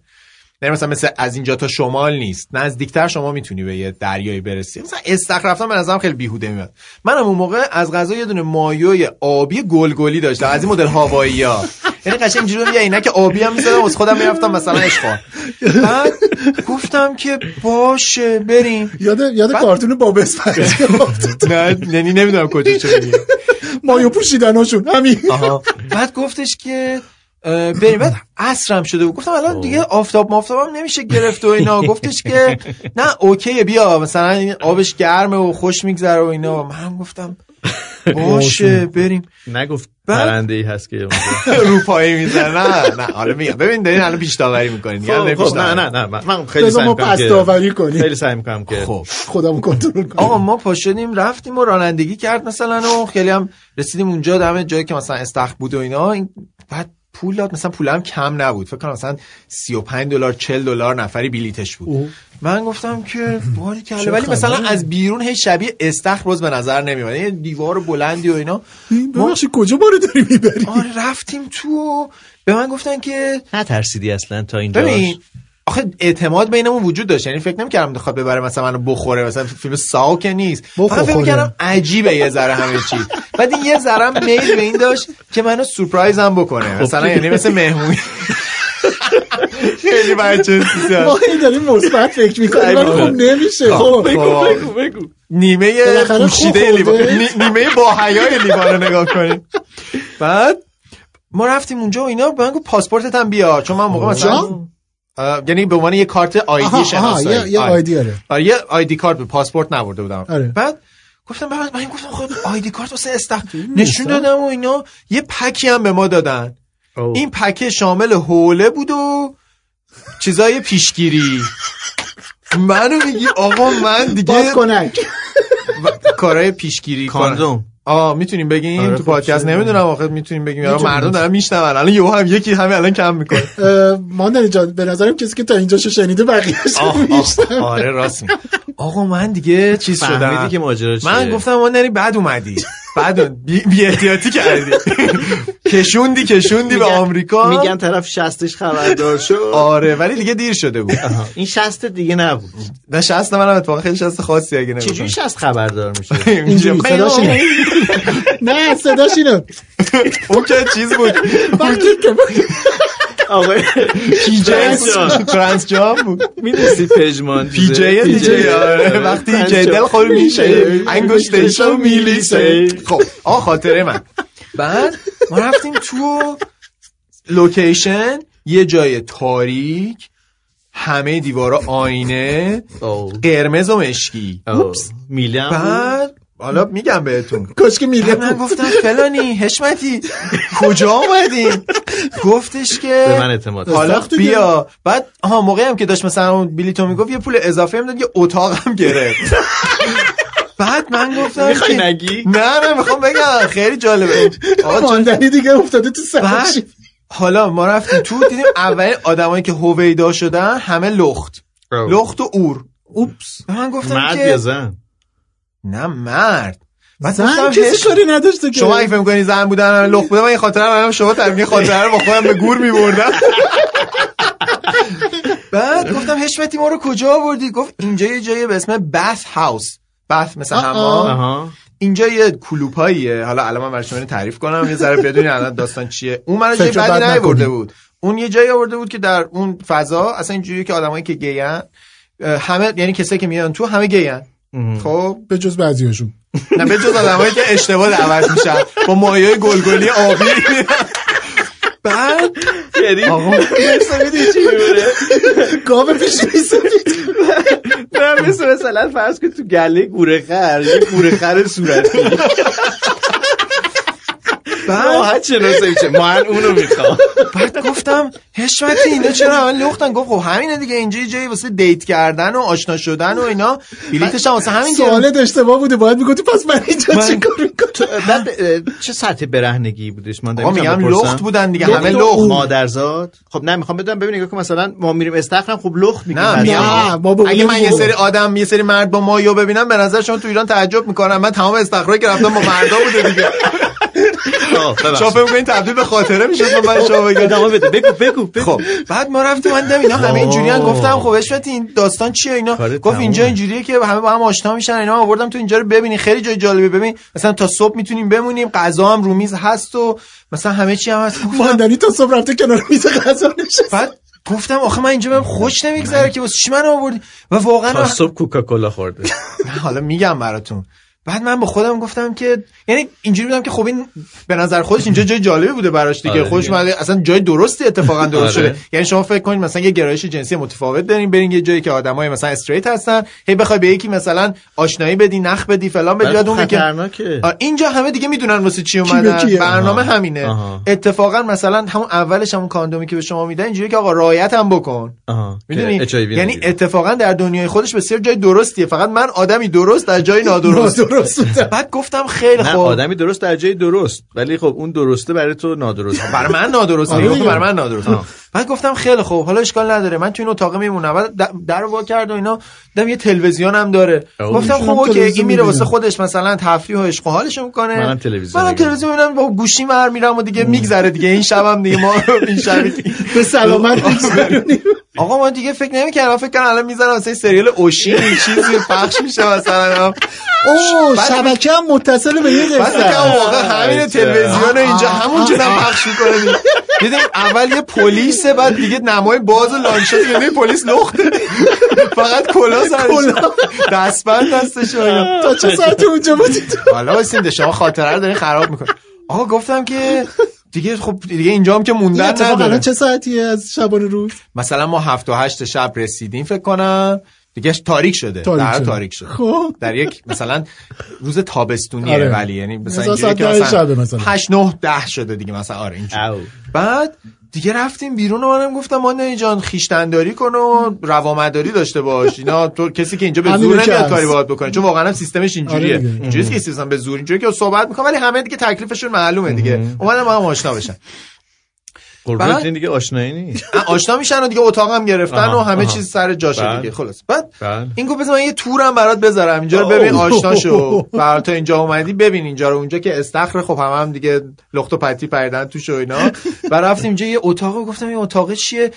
B: نه مثلا مثل از اینجا تا شمال نیست. نزدیکتر شما می‌تونی به یه دریایی برسی. مثلا استخر رفتن به نظرم خیلی بیهوده میاد. منم اون موقع از غذا یه دونه مایوی آبی گلگلی داشتم. از این مدل هوایی ها یعنی قشنگ اینجوری یه عینک آبی هم می‌زدم واسه خودم می‌رفتم مثلا اشغال بعد گفتم که باشه بریم.
D: یاد یاد کارتون باب افتاد.
B: نه یعنی نمی‌دونم کجا چه
D: مایو پوشیدناشون همین.
B: بعد گفتش که بریم. بعد عصرم شده بود. گفتم الان دیگه آفتاب مافتابم نمیشه گرفت و اینا. (laughs) گفتش که نه اوکی بیا. مثلا این آبش گرمه و خوش میگذره و اینا. من گفتم (laughs) باشه بریم.
C: نگفت پرنده ای هست که (laughs)
B: رو پایی می‌زنه. نه نه. حالا میگم. ببین دارین الان پیش داوری می‌کنین.
C: خب، خب، نه نه نه. من- خیلی سعی
D: ما
C: می‌کنم که
D: داوری کنیم.
C: خیلی سعی می‌کنم که
B: خب.
D: خودمو کنترل کنیم.
B: آقا ما پا شدیم رفتیم و رانندگی کرد مثلا و خیلی هم رسیدیم اونجا. دم جایی که مثلا استخر بود و اینا. این بعد پول داد. مثلا پول هم کم نبود. فکر کنم مثلا 35 دلار 40 دلار نفری بلیتش بود.
D: اوه.
B: من گفتم که باری کله ولی مثلا؟ از بیرون هی شبیه استخر باز به نظر نمیاد. یه دیوار بلندی و اینا.
D: ببخشید کجا باره داری می‌بری؟
B: آره رفتیم تو و به من گفتن که
C: نترسیدی اصلا تا اینجا
B: ببین آخه اعتماد بینمون وجود داشت. یعنی فکر نمی‌کردم بخواد ببره مثلا منو بخوره. مثلا فیلم ساو که نیست. فقط فکر. می‌کردم عجیبه یه ذره همه چیز. بعد این یه ذره میل به این داشت که منو سورپرایز هم بکنه. مثلا یعنی مثل مهمونی. خیلی بچه
D: ما این داریم مثبت فکر می‌کنیم ولی خب نمیشه.
B: خب،
D: خب.
B: بگو،
C: بگو بگو
B: نیمه پوشیده لیوان. نیمه با حیای لیوان رو نگاه کنیم. بعد ما رفتیم اونجا و اینا. به من گفت پاسپورتت هم بیار. چون من موقع مثلا یعنی به عنوان یه کارت آیدی شناسایی
D: یه- یه
B: آره.
D: آیدی آره.
B: آره، یه آیدی کارت بود پاسپورت نبرده بودم
D: آره.
B: بعد گفتم بعد من گفتم خب آیدی کارت واسه استخ نشون دادم و اینا یه پکی هم به ما دادن
C: اوه.
B: این پکه شامل حوله بود و چیزای پیشگیری منو میگی آقا من دیگه
D: باز کنک
B: کارهای پیشگیری.
C: کاندوم
B: آه می‌تونیم بگیم
C: آره،
B: تو
C: خب،
B: پادکست؟ نمی‌دونم آخه می‌تونیم بگیم
D: می‌تونیم.
B: مردم دارن میشنون الان یهو هم یکی همه الان کم می‌کنه
D: ماندنی جان به نظرم کسی که تا اینجاشو شنیده بقیه‌اش می‌شنوه.
B: آره راست میگی. آقا من دیگه چیز شدم
C: که ماجرا
B: من گفتم ما نری بعد اومدی بعد بی, بی احتیاطی کردی. (laughs) کشوندی کشوندی به آمریکا.
C: میگن طرف شستش خبردار شد.
B: آره ولی دیگه دیر شده بود.
C: این شست دیگه نبود.
B: نه شست منم اتفاقا خیلی شست خاصی اگه نگفتم
C: چجوری شست خبردار میشه؟ (laughs)
D: صداش. (laughs) نه صداش اینه.
B: اون که چیز بود.
D: که
C: آقای (laughs)
B: پی جی ترانس (laughs) جام بود.
C: می‌دونستی پژمان
B: پی جی دیگه. آره وقتی جدل خور میشه انگشتشو میلیسه. خب آه خاطره من. بعد ما رفتیم تو لوکیشن یه جای تاریک همه دیوارا آینه قرمز و مشکی.
C: میلم
B: بعد حالا میگم بهتون.
D: کاش که میله
B: من گفتم فلانی حشمتی. کجا اومدین؟ گفتش که
C: به من اعتماد.
B: حالا. بیا. بعد ها موقعی هم که داشت مثلا اون بلیتو می‌گفت یه پول اضافه هم داد یه اتاق هم گرفت. بعد من گفتم
C: می‌خوای
B: که-
C: نگی؟
B: نه نه می‌خوام بگم. خیلی جالبه. آقا
D: دیگه افتاده تو سرش
B: حالا ما رفتیم تو دیدیم اول آدمایی که هویدا شدن همه لخت. لخت و اور. اوپس. من گفتم
C: مرد
B: که
C: یا زن؟
B: نه مرد. بعد
D: زن کسی
B: هش-
D: کاری نداشته که.
B: شما اگه فکر می‌کنی زن بودن من لخت بودم من این خاطره رو شما تعبیر خاطره رو با خودم به گور می‌بردم. (laughs) بعد گفتم حشمتی ما رو کجا آوردی؟ گفت اینجا یه جایی به اسم بث هاوس بث مثل
D: آه.
B: حمام. اینجا یه کلوپاییه. حالا الان من برای شما تعریف کنم. یه ذره بدونی الان داستان چیه. اون من جای بدی
D: بد
B: نیورده. بود. اون یه جایی آورده بود که در اون فضا اصلا اینجوریه که آدمایی که گیان همه یعنی کسایی که میان تو همه گیان. خب
D: به جز بعضیاشون.
B: نه به جز آدمایی که اشتباه دعوت میشن. با مایه گلگلی آبی. بعد؟
C: یعنی
B: آقا.
C: می‌دونی چی میمونه
D: گاو پیشی سفید
C: نه مثل مثلا فرض که تو گله گوره خر یه گوره خر صورتی. راحت شناسه میشه. من اونو می‌خوام.
B: بعد گفتم حشمتی اینا چرا اول لختن گفت خب همینه دیگه اینجا یه جایی واسه دیت کردن و آشنا شدن و اینا. بلیتش هم واسه همین.
D: سوالت اشتباه بوده باید می‌گفتی پس من اینجا
B: من-
D: چی کار می‌کنم؟
C: چه سطح برهنگی بودش؟ من
B: میگم؟ لخت بودن دیگه
C: لخت
B: همه لخت.
C: مادرزاد؟ خب نه می‌خوام بدونم ببینید که مثلا ما میریم استخرم خب لخت میگیم
B: اگه من یه. سری آدم یه سری مرد با مایو ببینم به نظر شما تو ایران تعجب می‌کنم. من تمام استخرایی که رفتم با مردا بوده دیگه. شما فکر می‌کنین تبدیل به خاطره میشه؟ من شما بگم.
C: ادامه بده. بگو بگو
B: خب بعد ما رفتیم من دیدم اینا همه اینجوریان گفتم خب اشفت این داستان چیه اینا؟ گفت. اینجا اینجوریه که همه با هم آشنا میشن اینا آوردم تو اینجا رو ببینی خیلی جای جالبی ببین مثلا تا صبح می‌تونیم بمونیم غذا هم رو میز هست و مثلا همه چی هم هست.
D: ماندنی تا صبح رفته کنار میز غذا نشست
B: بعد گفتم آخه من اینجا بهم خوش نمیگذره که واسه چی من آوردی؟ و واقعا
C: تا صبح کوکاکولا خورده. (laughs)
B: حالا میگم براتون. بعد من با خودم گفتم که یعنی اینجوری بودم که خب این به نظر خودش اینجا جای جالبی بوده براش دیگه
C: آره
B: خودش اصلا جای درستی اتفاقا درست
C: آره.
B: شده یعنی شما فکر کنید مثلا یه گرایش جنسی متفاوت دارین برین یه جایی که آدمای مثلا استریت هستن هی بخوای به یکی مثلا آشنایی بدی نخ بدی فلان بدی بعد
C: خب
B: اون آه، اینجا همه دیگه می‌دونن واسه چی اومدن
D: کیه؟
B: برنامه
C: آها.
B: همینه
C: آها.
B: اتفاقا مثلا همون اولش همون کاندومی که به شما میدن اینجوری که آقا رعایت هم بکن. می‌دونی
C: که
B: یعنی. اتفاقا در دنیای خودش بسیار جای درستیه فقط من آدمی درست در جای (laughs) نادرست
D: بودم.
B: بعد گفتم خیلی خوب.
C: آدمی درست در جای درست. ولی خب اون درسته برای تو نادرست. (laughs)
B: برای من نادرست.
D: آره.
B: برای من نادرست. بعد گفتم خیلی خوب. حالا اشکال نداره. من تو این اتاق میمونم. بعد در وا کرد و اینا. دیدم یه تلویزیون هم داره. گفتم خب اوکی این میره واسه. خودش مثلا تفریح و عشق و حالشو می‌کنه.
C: منم تلویزیون
B: منم. تلویزیون می‌بینم با گوشی ور میرم و دیگه میگذره دیگه. این شبم دیگه ما این شب (laughs)
D: به سلامت (laughs)
B: آقا من دیگه فکر نمی‌کردم فکر کردم الان می‌ذارم مثلا سریال اوشین این چیزی پخش میشه مثلا. بعد-
D: شبکه هم متصل به یه
B: کردم
D: قصه
B: واقعا همین تلویزیون اینجا همون جنم پخش می‌کنه دیدیم اول یه پلیسه بعد دیگه نمای باز و لانچ یعنی پلیس لخته فقط کلا سرش دستبند دستش.
D: تا چه ساعت اونجا بودید
B: حالا واسین شما خاطره رو دارین خراب می‌کنه آقا گفتم که دیگه خب دیگه اینجا هم که موندن
D: الان
B: نداره.
D: چه ساعتیه از شبانه روز؟
B: مثلا ما هفت و هشت شب رسیدیم فکر کنم. دیگه تاریک شده
D: تاریک
B: در
D: شده.
B: تاریک شده
D: خب
B: در یک مثلا روز تابستونیه
D: آره.
B: ولی یعنی مثلا اینجوری
D: ساعت
B: که
D: ده
B: مثلا
D: شبه مثلا.
B: 8 9 10 شده دیگه مثلا آره اینجوری. بعد دیگه رفتیم بیرون و منم گفتم ماندنی جان خیشتنداری کن و روامداری داشته باش اینا تو کسی که اینجا به زور نمیاد. کاری باهات بکنه چون واقعا هم سیستمش اینجوریه
D: آره.
B: اینجوریه که سیستم به زور اینجوری که صحبت می‌کنه ولی همه دیگه تکلیفشون معلومه دیگه اومدن با هم آشنا بشن
C: قربونت. دیگه آشنایی نیست.
B: آشنا میشن و دیگه اتاقم گرفتن
C: آها،
B: و همه
C: آها.
B: چیز سر جاشه. دیگه. خلاص. بعد. این گفت بذار من یه تورم برات بذارم. اینجا رو ببین. آشنا شو برات تا اینجا اومدی ببین اینجا رو. اونجا که استخر خب هم, هم دیگه لخت و پتی پریدن توش و اینا. و رفتیم اینجا یه اتاق گفتم این اتاق چیه؟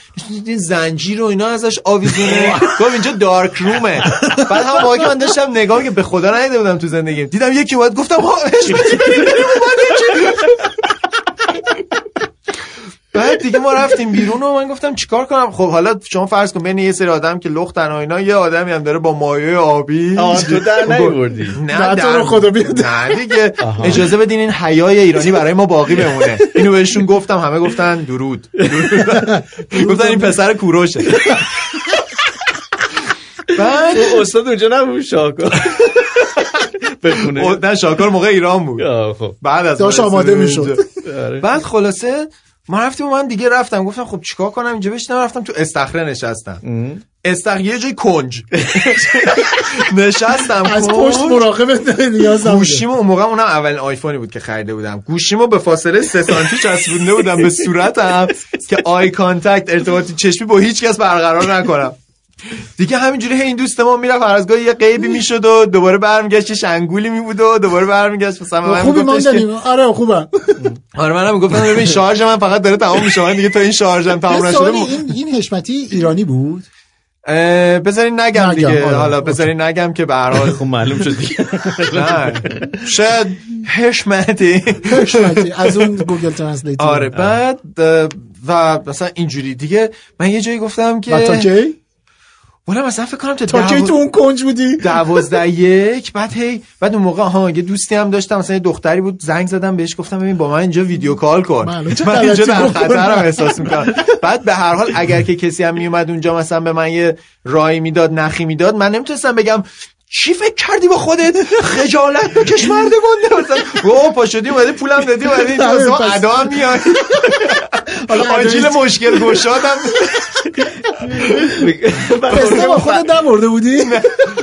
B: این زنجیر و اینا ازش آویزونه؟ (laughs) گفت اینجا دارک رومه. بعد هم من داشتم نگاه که به خدا ندیده بودم تو زندگیم. دیدم یکی اومد گفتم ها حشمتی ببین اومد یکی. بعد دیگه ما رفتیم بیرون و من گفتم چیکار کنم؟ خب حالا شما فرض کن بین یه سری آدم که لختن و اینا یه آدمی هم داره با مایه آبی.
C: آه، تو در (laughs) نیوردی.
B: نه
D: تو
B: در-
D: رو خدا بیاد.
B: نه دیگه. اجازه بدین این حیای ایرانی برای ما باقی بمونه. (laughs) اینو بهشون گفتم همه گفتن درود. (laughs) گفتن این پسر کوروشه. بعد
C: استاد اونجا نبود شاکر بخونه.
B: نه شاکر موقع ایران بود.
C: خب.
B: بعد از
D: داشت
B: ما
D: آماده می‌شد.
C: آره.
B: بعد خلاصه ما رفتیم و من دیگه رفتم. گفتم خب چیکار کنم؟ اینجا بشینم. رفتم تو استخره نشستم. استخر یه جای کنج. (laughs) نشستم
D: از. پشت مراقب نیاز نبوده.
B: گوشیمو اون موقع اونم اولین آیفونی بود که خریده بودم. گوشیمو به فاصله سه سانتی چسبونده بودم به صورتم (laughs) که eye contact ارتباطی چشمی با هیچ کس برقرار نکنم. دیگه همینجوری هی این دوست ما می‌رفت هر از گاهی یه غیبی می‌شد و دوباره برمیگشت یه شنگولی میبود و دوباره برمیگشت. مثلا من
D: خوبی ما
B: که
D: آره خوبه.
B: آره منم می‌گفتم ببین شارژ من فقط داره تمام میشه. من دیگه تا این شارژم تمام نشده
D: این این حشمتی ایرانی بود؟
B: بذارین نگم
D: نگم،
B: دیگه.
D: آره.
B: حالا بذارین نگم که به هر حال
C: خب معلوم شد دیگه.
B: نه. شاید حشمتی.
D: حشمتی. از اون Google Translate
B: آره بعد و مثلا اینجوری. دیگه من یه جایی گفتم که
D: و تا کی
B: والا مثلا فکر کنم تا
D: تا
B: دو-
D: تو اون کنج بودی؟
B: دوازده یک بعد هی بعد اون موقع ها یه دوستی هم داشتم مثلا یه دختری بود زنگ زدم بهش گفتم ببین با من اینجا video call کن. من اینجا در. خطرم احساس می‌کنم. بعد به هر حال اگر که کسی هم میومد اونجا مثلا به من یه رای می‌داد نخی می‌داد من نمی‌تونستم بگم چی فکر کردی با خودت؟ خجالت بکش مرد گنده مثلا او پا شدی اومدی پولم دادی اومدی اینجا (laughs)
D: آره،
B: ادا هم میای. (laughs)
D: حالا
B: آجیل مشکل گشادم. (laughs)
D: پسته با خودت نبرده بودی؟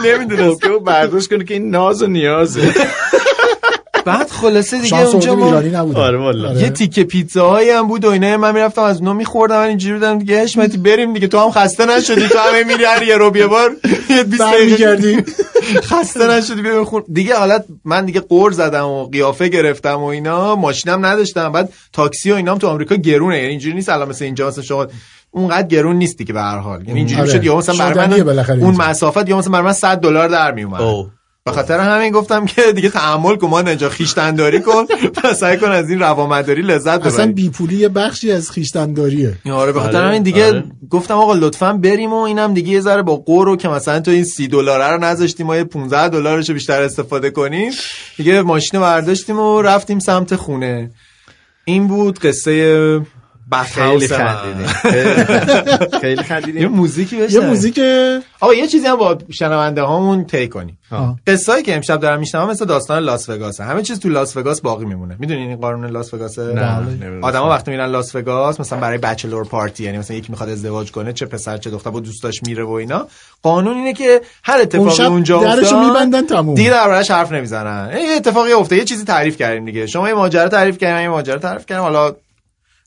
B: نمی‌دونست
C: که برداشت کنه که این ناز و نیازه.
B: بعد خلاصه دیگه اونجا ما
D: ایرانی نبود
C: آره والا.
B: یه تیکه پیتزاهایی هم بود و اینا. من می‌رفتم از اونها میخوردم من اینجوری بودم دیگه حشمتی بریم دیگه تو هم خسته نشدی تو هم میری هر یه رو یه بار. یه 20 دقیقه خسته نشدی بیا بخور دیگه حالت من دیگه قور زدم و قیافه گرفتم و اینا ماشینم نداشتم. بعد تاکسی و اینام تو آمریکا گرونه یعنی اینجوری نیست الان مثل اینجا مثلا شما اونقدر گرون نیستی که به هر حال. یعنی اینجوری
D: آره.
B: شد یا مثلا برای من اون. مسافت یا مثلا برای من 100 دلار در میومد
C: اوه.
B: به خاطر همین گفتم که دیگه تحمل کن ما اینجا خیشتنداری کن. و سعی کن از این روامداری لذت
D: اصلا
B: ببری
D: بیپولی یه بخشی از خیشتنداریه.
B: آره به خاطر
C: آره،
B: همین دیگه
C: آره.
B: گفتم آقا لطفا بریم و اینم دیگه یه ذره با قورو که مثلا تو این سی دلاره رو نذاشتیم ما یه 15 دلارشو بیشتر استفاده کنیم. دیگه ماشین رو برداشتیم و رفتیم سمت خونه. این بود قصه
C: خیلی خندیدیم (laughs) خیلی
B: یه
C: خندیدیم
B: موزیکی
D: یه
B: بشنویم.
D: موزیک
B: آقا یه چیزی هم با شنونده هامون طی کنیم. قصه‌ای که امشب دارم میشنوم مثل داستان لاس وگاسه همه چیز تو لاس وگاس باقی میمونه. می‌دونین این قانون لاس
C: نمی‌دونستم.
B: آدما وقتی میرن لاس وگاس مثلا برای بچلور پارتی یعنی مثلا یکی می‌خواد ازدواج کنه چه پسر چه دختر با دوستاش میره و اینا. قانون اینه که هر اتفاقی اونجا
D: درشو
B: افتاد
D: میبندن تموم.
B: دیگه دربارش حرف نمی‌زنن. یه اتفاقی افتاد یه چیزی تعریف کردیم دیگه. شما یه ماجرا تعریف کردین من یه ماجرا تعریف کردم حالا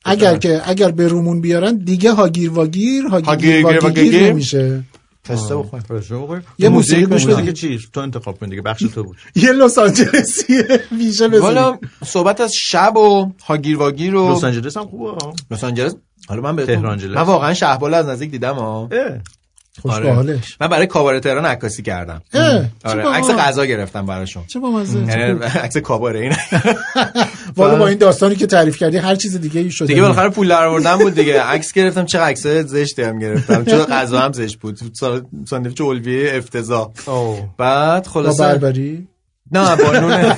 D: اگر که اگر به رومون بیارن دیگه هاگیر واگیر هاگیر
B: هاگیر
D: واگیر
B: واگیر.
D: نمیشه.
B: پسته بخوریم.
D: یه موسیقی گوش
C: موزیک
D: بدیم
C: چی تو انتخاب کن دیگه بخش تو بود. (laughs)
D: یه لس آنجلسیه ویژه بزنیم.
B: حالا صحبت از شب و هاگیر واگیر و
C: لس آنجلس هم خوبه.
B: لس آنجلس؟ حالا من به
C: تهران جلس.
B: من واقعا شهبال از نزدیک دیدم ها.
D: خوش
B: آره. من برای کاباره تهران عکاسی کردم آره. عکس غذا گرفتم براشون.
D: چه با مزه
B: یعنی (laughs) عکس کاباره این (laughs)
D: والا با این داستانی که تعریف کردی هر چیز دیگه ای شده
B: دیگه بالاخره پول در آوردن بود دیگه. عکس گرفتم چه عکس زشتی هم گرفتم. چه غذا هم زشت بود. سا- ساندویچ الویه افتضاح. بعد
D: با
B: خلاصه
D: بربری؟
B: نه با نون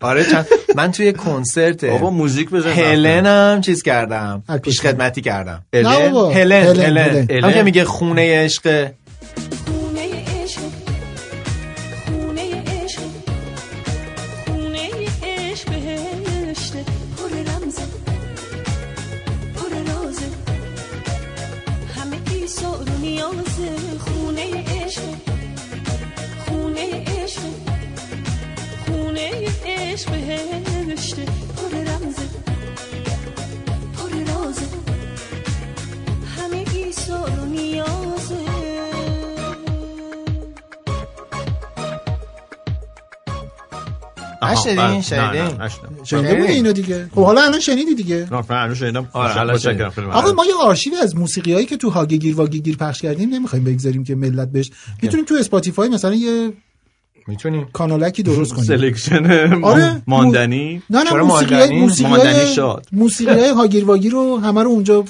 B: آره چند من توی کنسرت
C: بابا موزیک بزن
B: هلنم چیز کردم. پیش خدمتی کردم. هلن
D: هلن،
B: هلن
D: هلن.
B: هم که میگه خونه عشق
C: آها،
B: نشنیدین؟
C: بله. نه،
B: شنیدین؟
D: شنیده بودی اینو دیگه خب حالا الان شنیدی دیگه
C: نه الان شنیدم
B: آره،
D: آقا
C: ممنون.
D: ما یه آرشیو از موسیقی هایی که تو هاگیر واگیر پخش کردیم نمی‌خوایم بگذاریم که ملت بهش می‌تونیم تو Spotify مثلا یه
B: می‌تونیم
D: کانالکی درست کنیم
C: selection
D: آره.
C: ماندنی
D: نه نه موسیقی؟ موسیقی
C: شاد.
D: موسیقی های هاگیر واگیر رو همه رو اونجا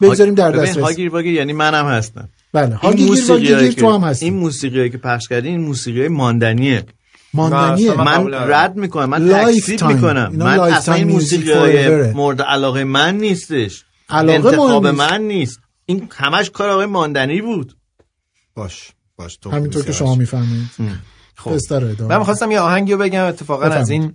D: بگذاریم در
C: ببین،
D: دسترس
C: هاگیر واگیر یعنی منم هستم
D: بله
C: این
D: هاگیر
C: موسیقیایی
D: واگیر
C: که-
D: تو هم هستی
C: این موسیقی که پخش کردین این موسیقی ماندنیه
D: ماندنیه
B: من.
C: رد می‌کنم من. تکسیب می‌کنم من اصلا این موسیقی. مورد علاقه من نیستش
D: علاقه
C: انتخاب. من نیست این همش کار آقای ماندنی بود
B: باش باش تو
D: همینطور که شما می‌فهمید
B: خب.
D: بستر ادامه
B: من می‌خواستم یه آهنگی رو بگم اتفاقا از
D: بفرمایید.
B: این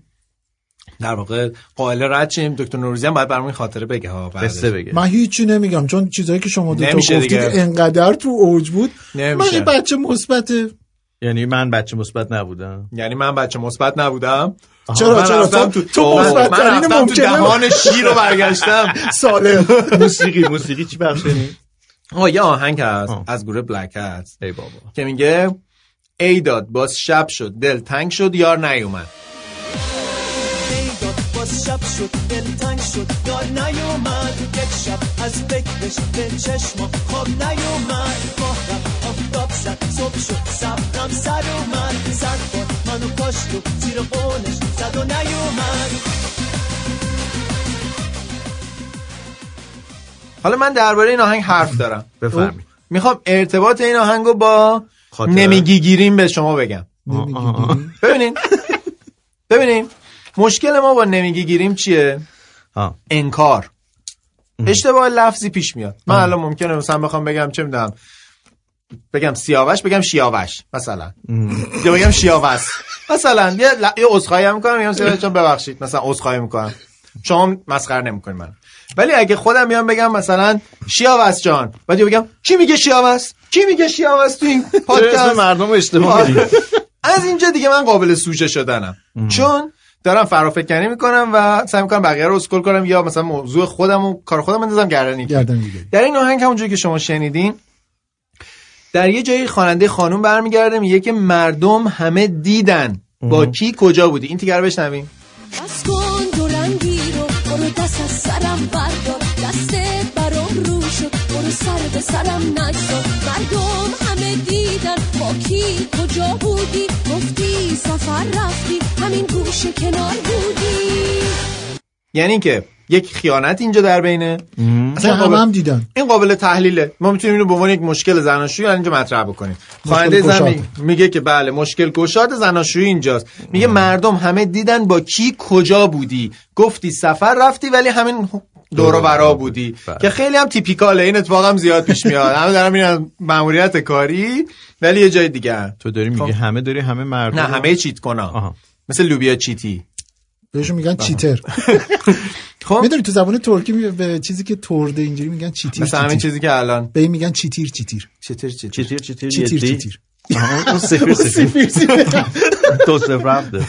B: در واقع قائل رد شیم دکتر نوروزی هم باید برامون این خاطره بگه ها بعدش.
C: قصه بگه
D: من هیچی نمیگم چون چیزایی که شما دو تا گفتید. انقدر تو اوج بود من
B: نمیشه.
D: یه بچه مثبته
C: یعنی من بچه مثبت نبودم.
B: یعنی من بچه مثبت نبودم.
D: چرا چرا؟ تو
B: تو
D: مثبت ترین ممکنه.
B: دهان شیر رو برگشتم. (laughs)
D: سالم.
C: موسیقی موسیقی چی پخش کنی
B: آه یه آهنگ هست.
C: آه.
B: از گروه بلک هست
C: ای بابا.
B: که میگه ای داد باز شب شد. دل تنگ شد یار نیومد.
E: داد باز شب شد. دلتنگ شد. یار نیومد. یک شب از فکرش به چشما خواب نیومد. زد صبح شد صبرم سر اومد. سر باد منو کاشت و زیر قولش زد و نیومد.
B: حالا من درباره این آهنگ حرف دارم.
C: بفرمایید.
B: می‌خوام ارتباط این آهنگ رو با. نمیگی گیریم به شما بگم. ببینین. ببینین. مشکل ما با نمیگی گیریم چیه؟
C: آه.
B: انکار. اشتباه لفظی پیش میاد. من الان ممکنه مثلا بخوام بگم چه می‌دونم بگم سیاوش بگم شیاوش. مثلا. یا بگم شیاوس. مثلا یه ل... یه عذرخواهی هم می‌کنم میگم سیاوش جان ببخشید. مثلا عذرخواهی می‌کنم. شما مسخره نمی‌کنید من ولی اگه خودم بیام بگم مثلا شیاوس جان بعد بگم کی میگه شیاوس؟ کی میگه شیاوس تو این (laughs) پادکست؟
C: مردم اشتباه میگی
B: از اینجا دیگه من قابل سوژه شدنم. چون دارم فرافکنی می‌کنم و سعی می‌کنم بقیه رو اسکل کنم یا مثلا موضوع خودم و کار خودم بندازم گردن در این آهنگ همونجوری که شما شنیدین در یه جایی خواننده خانوم برمیگرده میگه که مردم همه دیدن. با کی؟ کجا بودی؟ این تیگر بشنویم.
K: بس کن دو رنگی رو برو دست از سرم بردار. دستت برام رو شد برو سر به سرم نگذار. مردم همه دیدن. با کی؟ کجا بودی؟ گفتی سفر رفتی. همین گوشه کنار بودی.
B: یعنی که یک خیانت اینجا در بینه. اصلا قابل-
D: هم دیدن.
B: این قابل تحلیله. ما می‌تونیم اینو به عنوان یک مشکل زناشویی اینجا مطرح بکنیم. خواننده زن. می- میگه که بله مشکل گشاد زناشویی اینجاست. میگه مردم همه دیدن با کی کجا بودی. گفتی سفر رفتی ولی همین دور و برا بودی.
C: بله.
B: که خیلی هم تیپیکاله. این اتفاق هم زیاد پیش میاد. همه دارن میرن ماموریت کاری ولی یه جای دیگه.
C: تو داری میگی همه داری همه مردم
B: نه همه چیت کنا
C: آها.
B: مثل لوبیا چیتی.
D: بهشون میگن چیتر. (laughs)
B: خب.
D: می‌دونی تو زبان ترکی به چیزی که ترده اینجوری میگن چیتیر
B: مثل همین چیزی که الان.
D: به این میگن چیتیر چیتیر
B: چیتر چیتر.
C: چیتیر چیتیر
D: چیتیر. چیتیر
C: اون سفیر سفیر. (laughs) دو صفر رفته.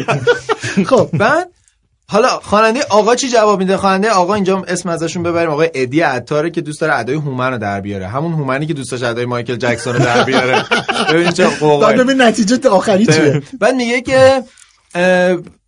C: (laughs)
D: خب.
B: بعد حالا خواننده آقا چی جواب میده؟ خواننده آقا اینجا اسم ازشون ببریم. آقای ادی عطاره که دوست داره ادای هومن رو در بیاره. همون هومنی که دوست داشت ادای مایکل جکسون رو در بیاره. ببین چه.
D: ببین نتیجه آخری چیه.
B: بعد میگه که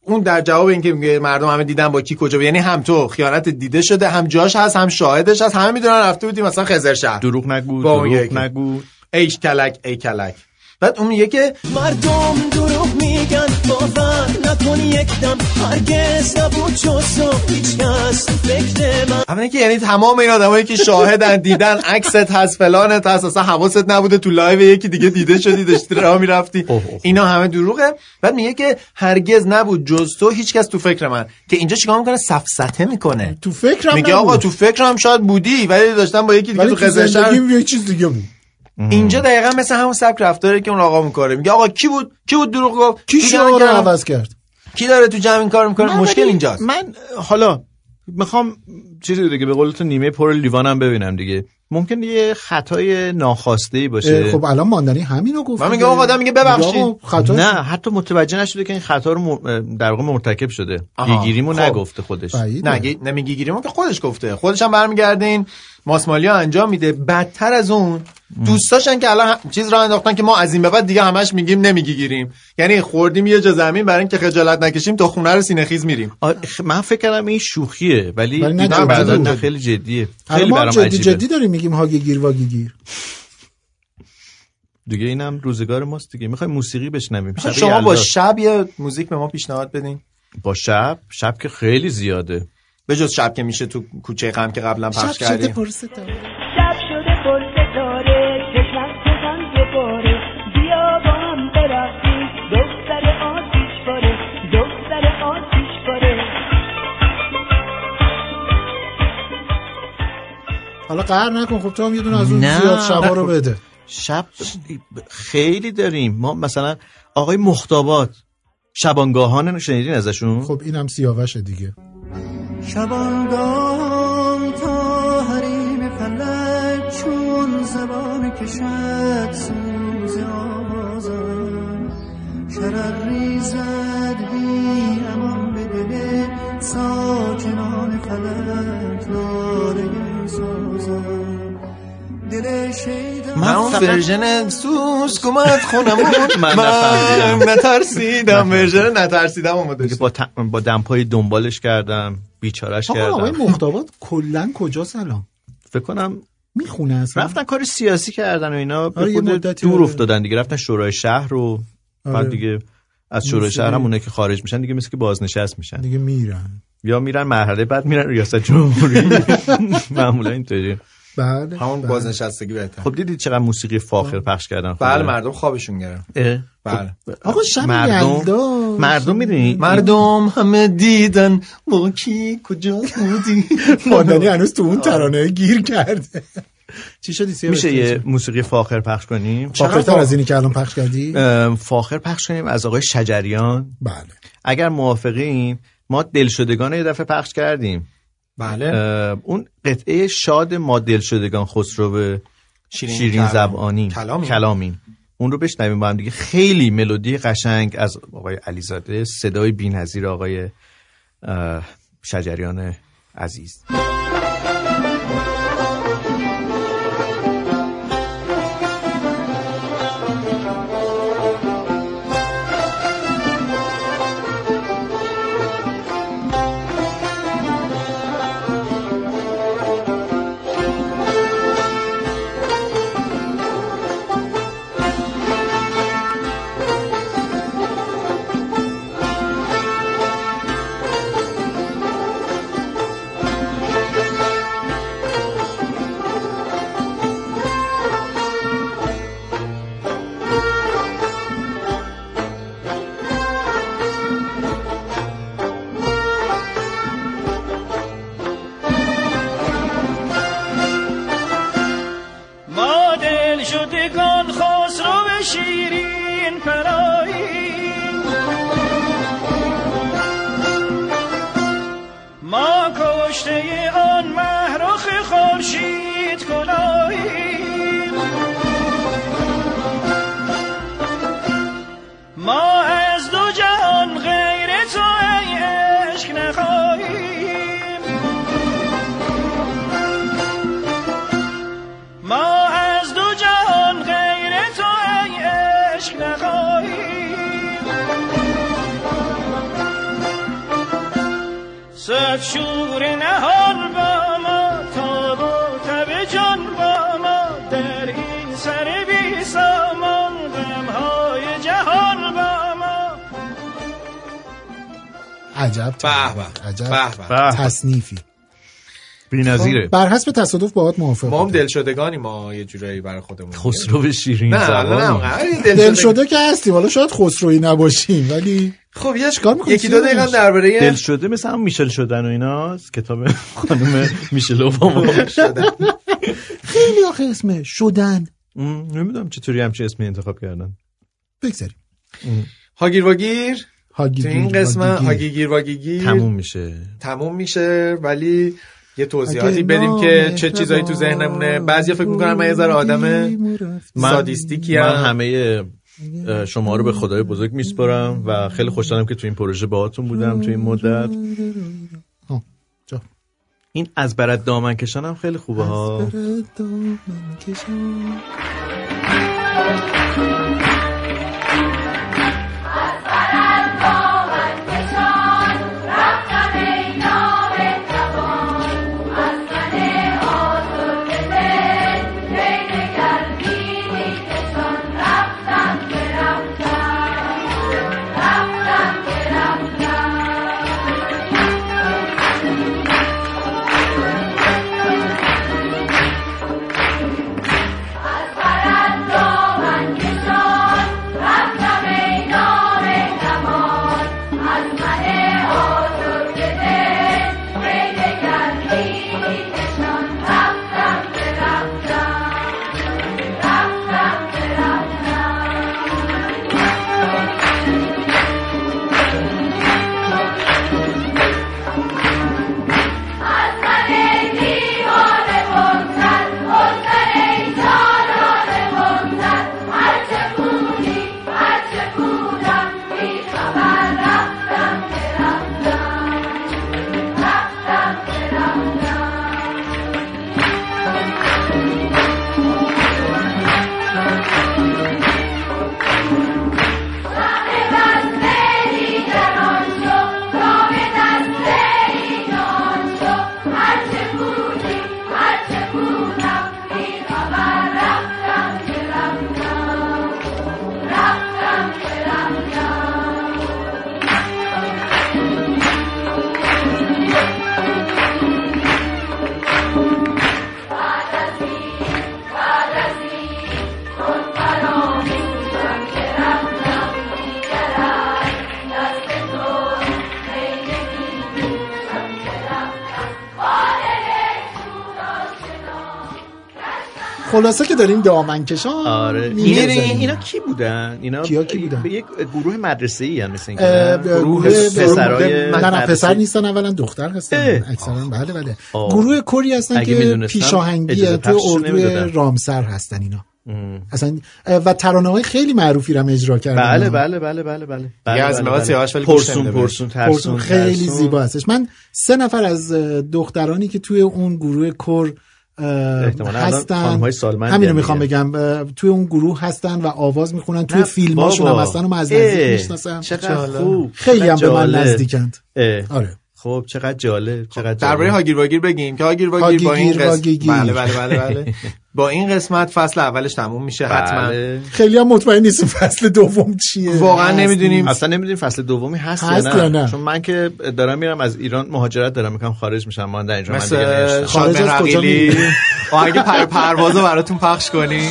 B: اون در جواب اینکه میگه مردم همه دیدن با کی کجا بود. یعنی هم تو خیانت دیده شده هم جاش هست هم شاهدش هست همه می‌دونن رفته بودی مثلا خزر شهر
C: دروغ نگو دروغ. نگو
B: ای کلک ای کلک بعد اون میگه که
E: مردم دروغ میگن باور نکن یک دم. هرگز نبود جز تو هیچ کس فکر من.
B: اولا که یعنی تمام این آدمایی که شاهدن دیدن عکست هست فلانت هست اصلا حواست نبوده تو live یکی دیگه دیده شدی داشتی راه می‌رفتی. اینا همه دروغه. بعد میگه که هرگز نبود جز تو هیچکس تو فکر من. که اینجا چیکار می‌کنه؟ سفسطه می‌کنه.
D: تو فکرم
B: میگه. آقا تو فکرم شاید بودی ولی داشتم با یکی دیگه تو
D: زندگیم یه چیز دیگه بود.
B: اینجا دقیقا مثل همون سبک رفتاره که اون آقا می‌کنه میگه آقا کی بود؟ کی بود دروغ گفت؟
D: کی شما رو؟ عوض کرد؟
B: کی داره تو جمع این کار می‌کنه؟ مشکل اینجاست.
C: من حالا می‌خوام چیزی دیگه به قول تو نیمه پر لیوانم ببینم دیگه. ممکن یه خطای ناخواسته ای باشه
D: خب الان ماندنی همینو گفت
B: من میگم آقا آدم میگه ببخشید.
D: خطا
C: نه حتی متوجه نشده که این خطا رو م- در واقع مرتکب شده.
B: آها،
C: گیگیریمو
B: خب.
C: نگفته خودش.
B: نه گی- نمیگی گیریم که خودش گفته. خودش هم برمیگرده این ماسمالی ها انجام میده. بدتر از اون دوستاشن که الان چیز را انداختن که ما از این به بعد دیگه همش میگیم نمیگی گیریم یعنی خوردیم یه جا زمین برای اینکه خجالت نکشیم تا خونه رو سینه خیز میریم.
C: من فکر کردم این شوخیه ولی
D: ولی نه،.
C: نه خیلی جدیه. خیلی
D: ما
C: برام
D: جدی
C: عجیبه.
D: جدی داریم میگیم هاگی گیر واگی گیر.
C: دیگه اینم روزگار ماست دیگه. می‌خوایم موسیقی بشنویم.
B: شما با. شب یه موزیک به ما پیشنهاد بدین.
C: با شب؟ شب که خیلی زیاده.
B: به جز شب که میشه تو کوچه غم که قبلا پخش کردیم.
N: شب شده پر ستاره چشمت بزن یه باره. بیا با هم برقصیم دختر آتیش باره. دختر آتیش باره.
D: حالا قهر نکن خب تو هم یه دونه از اون
C: نه.
D: زیاد شبا رو بده.
C: شب خیلی داریم. ما مثلا آقای مختابات شبانگاهان شنیدین ازشون؟
D: خب اینم سیاوشه دیگه.
E: شبانگام تا حریم فلک چون زبان کشد سوز آزم شرر ریزد بی امان به دل ساکنان فلک لاله سازم.
B: من اون ورژن سوس کمت خونمون. (laughs)
C: من.
B: نترسیدم ورژن نترسیدم
C: با, با دمپای دنبالش کردم. بیچارش
D: آقا آقای
C: کردم
D: مختابات کلا کجا سلام؟
C: فکر کنم
D: می‌خونه اصلا؟
C: رفتن کار سیاسی کردن و اینا به
D: آره،
C: خود دور
D: آره.
C: افتادن دیگه. رفتن شورای شهر رو
D: آره.
C: بعد دیگه از شورای. شهر هم اونایی که خارج میشن دیگه مثل که بازنشست میشن.
D: دیگه میرن.
C: یا میرن مرحله بعد میرن ریاست جمهوری. (laughs) معمولا اینطوری
D: بله.
B: همون
D: بله.
B: بازنشستگی بهتر
C: خب دیدید چقدر موسیقی فاخر پخش کردن
B: بله
C: خوبه؟
B: مردم خوابشون گرفت
C: اه؟
B: بله.
D: آقا شب
C: مردم؟
D: یلدا.
C: مردم می‌دونی؟
B: مردم همه دیدن. ما کی؟ کجا بودی؟ (laughs)
D: ماندنی هنوز تو اون ترانه گیر کرده. چی شدی؟
C: میشه یه موسیقی فاخر پخش کنیم؟
D: فاخرتر از اینی که الان پخش کردی؟
C: فاخر پخش کنیم از آقای شجریان.
D: بله.
C: اگر موافقین ما دلشدگان رو یه دفعه پخش کردیم.
B: بله.
C: اون قطعه شاد ما دلشدگان خسرو
B: شیرین
C: شیرین. زبانی.
B: کلامین.
C: کلامین. اون رو بشنویم با هم دیگه. خیلی ملودی قشنگ از آقای علیزاده صدای بی‌نظیر آقای شجریان عزیز.
B: به به.
D: تصنیفی.
C: بی‌نظیره.
D: بر حسب تصادف باهات موافق
B: ما هم. دلشدگانی ما یه جورایی برای خودمون
C: خسرو شیرین
B: نه نه نه
D: دل
B: دل
D: شده که هستیم. حالا شاید خسروی نباشیم ولی
B: خب یه
D: می‌کنی
B: یکی دو دقیقه
D: سیاوش؟
B: درباره
C: دل شده مثل هم میشل شدن و ایناست کتاب خانم میشل اوباما.
D: خیلی آخه اسمه شدن.
C: نمی‌دونم چطوری همچه اسمی انتخاب کردن.
D: بگذاریم.
B: هاگیر واگیر. تو این قسمت
D: واگی گیر.
B: هاگیر واگیر
C: تموم میشه.
B: تموم میشه ولی یه توضیحاتی بدیم که چه چیزایی تو ذهنمونه. بعضیا فکر می‌کنن من یه ذره آدم
C: من
B: سادیستیکی
C: من همه شما رو به خدای بزرگ میسپارم و خیلی خوشحالم که تو این پروژه باهاتون بودم تو این مدت. این از برد دامن کشانم خیلی خوبه ها.
D: خلاصه که داریم دامن کشان
C: آره. اینا, اینا کی بودن اینا
D: کیا کی بودن؟
C: به یک گروه مدرسه ای هم مثل گروه پسرای
D: نه. پسر نیستن اولا دختر هستن اکثرا بله بله. گروه کری هستن که پیشاهنگی تو
C: نمی‌دادن.
D: رامسر هستن اینا اصلا و ترانه های خیلی معروفی رو اجرا کردن
C: بله. بله بله بله بله بله
B: از
C: بله، بله.
B: ولی
C: پرسون پرسون
D: پرسون
C: ترسون
D: خیلی
C: ترسون.
D: زیبا هستش من سه نفر از دخترانی که توی اون گروه کر هستن
C: خانم‌های سالمندی
D: همین رو
C: هم
D: می‌خوام. بگم توی اون گروه هستن و آواز می‌خونن توی فیلماشون هم. هستن و من از نزدیک می‌شناسم
C: خوب
D: خیلی هم به من. نزدیکند. آره
C: خب چقدر جالب چقدر
B: درباره. هاگیر واگیر بگیم که هاگیر واگیر با این
D: واگیگیر.
B: بله بله بله بله (laughs) با این قسمت فصل اولش تموم میشه حتما
C: بله.
D: خیلی هم مطمئن نیستم فصل دوم چیه
B: واقعا نمی‌دونیم
C: اصلا نمی‌دونیم فصل دومی هست,
D: هست
C: یا,
D: یا
C: نه.
D: نه؟
C: چون من که دارم میرم از ایران مهاجرت دارم می‌کنم خارج میشم من در اینجا من دیگه.
D: خارج از کجا می‌ری؟
B: آهنگ پر پروازو براتون پخش کنیم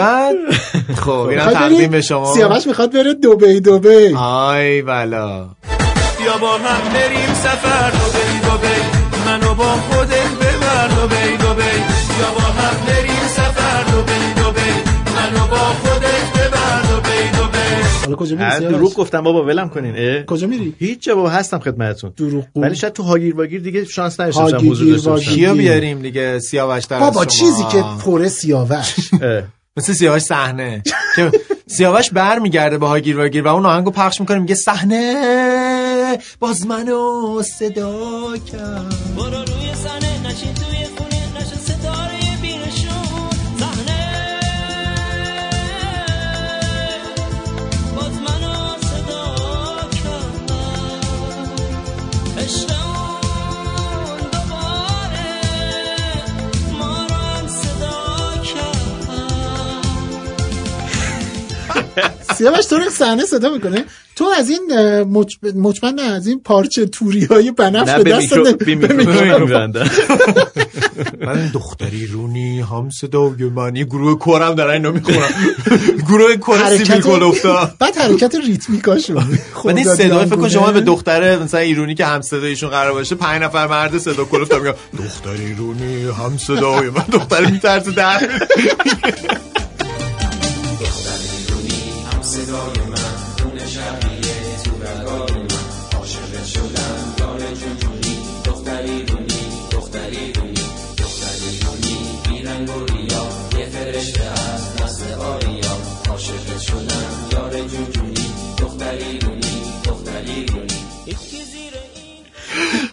B: بعد (laughs) خب اینم
D: می‌خواد
B: تقدیم به شما.
D: سیاوش می‌خواد بره دوبی دوبی
B: آی بلا.
F: بیا با هم بریم سفر. دوبی دوبی منو با خودت ببر. دوبی دوبی بیا با هم بریم سفر. دوبی دوبی منو با خودت ببر. دوبی دوبی
D: حالا کجا میری؟
C: دروغ گفتم بابا ولم کنین.
D: کجا میری؟
C: هیچ جا بابا هستم خدمتتون.
D: دروغ.
C: ولی شاید تو هاگیر واگیر دیگه شانس
D: هاگیر
C: حضور داشته باشم.
D: واگیر.
B: کیا بیاریم دیگه سیاوش در
D: بابا. چیزی که پره سیاوش.
B: مثل سیاوش صحنه. که سیاوش بر میگرده با هاگیر واگیر و اون آهنگو پخش می‌کنه میگه صحنه. باز منو صدا کرد.
H: برو روی صحنه نشین توی
D: سیاوش تو رو صحنه صدا می‌کنه. تو از این. مچمن نه، از این پارچه توری های بنفش به دست
B: من دختری رونی هم صدای من یه گروه کورم دارن اینو می‌خونم گروه کور سیبیل کل افتاد.
D: بعد حرکت ریتمیکاشون
B: بعد این صدای فکر شما. به دختر مثلا ایرونی که هم صدایشون قرار باشه پنج نفر مرد صدا کل افتاد میگن دختر ایرونی هم صدای من. دختر میترسه در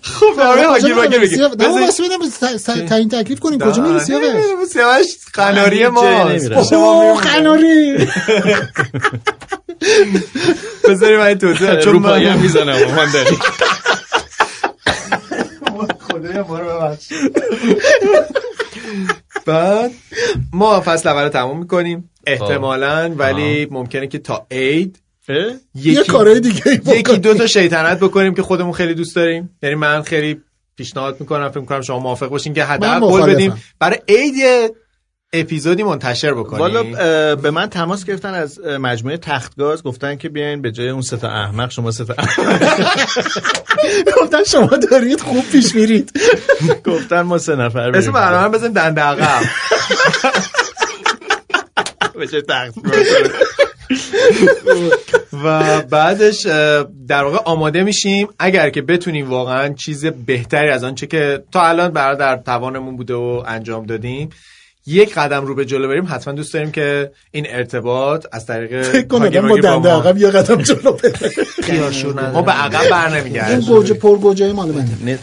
B: خب آره هاگیر واگیر بگیر
D: سیاوش- نه، واسه بدم تعیین تکلیف کنیم کجا میری سیاوش؟
B: سیاوش قناری ما
D: اوه خناری
B: بذاریم این توضیح. چون
C: هم می‌زنم من داری (laughs)
B: خدای ما رو ببخش. بعد ما فصل اول رو تموم می‌کنیم. احتمالا ولی ممکنه که تا عید
D: یه کارهای دیگه
B: یکی دو تا شیطنت بکنیم که خودمون خیلی دوست داریم. یعنی من خیلی پیشنهاد می‌کنم فکر می‌کنم شما موافق باشین که حداقل قول. بدیم. برای عید اپیزودی منتشر بکنیم
C: والا به من تماس گرفتن از مجموعه تختگاز گفتن که بیاین به جای اون سه تا احمق شما سه تا (laughs)
D: گفتن شما دارید خوب پیش میرید. (laughs)
C: گفتن ما سه نفر
B: اسم برنامه بزنیم دنده عقب. (laughs)
C: جای تختگاز.
B: و بعدش در واقع آماده میشیم اگر که بتونیم واقعا چیز بهتری از آنچه که تا الان برای در توانمون بوده و انجام دادیم یک قدم رو به جلو بریم حتما دوست داریم که این ارتباط از طریق
D: فکر کنم با دنده
B: ما-
D: عقب یه قدم جلو بره
B: نداره. ما به عقب بر
D: این گوجه پر گوجه مال منه.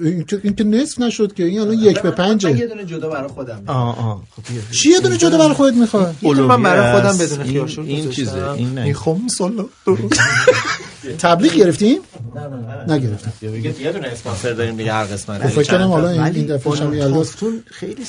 D: این که- این که نصف نشد که این الان یک به
B: من یه
D: پنجه
B: دونه جدا برای خودم
C: آه آه خب.
D: چی یه دونه جدا برای خودت می‌خواد
B: من برای خودم. بدون
C: این-
B: خیارشور
C: این. چیزه این نه
B: این خمس الله درست (laughs)
D: تبلیغ گرفتیم؟ نگرفتم.
B: یه دونه اسپانسر داریم دیگه هر قسمت.
D: خب فکر کنم حالا این- دفعه شب
C: خیلی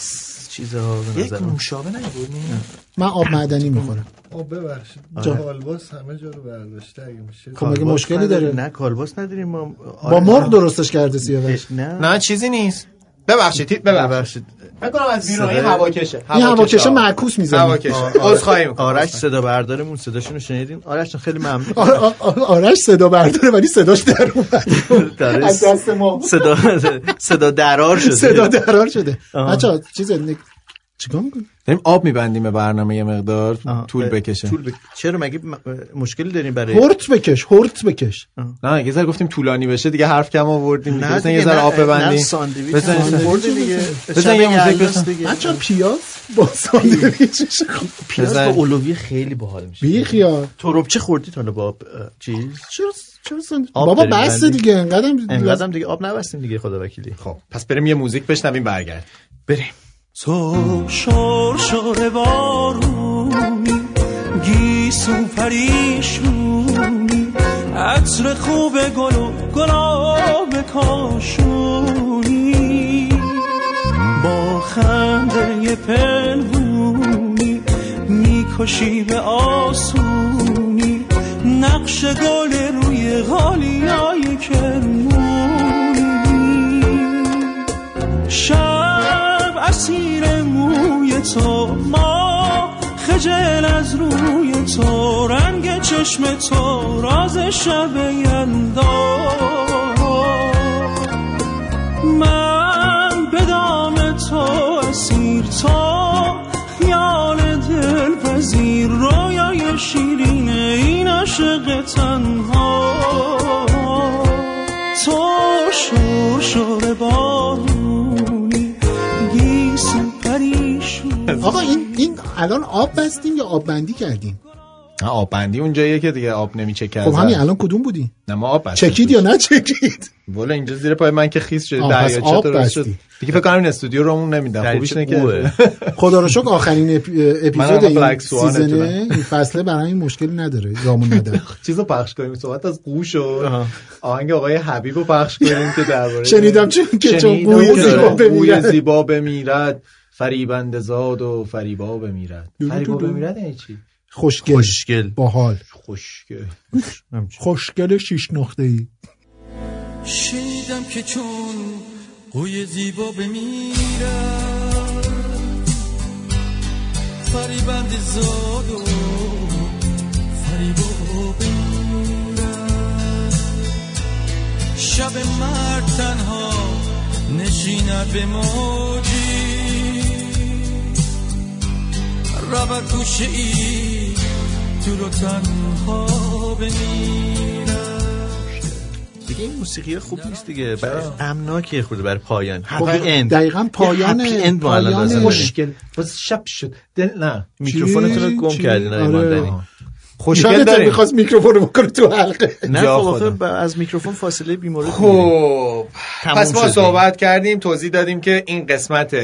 C: چیزها به
B: یک. نوشابه نبودیم
D: من آب معدنی می‌خورم.
T: آه ببخشید.
D: جان.
T: کالباس همه جا رو برداشته اگه میشه.
D: خب مگه مشکلی. داره
C: نه کالباس نداریم ما
D: با
C: آره.
D: مرغ درستش کرده سیاوش.
C: نه.
B: نه چیزی نیست. ببخشید ببخشید. فکر کنم از بیرون این هواکشه.
D: این هواکشه معکوس می‌زنه.
B: هواکشه. عذرخواهی می‌کنم.
C: آرش صدا بردارمون صداشون رو شنیدین آرش خیلی ممنون.
D: آ- آ- آ- آرش صدا برداره ولی صداش در اومد.
C: داره
D: از دست ما.
C: صدا صدا درار شده.
D: صدا درار شده. بچا چیز چیکار می‌کنی؟
B: داریم آب میبندیم به برنامه یه مقدار
C: آه،
B: طول بکشه.
C: طول بک... چرا مگه م- مشکلی داریم برای
D: هورت بکش هورت بکش.
B: نه یه ذره گفتیم طولانی بشه دیگه حرف کم آوردیم.
C: نه
B: بزن یه ذره آب ببندیم.
C: ساندویچ خورده دیگه.
B: بزن یه موزیک بزن.
D: بچا پیاز با ساندویچش
C: پیاز. با اولویه خیلی باحال میشه.
D: بی خیال
C: تروبچه خوردید حالا با چیز؟
D: چرا چرا ساندویچ؟ بابا بس. دیگه انقدر
C: انقدرم دیگه آب نبستیم دیگه خدا وکیلی
B: خب. پس بریم یه موزیک بشنویم برگرد
C: بریم.
Q: تو شور شور بارونی گیسو پریشونی عطر خوب گل و گلاب کاشونی. با خنده پنهونی می‌کشی به آسونی. نقش گل روی غالیای کرمونی. اسیر موی تو. ما خجل از روی تو. رنگ چشم تو راز شب یلدا من به دام تو اسیر تو خیال دل پذیر رویای شیرین این عاشق تنها. تو شور شور بارونی
D: آقا این این الان آب بستیم یا آب بندی کردیم؟
B: نه آب بندی اونجاییه که دیگه آب نمیچه
D: خب
B: کرد
D: همین الان کدوم بودی؟
B: نه ما آب بستیم
D: چکید یا نه چکید
B: والا اینجا زیر پای من که خیس شده
D: آه، پس
B: دریاچه
D: آب
B: درست شد.
D: بستی.
B: دیگه فکر کنم این استودیو رو اون نمیدن. خوبیش که (laughs)
D: خدا رو شکر آخرین اپ- اپیزود این
B: تونم.
D: این فصله برای این مشکلی نداره رامون نداره. (laughs)
B: چیزو پخش کنیم صحبت از قوش و آهنگ آقای حبیب رو پخش کنیم که درباره
D: شنیدم چون که چون
B: که
D: زیبا بمیرد.
B: فریبنده زاد و فریبا بمیرد فریبا. بمیرد یعنی چی؟
D: خوشگل.
C: خوشگل.
D: باحال.
B: خوشگل.
D: خوشگل شیش نقطه ای
R: شنیدم که چون قوی زیبا بمیرد فریبند زاد و فریبا بمیرد شب مرد تنها نشیند به موجی رود گوشه ای دور و تنها بمیرد
C: دیگه این موسیقی خوب نیست دیگه. برای غمناکه خورده برای پایان.
D: خب،
C: هپی اند
D: دقیقاً پایان-
C: هپی اند
D: پایان.
B: خوشگل باز شب شد. دل نه
C: میکروفونتون رو گم؟ کردین
D: آره. یادت
B: داریم.
D: می‌خواست میکروفون رو بکنه تو حلقه.
C: نه خب از میکروفون فاصله بیمورد.
B: خب پس ما. صحبت کردیم. توضیح دادیم که این قسمت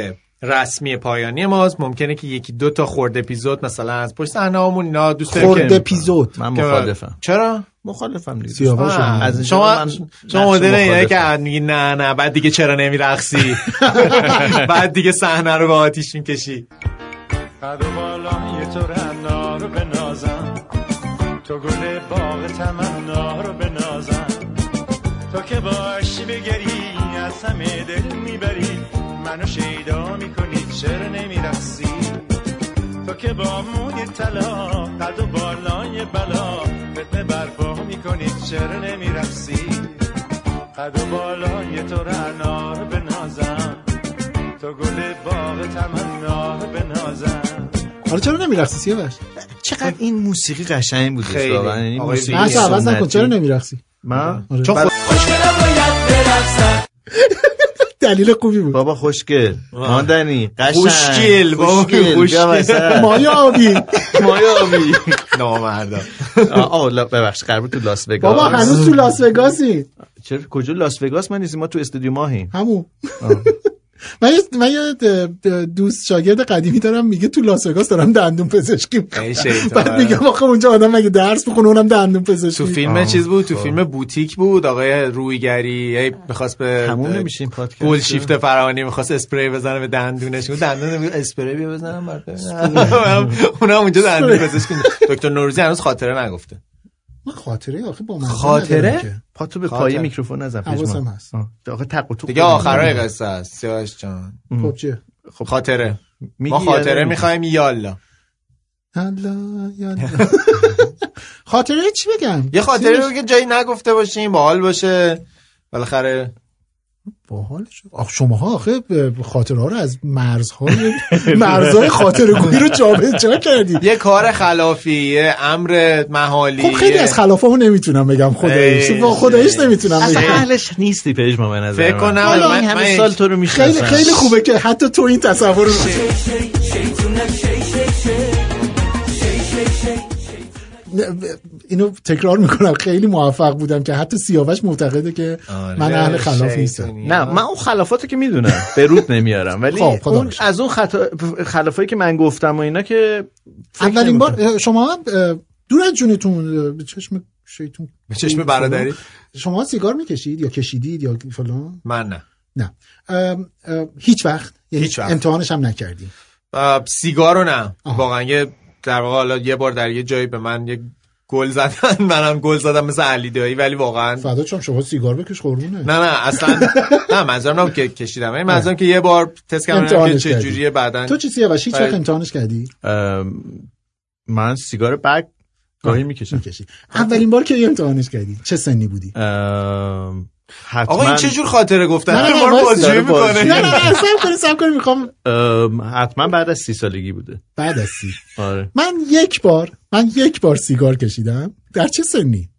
B: رسمی پایانی ماست. ممکنه که یکی دو تا خورده اپیزود مثلا از پشت صحنه‌هامون اینا دوست داریم
D: خورد
B: که-
D: اپیزود.
C: من مخالفم.
B: چرا؟
C: مخالفم دیگه. از
B: شما شما مدل اینه. که میگی نه نه بعد دیگه چرا نمیرقصی؟ (laughs) بعد دیگه صحنه رو به آتیش می‌کشی.
F: قد و بالای تو رنا رو بنازم. تو گل باغ تمنا رو بنازم. تو که باشی بگری از همه دل می‌بری. منو شیدا می‌کنی چرا نمیرقصی؟ تو که با موی طلا قد و بالای بلا. فتنه برپا می‌کنی چرا نمیرقصی؟ قد و بالای تو رنا رو بنازم. تو گل باغ تمنا رو بنازم.
D: حالا چرا نمیرقصی سیاوش؟
C: چقدر این موسیقی قشنگ بود
B: خیلی.
C: یعنی
B: آقای
C: موسیقی
D: بحث عوض نکن. چرا نمیرقصی؟
C: من؟
D: آره.
B: چون
C: بعد-
D: دلیل خوبی بود.
C: بابا خوشگل. ماندنی. قشنگ.
B: خوشگل، بابا،
C: خوشگل.
D: مایا آبی.
C: مایا آبی. (laughs)
B: نامردا.
C: آه، ببخش قرار بود تو لاس وگاس.
D: بابا هنوز تو لاس وگاسی.
C: چرا؟ کجا لاس وگاس؟ من نیستیم. ما تو استودیو ماهیم.
D: همون. من یه- من یه دوست شاگرد قدیمی دارم میگه تو لاس وگاس دارم دندون پزشکی می‌کنم.
B: ای شیطان.
D: بعد میگم آخه اونجا آدم مگه درس بخونه اونم دندون پزشکی؟
B: تو فیلم چیز بود؟ تو فیلم بوتیک بود آقای رویگری هی می‌خواست به
C: تموم نمیشه این پادکست.
B: گل شیفت فرهانی می‌خواست اسپری بزنه به دندونش. دندون اسپری بیا بزنم. (laughs) اونم اونجا دندون پزشکی دکتر نوروزی هنوز خاطره نگفته.
D: من خاطره آخه با من
B: خاطره؟
D: ندارم که.
C: پا تو به. پای میکروفون نزن
D: حواسم. هست.
C: آخه تق و توق
B: دیگه. آخرای قصه است سیاوش جان
D: خب چیه
B: خاطره
C: میگی
B: ما خاطره؟ می‌خوایم یالا
D: الله یالا. (laughs) خاطره چی بگم
B: یه خاطره رو که جایی نگفته باشیم باحال باشه بالاخره
D: باحال شد آخ شماها آخه خاطره ها رو از مرزهای مرزهای خاطره گویی رو جابجا کردید
B: یه کار خلافی یه امر محالی
D: خب خیلی از خلافامو نمی‌تونم بگم خداییش
B: ای،
D: با خداییش نمی‌تونم
C: اصلا
D: بگم
C: اهلش نیستی پژمان به نظر
B: فکر
C: من.
B: کنم من-
C: این همه
B: من-
C: سال تو رو می‌شناسم
D: خیلی خیلی خوبه که حتی تو این تصور رو اینو تکرار می‌کنم. خیلی موفق بودم که حتی سیاوش معتقده که
B: آره،
D: من اهل خلاف نیستم.
C: نه من اون خلافاتو که می‌دونم. به رود نمیارم. ولی
D: خب، خدا
C: اون. از اون خطا خلافایی که من گفتم و اینا که
D: اولین. بار شما دور از جونتون به چشم شیطون
B: به چشم برادری؟
D: شما سیگار می‌کشید یا کشیدید یا فلان؟
B: من نه.
D: نه. ام، ام، هیچ وقت. یعنی
B: هیچ وقت.
D: امتحانش هم نکردی.
B: اه، سیگارو نه. واقعا یه در واقع حالا یه بار در یه جایی به من یه گل زدن (laughs) منم گل زدم مثل علی دایی ولی واقعا
D: فدا چون شما سیگار بکش قربونه.
B: نه نه اصلا نه منظورم نبود که کشیدم. این منظورم که یه بار تست کردم که
D: امتحانش
B: چه. جوریه بعدن
D: تو چی سیاوش؟ هیچ وقت
B: بله.
D: امتحانش کردی؟
C: من سیگار بگ گاهی می‌کشم.
D: اولین بار که امتحانش کردی. چه سنی بودی؟
C: حتما
B: آقا این چه جور خاطره گفتن
D: نه، نه،.
B: بازجویی. می‌کنه
D: نه نه نه سب کنی سب کنی می‌خوام
C: ام، حتما بعد از سی سالگی بوده
D: بعد از سی
C: آره
D: من یک بار من یک بار سیگار کشیدم در چه سنی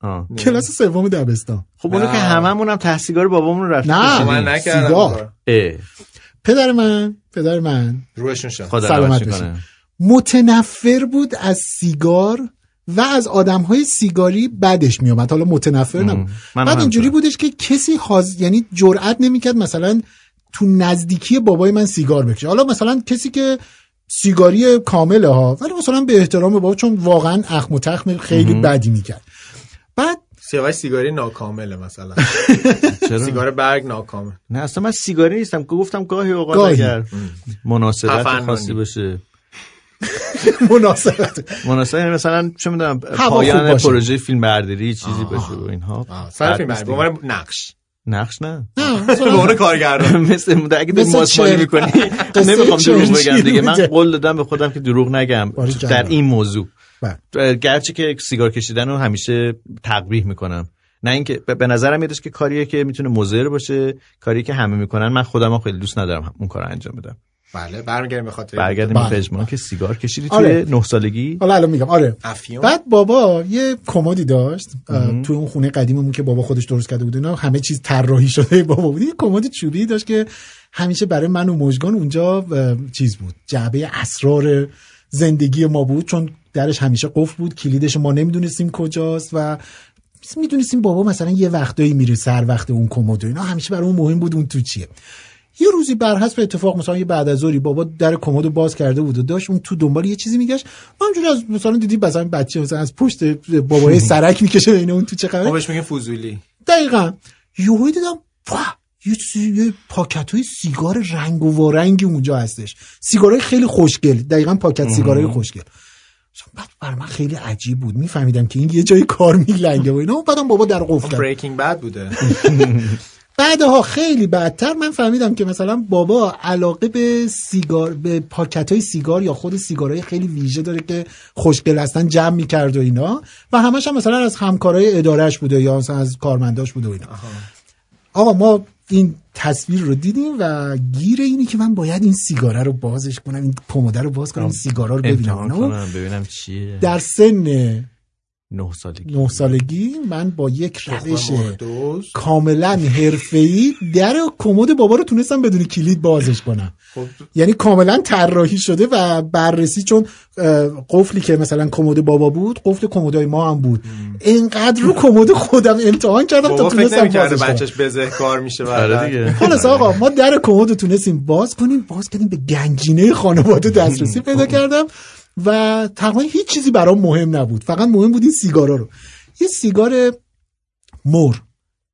C: آه.
D: کلاس سوم دبستان
C: خب اونو. که هممون هم ته سیگار بابامون رو رفتیم
D: نه.
C: کشیدیم.
B: من نکردم
D: سیگار. پدر من پدر من
B: روشون شد
D: سلامت. متنفر بود از سیگار و از آدم های سیگاری بدش میومد حالا متنفر نبود
C: من
D: بعد اینجوری. بودش که کسی حاز یعنی جرئت نمی‌کرد مثلا تو نزدیکی بابای من سیگار بکشه حالا مثلا کسی که سیگاری کامله ها ولی مثلا به احترام بابا چون واقعا اخم و تخم خیلی
C: مهم.
D: بدی می‌کرد بعد
B: سیاوش سیگاری ناکامله مثلا (laughs)
C: چرا؟
B: سیگار برگ ناکامل
C: نه اصلا من سیگاری نیستم که گفتم گاهی اوقات. اگر مناسبت. خاصی باشه (laughs)
D: مناسبت.
C: مناسبت یعنی مثلا چه می‌دونم پایان. پروژه فیلم برداری چیزی باشه و اینها.
B: سر فیلم به عنوان نقش.
C: نقش نه. (laughs)
B: به عنوان کارگردان. (laughs)
C: مثل اگه تو ماسمالی. می‌کنی نمی‌خوام دروغ بگم دیگه. من. قول دادم به خودم که دروغ نگم.
D: باری
C: در. این موضوع.
D: بله.
C: گرچه که سیگار کشیدن رو همیشه تقبیح می‌کنم. نه اینکه به- نظرم میادش که کاریه که می‌تونه مضر باشه کاری که همه می‌کنن من خودم خیلی دوست ندارم اون کار انجام بدم.
B: بله برمیگردیم به خاطر
C: برگردیم
D: بله.
C: به اجماع که سیگار کشیدی
D: آره.
C: توی نه سالگی؟
D: حالا الان میگم آره.
B: افیون؟
D: بعد بابا یه کمدی داشت توی اون خونه قدیممون که بابا خودش درست کرده بود اینا همه چیز طراحی شده بابا بود. یه کمد چوبی داشت که همیشه برای من و مژگان اونجا چیز بود جعبه اسرار زندگی ما بود. چون درش همیشه قفل بود کلیدش ما نمی‌دونستیم کجاست و می‌دونستیم بابا مثلا یه وقتایی میره سر وقت اون کمد و اینا. همیشه برای اون مهم بود اون تو چیه. یه روزی بر حسب اتفاق مثلا یه بعد از ظهری بابا در کمد رو باز کرده بود و داشت اون تو دنبال یه چیزی میگشت. ما همجوری از مثلا دیدی مثلا بچه مثلا از پشت بابای (laughs) سرک می‌کشه بین اون تو چه خبره؟
B: بهش میگیم فوزولی
D: دقیقا. یهو دیدم واه یه چیزی یه پاکت های سیگار رنگ و وارنگی اونجا هستش. سیگارهای خیلی خوشگل. دقیقا پاکت سیگارهای خوشگل. بعد بر من خیلی عجیب بود. میفهمیدم که این یه جای کار میلنگه و اینا. بعدم بابا در قفل.
B: بریکینگ بد بوده. (laughs)
D: بعدها خیلی بعدتر من فهمیدم که مثلا بابا علاقه به سیگار به پاکت های سیگار یا خود سیگارهای خیلی ویژه داره که خوشگل هستن جمع می‌کرد و اینا. و همش هم مثلا از همکارای ادارهش بوده یا مثلا از کارمنداش بوده و اینا. آقا ما این تصویر رو دیدیم و گیر اینی که من باید این سیگاره رو بازش کنم این پماده رو باز کنم این سیگارا رو ببینم.
C: ببینم چیه.
D: در سن
C: نه سالگی.
D: نه سالگی؟ من با یک روش. کاملا حرفه‌ای در کمد بابا رو تونستم بدون کلید بازش کنم.
B: خب.
D: یعنی کاملا طراحی شده و بررسی چون قفلی که مثلا کمد بابا بود قفل کمدای ما هم بود. اینقدر رو کمد خودم امتحان کردم تا تونستم بازش کنم.
B: بچهش بزهکار میشه
C: آره
B: بعد
C: دیگه.
D: خلاص آقا ما در کمد رو تونستیم باز کنیم. باز کردیم به گنجینه خانواده دسترسی (laughs) پیدا کردم. و تقریبا هیچ چیزی برام مهم نبود. فقط مهم بود این سیگارا رو. یه سیگار مر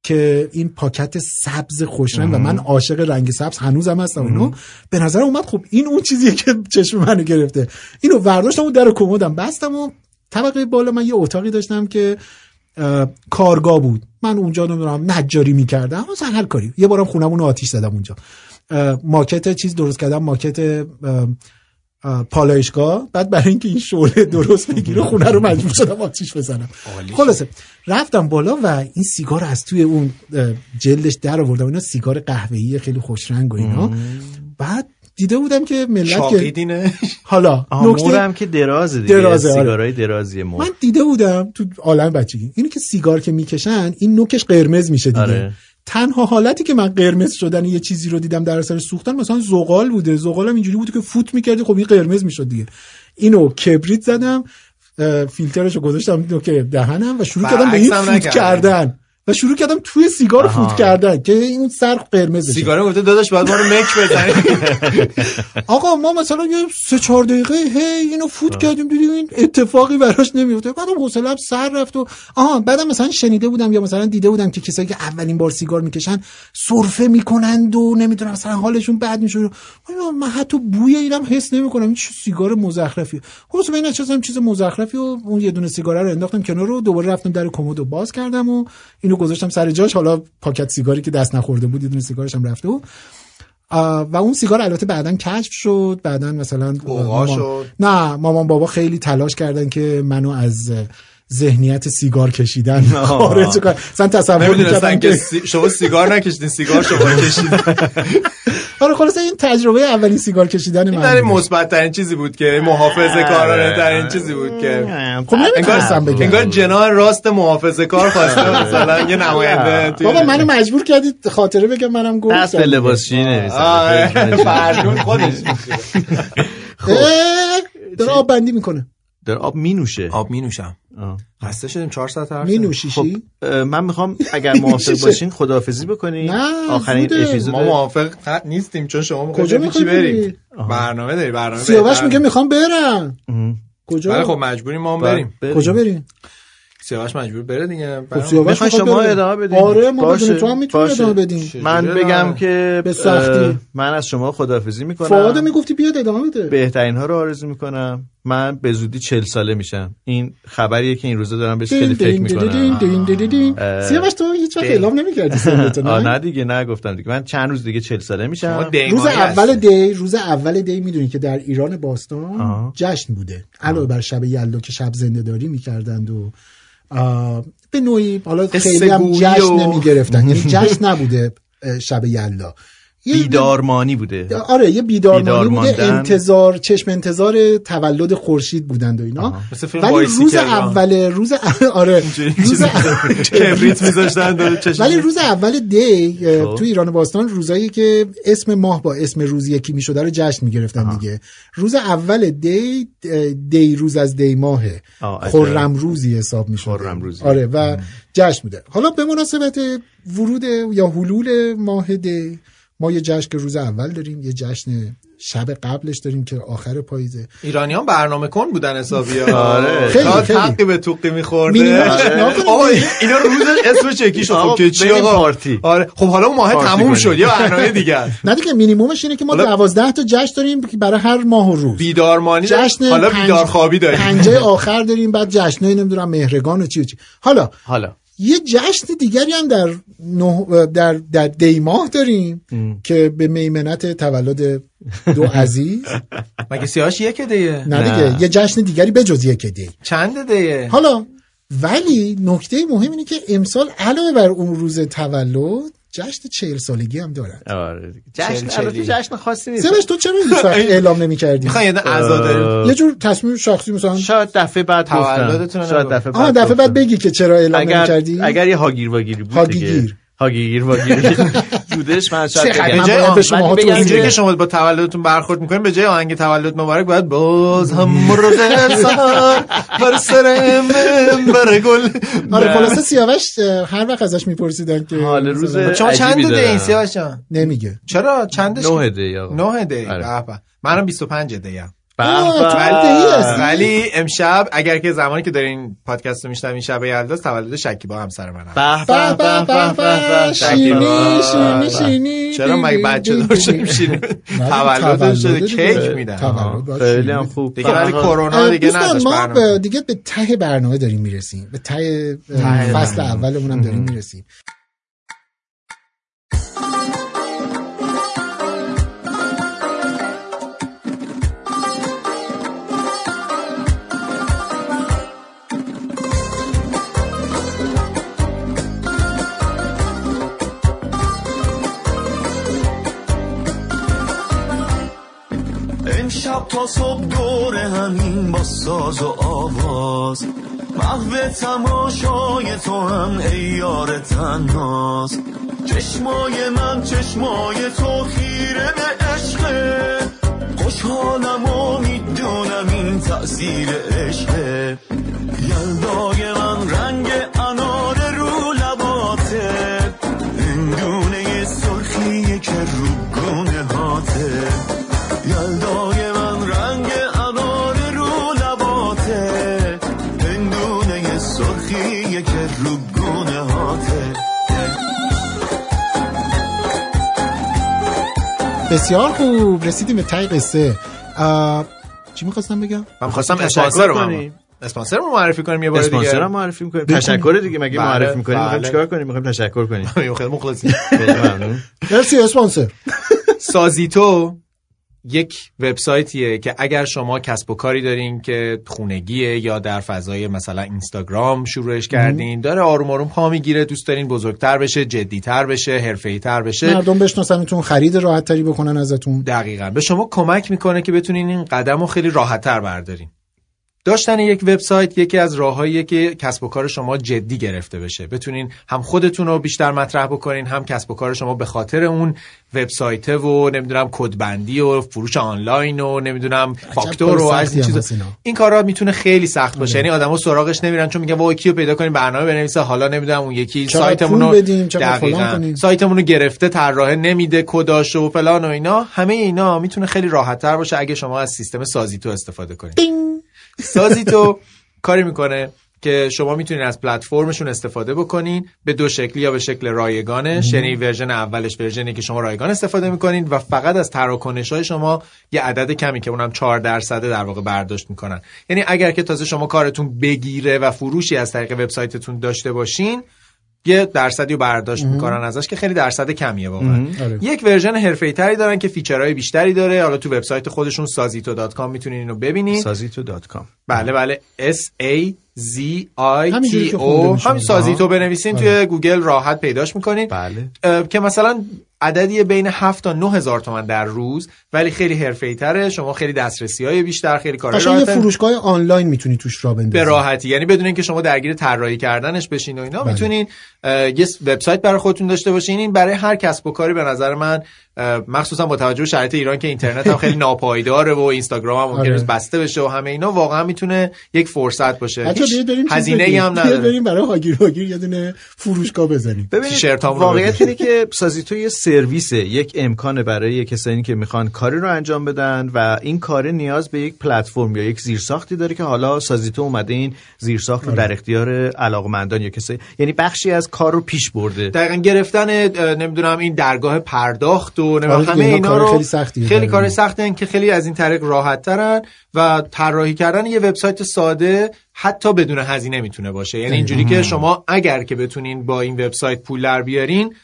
D: که این پاکت سبز خوشرنگ و من عاشق رنگ سبز هنوزم هستم اینو به نظر اومد خب این اون چیزیه که چشم منو گرفته. اینو ورداشتم و در کمدم. بستم و طبقه بالا من یه اتاقی داشتم که اه، کارگاه بود. من اونجا نمی‌دونم نجاری می‌کردم. مثلا هر کاری. یه بارم خونمون رو آتیش زدم اونجا. ماکت چیز درست کردم. ماکت پالایشگاه. بعد برای اینکه این شعله درست بگیره خونه رو مجبور شدم آتیش بزنم. خلاصه رفتم بالا و این سیگار از توی اون جلدش در آوردم. اینا سیگار قهوه‌ای خیلی خوش رنگ و اینا. بعد دیده بودم که ملت که حالا نکته
C: هم که درازه دیگه.
D: درازه، آره.
C: سیگارای درازی مور.
D: من دیده بودم تو عالم بچگی. اینو که سیگار که می‌کشن این نوکش قرمز میشه دیگه.
C: آره.
D: تنها حالتی که من قرمز شدن یه چیزی رو دیدم در اثر سوختن مثلا زغال بوده. زغالم اینجوری بوده که فوت می‌کردی خب این قرمز می‌شد دیگه. اینو کبریت زدم فیلترش رو گذاشتم نوک دهنم و شروع کردم به این فوت. کردن. و شروع کردم توی سیگار
B: آها.
D: فوت کردن که این سر قرمز بشه
B: سیگاره گفته داداش باید ما رو مک بزنی. (laughs)
D: آقا ما مثلا یه سه چهار دقیقه هی اینو فوت کردیم دیدیم این اتفاقی براش نمیفته. بعدم حوصله‌ام سر رفت و آها بعدم مثلا شنیده بودم یا مثلا دیده بودم که کسایی که اولین بار سیگار می‌کشن سرفه می‌کنند و نمی‌دونم مثلا حالشون بد میشه من حتی بوی اینم حس نمی‌کنم. این چه سیگار مزخرفی خلاص من نشستم چیز مزخرفی و اون یه دونه سیگاره رو انداختم کنار رو دوباره رفتم در کمد باز کردم و اینو گذاشتم سر جاش. حالا پاکت سیگاری که دست نخورده بود یه دونه سیگارش هم رفته و و اون سیگار البته بعدا کشف شد. بعدا مثلا مامان-
B: شد.
D: نه مامان بابا خیلی تلاش کردن که منو از ذهنیت سیگار کشیدن خارج کنن مثلا تصور می‌کردن
B: که شما سیگار نکشیدین سیگار شما کشیدین. (laughs)
D: آره خلاص این تجربه اولین سیگار کشیدن
B: این
D: من
B: در
D: بود.
B: مثبت ترین چیزی بود که محافظه کارانه ترین چیزی بود که.
D: خب نمی‌تونستم
B: انگار
D: بگم.
B: انگار جناح راست محافظه کار (laughs) خواسته مثلا یه نماینده
D: بابا منو مجبور کردید خاطره بگم منم گفتم
C: دست
B: آه،
C: نمی‌زنه (laughs)
B: فرجون خودش
D: داره آب بندی می‌کنه.
C: در آب می نوشه
B: آب می نوشم خسته شدیم چهار ساعت حرف
D: می. نوشیشی
C: اه، من می‌خوام اگر موافق. باشین خداحافظی بکنیم
D: نه،
C: آخرین. اپیزود
B: ما موافق نیستیم چون شما
D: کجا می‌خوای
B: بریم.
D: بری؟
B: برنامه داری برنامه
D: سیاوش. میگه می‌خوام برم. کجا؟
B: بله خب مجبوریم ما هم بریم.
D: کجا بریم؟
B: سیاوش مجبور بره دیگه.
D: خب
C: شما. ادامه بدین.
D: آره ما
C: باشه،
D: تو هم می‌تونیم
C: باشه.
D: ادامه بدیم
C: من بگم که
D: به سختی.
C: من از شما خداحافظی می‌کنم.
D: فعاد می‌گفتی بیاد ادامه بده.
C: بهترین ها رو آرزو می‌کنم. من به زودی چل ساله میشم. این خبریه که این روزا دارم بهش خیلی فکر می‌کنم.
D: سیاوش تو هیچ وقت اعلام نمی‌کردی سنتو (laughs) نه؟
C: نه دیگه نه گفتم دیگه. من چند روز دیگه چل ساله میشم.
D: روز اول دی روز اول دی می‌دونی که در ایران باستان جشن بوده. علاوه بر شب یلدا که شب زنده داری می‌کردند و به نوعی حالا خیلی هم جشن
C: و-
D: نمی‌گرفتن. یعنی (laughs) جشن نبوده شب یلدا
C: بیدارمانی بوده.
D: آره یه بیدارمانی
C: بیدار
D: بوده
C: ماندن.
D: انتظار چشم انتظار تولد خورشید بودند و اینا. ولی روز اول روز آره. (laughs) روز
C: کبریت میذاشتن
D: ولی روز اول دی
C: خب.
D: تو ایران باستان روزایی که اسم ماه با اسم روز یکی می‌شده رو جشن می‌گرفتن دیگه. روز اول دی دی روز از دی ماهه
C: عجب.
D: خرم روزی حساب می‌شده.
C: خرم روزی.
D: آره و جشن بوده. حالا به مناسبت ورود یا حلول ماه دی ما یه جشن که روز اول داریم یه جشن شب قبلش داریم که آخر پاییزه
B: ایرانیان برنامه کن بودن حسابی (laughs)
C: آره.
D: خیلی، خیلی.
B: تقی به توقی میخورده. آقا اینا روزش اسم چکی شد
C: آقا،
B: خب که چی آقا
C: پارتی.
B: آره خب حالا اون ماه تموم. شد یا برنامه دیگه. (laughs)
D: نه دیگه مینیمومش اینه که ما
B: حالا-
D: دوازده تا جشن داریم که برای هر ماه و روز
B: بیدارمانی.
D: جشن
B: حالا
D: پنج-
B: بیدار خوابی داریم
D: پنجه (laughs) آخر داریم بعد جشنای نمی‌دونم مهرگان و چی و چی حالا
C: حالا
D: یه جشن دیگری هم در نه در در دی ماه داریم که به میمنت تولد دو (laughs) عزیز.
B: مگه سیاهش یکه دیگه
D: نه دیگه یه جشن دیگری بجز یک دی
B: چنده دیگه
D: حالا ولی نکته مهم اینه که امسال علاوه بر اون روز تولد جشن چهل سالگی هم دارن
C: آره. جشن البته. جشن خاصی نیست
D: سمش تو چرا هیچ (laughs) اعلام نمی کردی
B: می‌خوان یه عزا داریم
D: یه جور تصمیم شخصی مثلا
C: شاید دفعه بعد
B: تولدتون
C: شاید. دفعه
D: آها
C: بعد
D: دفعه بعد. بگی که چرا اعلام نمی
C: اگر
D: کردی
C: اگر یه هاگیر واگیری بود
D: هاگیگیر.
C: هاگیر واگیری بودش (laughs) من شاید.
D: من
B: جای
D: به شما
B: اینجوری. که شما با تولدتون برخورد می‌کنین به جای آهنگ تولد مبارک باید باز هم مرغ سهر بر سر منبر گل (laughs)
D: آره خلاصه سیاوش هر وقت ازش میپرسیدن که
C: حال روز
B: شما چند
C: عجیبی
B: ده
C: دارم.
B: این سیاوش
D: نمیگه.
B: چرا؟ چندش؟
C: نه دی آقا
B: نه دی. به به. منم 25 دی ام ولی امشب اگر که زمانی که دارین پادکست رو میشنوین شب یلداست تولد شکیبا همسر منم.
C: به به
D: به به به شیرینی شیرینی شیرینی
B: چرا مگه بچه دار شدیم شیرین تولدش شده کیک میدن.
D: تولد
C: خیلی. هم خوب.
B: دیگه ولی
C: خب،
B: کرونا دیگه نداشت
D: ما دیگه به ته برنامه داریم می‌رسیم. به ته فصل اولمون هم داریم می‌رسیم.
A: امشب تا صبح دور همین با ساز و آواز. محو تماشای تو هم ای یار تناز چشمای من چشمای تو خیره به عشقه خوشحالم و می‌دونم این تأثیر عشقه یلدای من رنگ
D: بسیار خوب. رسیدیم به ته قصه. چی می‌خواستم بگم؟
B: من خواستم
C: تشکر
B: اسپانسر رو
C: کنیم.
B: اسپانسر رو معرفی کنیم یه بار دیگه.
C: اسپانسر هم معرفی می‌کنیم. تشکر دیگه مگه
B: بله،
C: معرفی می‌کنیم؟ می‌خوایم
B: بله.
C: چیکار کنیم؟ می‌خوایم تشکر کنیم. (laughs)
B: خیلی مخلصی
C: خیلی ممنون.
D: مرسی اسپانسر.
B: سازیتو. یک وبسایتیه که اگر شما کسب و کاری دارین که خونگیه یا در فضای مثلا اینستاگرام شروعش کردین داره آروم آروم پا می‌گیره دوست دارین بزرگتر بشه جدیتر بشه حرفه‌ای تر بشه.
D: مردم بشناسنتون خرید راحت تری بکنن ازتون.
B: دقیقا. به شما کمک می‌کنه که بتونین این قدم رو خیلی راحتتر بردارین. داشتن یک وبسایت یکی از راههاییه که کسب و کار شما جدی گرفته بشه. بتونین هم خودتون رو بیشتر مطرح بکنین هم کسب و کار شما به خاطر اون وبسایت و نمی‌دونم کدبندی و فروش آنلاین و نمی‌دونم فاکتور و از این چیزا. این کارا می‌تونه خیلی سخت باشه. یعنی آدما سراغش نمیرن چون میگن وای کیو پیدا کنیم؟ برنامه بنویسه. حالا نمی‌دونم اون یکی سایتمون رو دقیقاً.
D: کنیم.
B: سایتمون رو گرفته طراحه نمیده کداش و فلان و اینا. همه اینا می‌تونه خیلی راحت تر باشه اگه شما از سیستم سازیتو استفاده کنید. سازیتو کاری می‌کنه که شما می‌تونید از پلتفرمشون استفاده بکنین به دو شکلی یا به شکل رایگانش یعنی version اولش version ی که شما رایگان استفاده می‌کنین و فقط از تراکنش های شما یه عدد کمی که اونم 4 درصد در واقع برداشت می‌کنن. یعنی اگر که تازه شما کارتون بگیره و فروشی از طریق وبسایتتون داشته باشین یه درصدی رو برداشت می‌کنن ازش که خیلی درصد کمیه واقعا.
D: آره.
B: یک version حرفه‌ای تری دارن که feature های بیشتری داره. حالا تو وبسایت خودشون sazito.com می‌تونین اینو ببینین
C: sazito.com
B: بله بله. S A Z I T O.
D: خونده میشه.
B: هم سازیتو بنویسین
D: آره.
B: توی گوگل راحت پیداش می‌کنین
C: بله.
B: که مثلا عددی بین 7 تا 9 هزار تومن در روز ولی خیلی حرفه‌ای تره شما خیلی دسترسی های بیشتر خیلی کارهای
D: قشنگ یه. فروشگاه آنلاین می‌تونی توش را بندازی
B: به راحتی یعنی بدون اینکه شما درگیر طراحی کردنش بشین و اینا
D: بله.
B: می‌تونین یه وبسایت برای خودتون داشته باشین این برای هر کسب و کاری به نظر من مخصوصا با توجه به شرایط ایران که اینترنت هم خیلی (laughs) ناپایداره و اینستاگرام هم ممکنه
D: آره.
B: بسته بشه و همه اینا واقعا می‌تونه یک فرصت باشه هزینه ای. هم نداره
D: بریم برای هاگیر هاگیر یه دونه فروشگاه بزنیم
C: ببینید واقعیت. اینه که سازیتو یه (laughs) سرویسه یک امکانه برای کسانی که می‌خوان کاری رو انجام بدن و این کار نیاز به یک پلتفرم یا یک زیرساختی داره که حالا سازیتو اومده این زیرساخت رو
B: آره.
C: در اختیار علاقمندان یا کسایی یعنی بخشی از کار رو پیش برده
B: دقیقا گرفتن نمی‌دونم این درگاه پرداخت و نمی‌دونم
D: آره
B: همه
D: اینا
B: رو
D: خیلی سختیه
B: خیلی کار
D: ما.
B: سخته که خیلی از این طریق راحت ترن و طراحی کردن یه وبسایت ساده حتی بدون هزینه می‌تونه باشه یعنی اینجوری که شما اگر که بتونین با این وبسایت پول در بیارین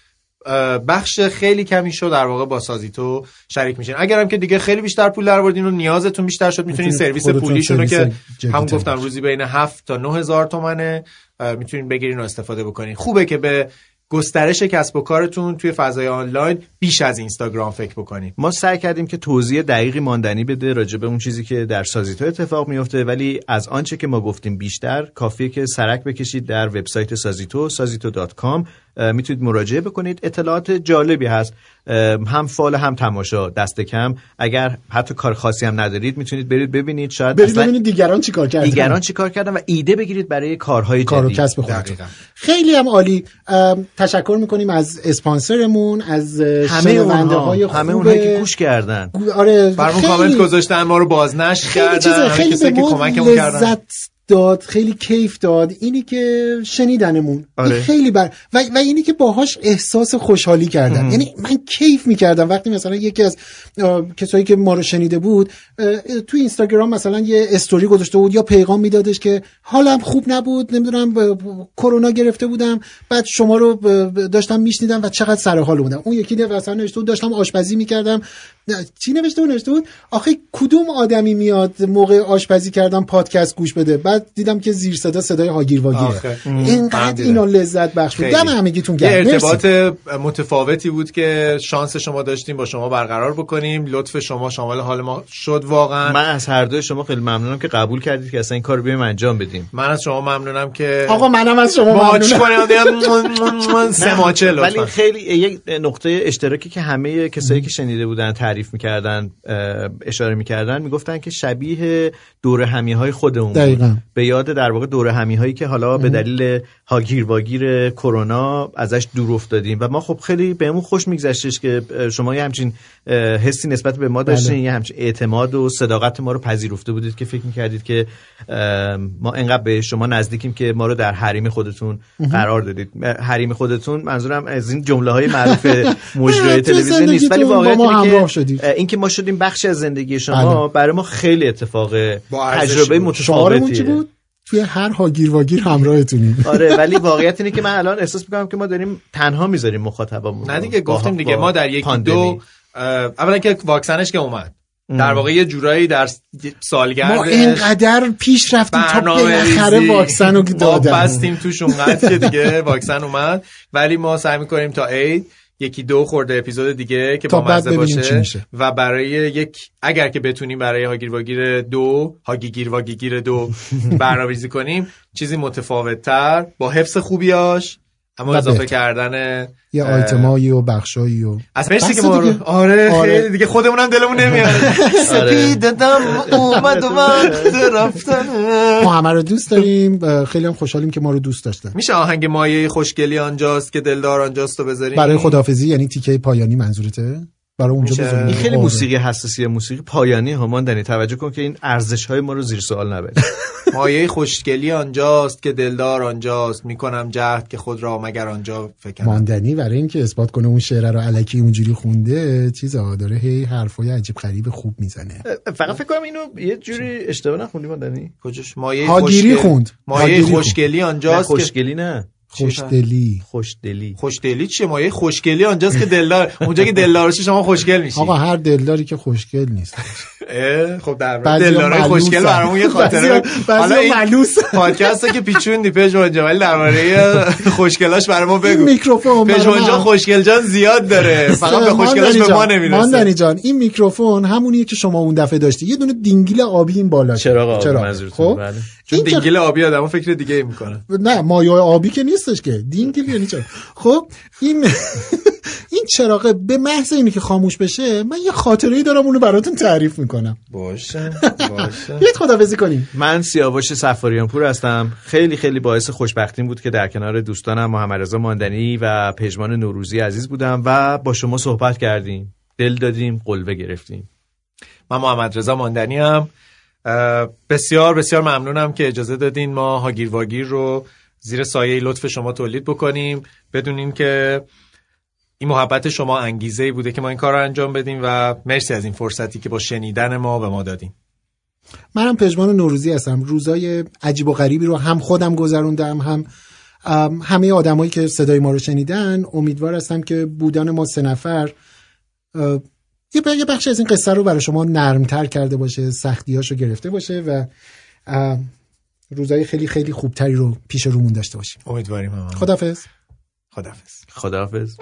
B: بخش خیلی کمی شو در واقع با سازیتو شریک میشین. اگرم که دیگه خیلی بیشتر پول در آوردین و نیازتون بیشتر شد می‌تونین سرویس پولیشون رو که هم گفتم. روزی بین 7 تا 9 هزار تومنه اه، می‌تونین بگیرین و استفاده بکنین. خوبه که به گسترش کسب و کارتون توی فضای آنلاین بیش از اینستاگرام فکر بکنین.
C: ما سعی کردیم که توضیح دقیقی ماندنی بده راجع به اون چیزی که در سازیتو اتفاق میفته ولی از آنچه که ما گفتیم بیشتر کافیه که سرک بکشید در وبسایت سازیتو سازیتو.com می‌تونید مراجعه بکنید. اطلاعات جالبی هست. هم فال هم تماشا دست کم. اگر حتی کار خاصی هم ندارید می‌تونید برید ببینید. شاید
D: برید ببینید دیگران چیکار کردن.
C: دیگران چیکار کردن و ایده بگیرید برای کارهای
D: کار و
C: جدید
D: کسب خودتون. خیلی هم عالی. تشکر می‌کنیم از اسپانسرمون از
C: همه اونها
D: های
C: همه اونهایی که گوش کردن.
D: آره
B: برامون
D: خیلی-
B: کامنت گذاشتن ما رو بازنشر
D: خیلی
B: کردن همه
D: خیلی
B: کسایی
D: به ما
B: کمکمون کردن.
D: لذت داد خیلی کیف داد. اینی که شنیدنمون.
B: آره.
D: این خیلی بر و, و اینی که باهاش احساس خوشحالی کردن
B: مهم.
D: یعنی من کیف می‌کردم. وقتی مثلا یکی از کسایی که ما رو شنیده بود تو اینستاگرام مثلا یه استوری گذاشته بود یا پیغام میدادش که حالم خوب نبود نمی‌دونم کرونا گرفته بودم. بعد شما رو داشتم میشنیدم و چقدر سر حال بودم. اون یکی نه مثلا داشتم آشپزی می‌کردم. چی نوشته بود؟ نوشته بود آخه کدوم آدمی میاد موقع آشپزی کردم پادکست گوش بده؟ بعد دیدم که زیر صدا صدای هاگیر واگیره.
B: من
D: اینقدر. اینا لذت بخش بود. دم همگیتون گرم. مرسی.
B: ارتباط متفاوتی بود که شانس شما داشتیم با شما برقرار بکنیم. لطف شما شامل حال ما شد واقعا.
C: من از هر دوی شما خیلی ممنونم که قبول کردید که اصلا این کار رو بیایم انجام بدیم.
B: من از شما ممنونم که
D: آقا منم از شما
B: ما
D: ممنونم. (laughs)
C: ولی خیلی یک نقطه اشتراکی که همه کسایی که شنیده بودن تعریف می‌کردن اشاره می‌کردن می‌گفتن که شبیه دور همی های خودمون بود.
D: دقیقاً.
C: به یاد در واقع دور همی هایی که حالا به دلیل هاگیر واگیر کرونا ازش دور افتادیم و ما خب خیلی بهمون خوش میگذشتش که شما یه همچین حسی نسبت به ما داشتین
D: بله.
C: یه همچین اعتماد و صداقت ما رو پذیرفته بودید که فکر می‌کردید که ما انقدر به شما نزدیکیم که ما رو در حریم خودتون. قرار دادید حریم خودتون منظورم از این جمله های معروف (laughs) مجرای
D: تو
C: تلویزیون نیست ولی واقعیت
D: ما شدید.
C: اه، این که ما شدیم بخشی از زندگی شما
D: بله.
C: برای ما خیلی اتفاق تجربه متفاوتیه
D: بود توی هر هاگیر واگیر همراهتونیم
C: آره (laughs) ولی واقعیت اینه که من الان احساس می‌کنم که ما داریم تنها می‌ذاریم مخاطبمون
B: نه دیگه گفتیم دیگه ما در
C: پاندمی.
B: دو اولا که واکسنش که اومد. در واقع یه جورایی در س- سالگردش
D: ما اینقدر پیش رفتیم تا بالاخره. واکسن رو
B: ما
D: دادن
B: بستیم توش اونقدر که دیگه (laughs) واکسن اومد ولی ما سعی می‌کنیم تا عید یکی دو خورده اپیزود دیگه که
D: تا
B: با مزه باشه
D: میشه.
B: و برای یک اگر که بتونیم برای هاگیر واگیر دو هاگیگیر واگیگیر دو (laughs) برنامه‌ریزی کنیم چیزی متفاوت تر با حفظ خوبیاش اما اضافه
D: بهتر.
B: کردن
D: یه آیتمایی و بخشایی و
B: از مرسی که ما رو
D: دیگه.
B: آره,
D: آره.
B: خیلی دیگه خودمونم دلمون (laughs) نمیاد سپید دم اومد و وقت رفتن
D: ما همه رو دوست داریم خیلی هم خوشحالیم که ما رو دوست داشتن
B: میشه آهنگ مایه خوشگلی آنجاست که دلدار آنجاست رو بذاریم
D: برای خداحافظی یعنی تیکه پایانی منظورته برای اونجا. بزنیم.
C: این خیلی
D: آره.
C: موسیقی حساسی موسیقی پایانی ها ماندنی. توجه کن که این ارزش های ما رو زیر سوال نبرید
U: مایه (laughs) خوشگلی آنجاست که دلدار آنجاست. می‌کنم جهد که خود را مگر آنجا فکرم
D: ماندنی برای اینکه اثبات کنه اون شعر رو علکی اونجوری خونده چیزا داره هی حرفای عجیب غریب خوب می‌زنه.
C: فقط فکر کنم اینو یه جوری اشتباه نخوندی ماندنی.
U: کجاش؟ مایه
D: هاگیری
U: خوشگل-
D: خوند.
U: مایه. خوشگلی آنجاست که
C: خوشگلی نه.
D: خوشدلی.
C: خوشدلی.
U: خوشدلی چیه؟ مایه خوشگلی آنجاست که دلدار اونجا که دلدار باشی شما خوشگل میشی.
D: آقا هر دلداری که خوشگل نیست.
U: خب در مورد
D: ملوسن.
U: خوشگل برامون یه خاطره. حالا این
D: ملوسن.
U: پادکست که پیچوندی پژمان ولی درباره خوشگلاش برامون بگو.
D: میکروفون برای
U: پژمان
D: من-
U: جان خوشگل جان زیاد داره. (laughs) فقط به خوشگلاش به ما نمی‌رسه.
D: ماندنی جان این میکروفون همونیه که شما اون دفعه داشتی. یه دونه دینگیل آبی این بالا چرا خب؟
C: بله.
U: چون دینگل آبی آدمو فکر دیگه ای می‌کنه
D: نه مایه آبی که نیستش که. دینگیل یعنی چرا؟ خب این این چراغه به محض اینی که خاموش بشه من یه خاطره ای دارم اونو براتون تعریف می‌کنم.
U: باشه باشه. (laughs)
D: بیاید خدافظی کنیم
C: من سیاوش سفاریان پور هستم. خیلی خیلی باعث خوشبختیم بود که در کنار دوستانم محمد رضا ماندنی و پژمان نوروزی عزیز بودم و با شما صحبت کردیم. دل دادیم قلبه گرفتیم.
U: من محمد رضا ماندنی هم بسیار بسیار ممنونم که اجازه دادین ما هاگیر واگیر رو زیر سایه لطف شما تولید بکنیم. بدونین که این محبت شما انگیزه ای بوده که ما این کار رو انجام بدیم و مرسی از این فرصتی که با شنیدن ما به ما دادین.
D: منم پژمان نوروزی هستم. روزای عجیب و غریبی رو هم خودم گذروندم هم همه آدمایی که صدای ما رو شنیدن امیدوار هستم که بودن ما سه نفر یه ب- یه بخشی از این قصه رو برای شما نرمتر کرده باشه سختیاش رو گرفته باشه و روزای خیلی خیلی خوبتری رو پیش رومون داشته باشیم.
U: امیدواریم هم.
D: خدافظ
U: خدافظ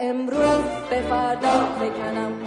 V: امروز به فردا فکنم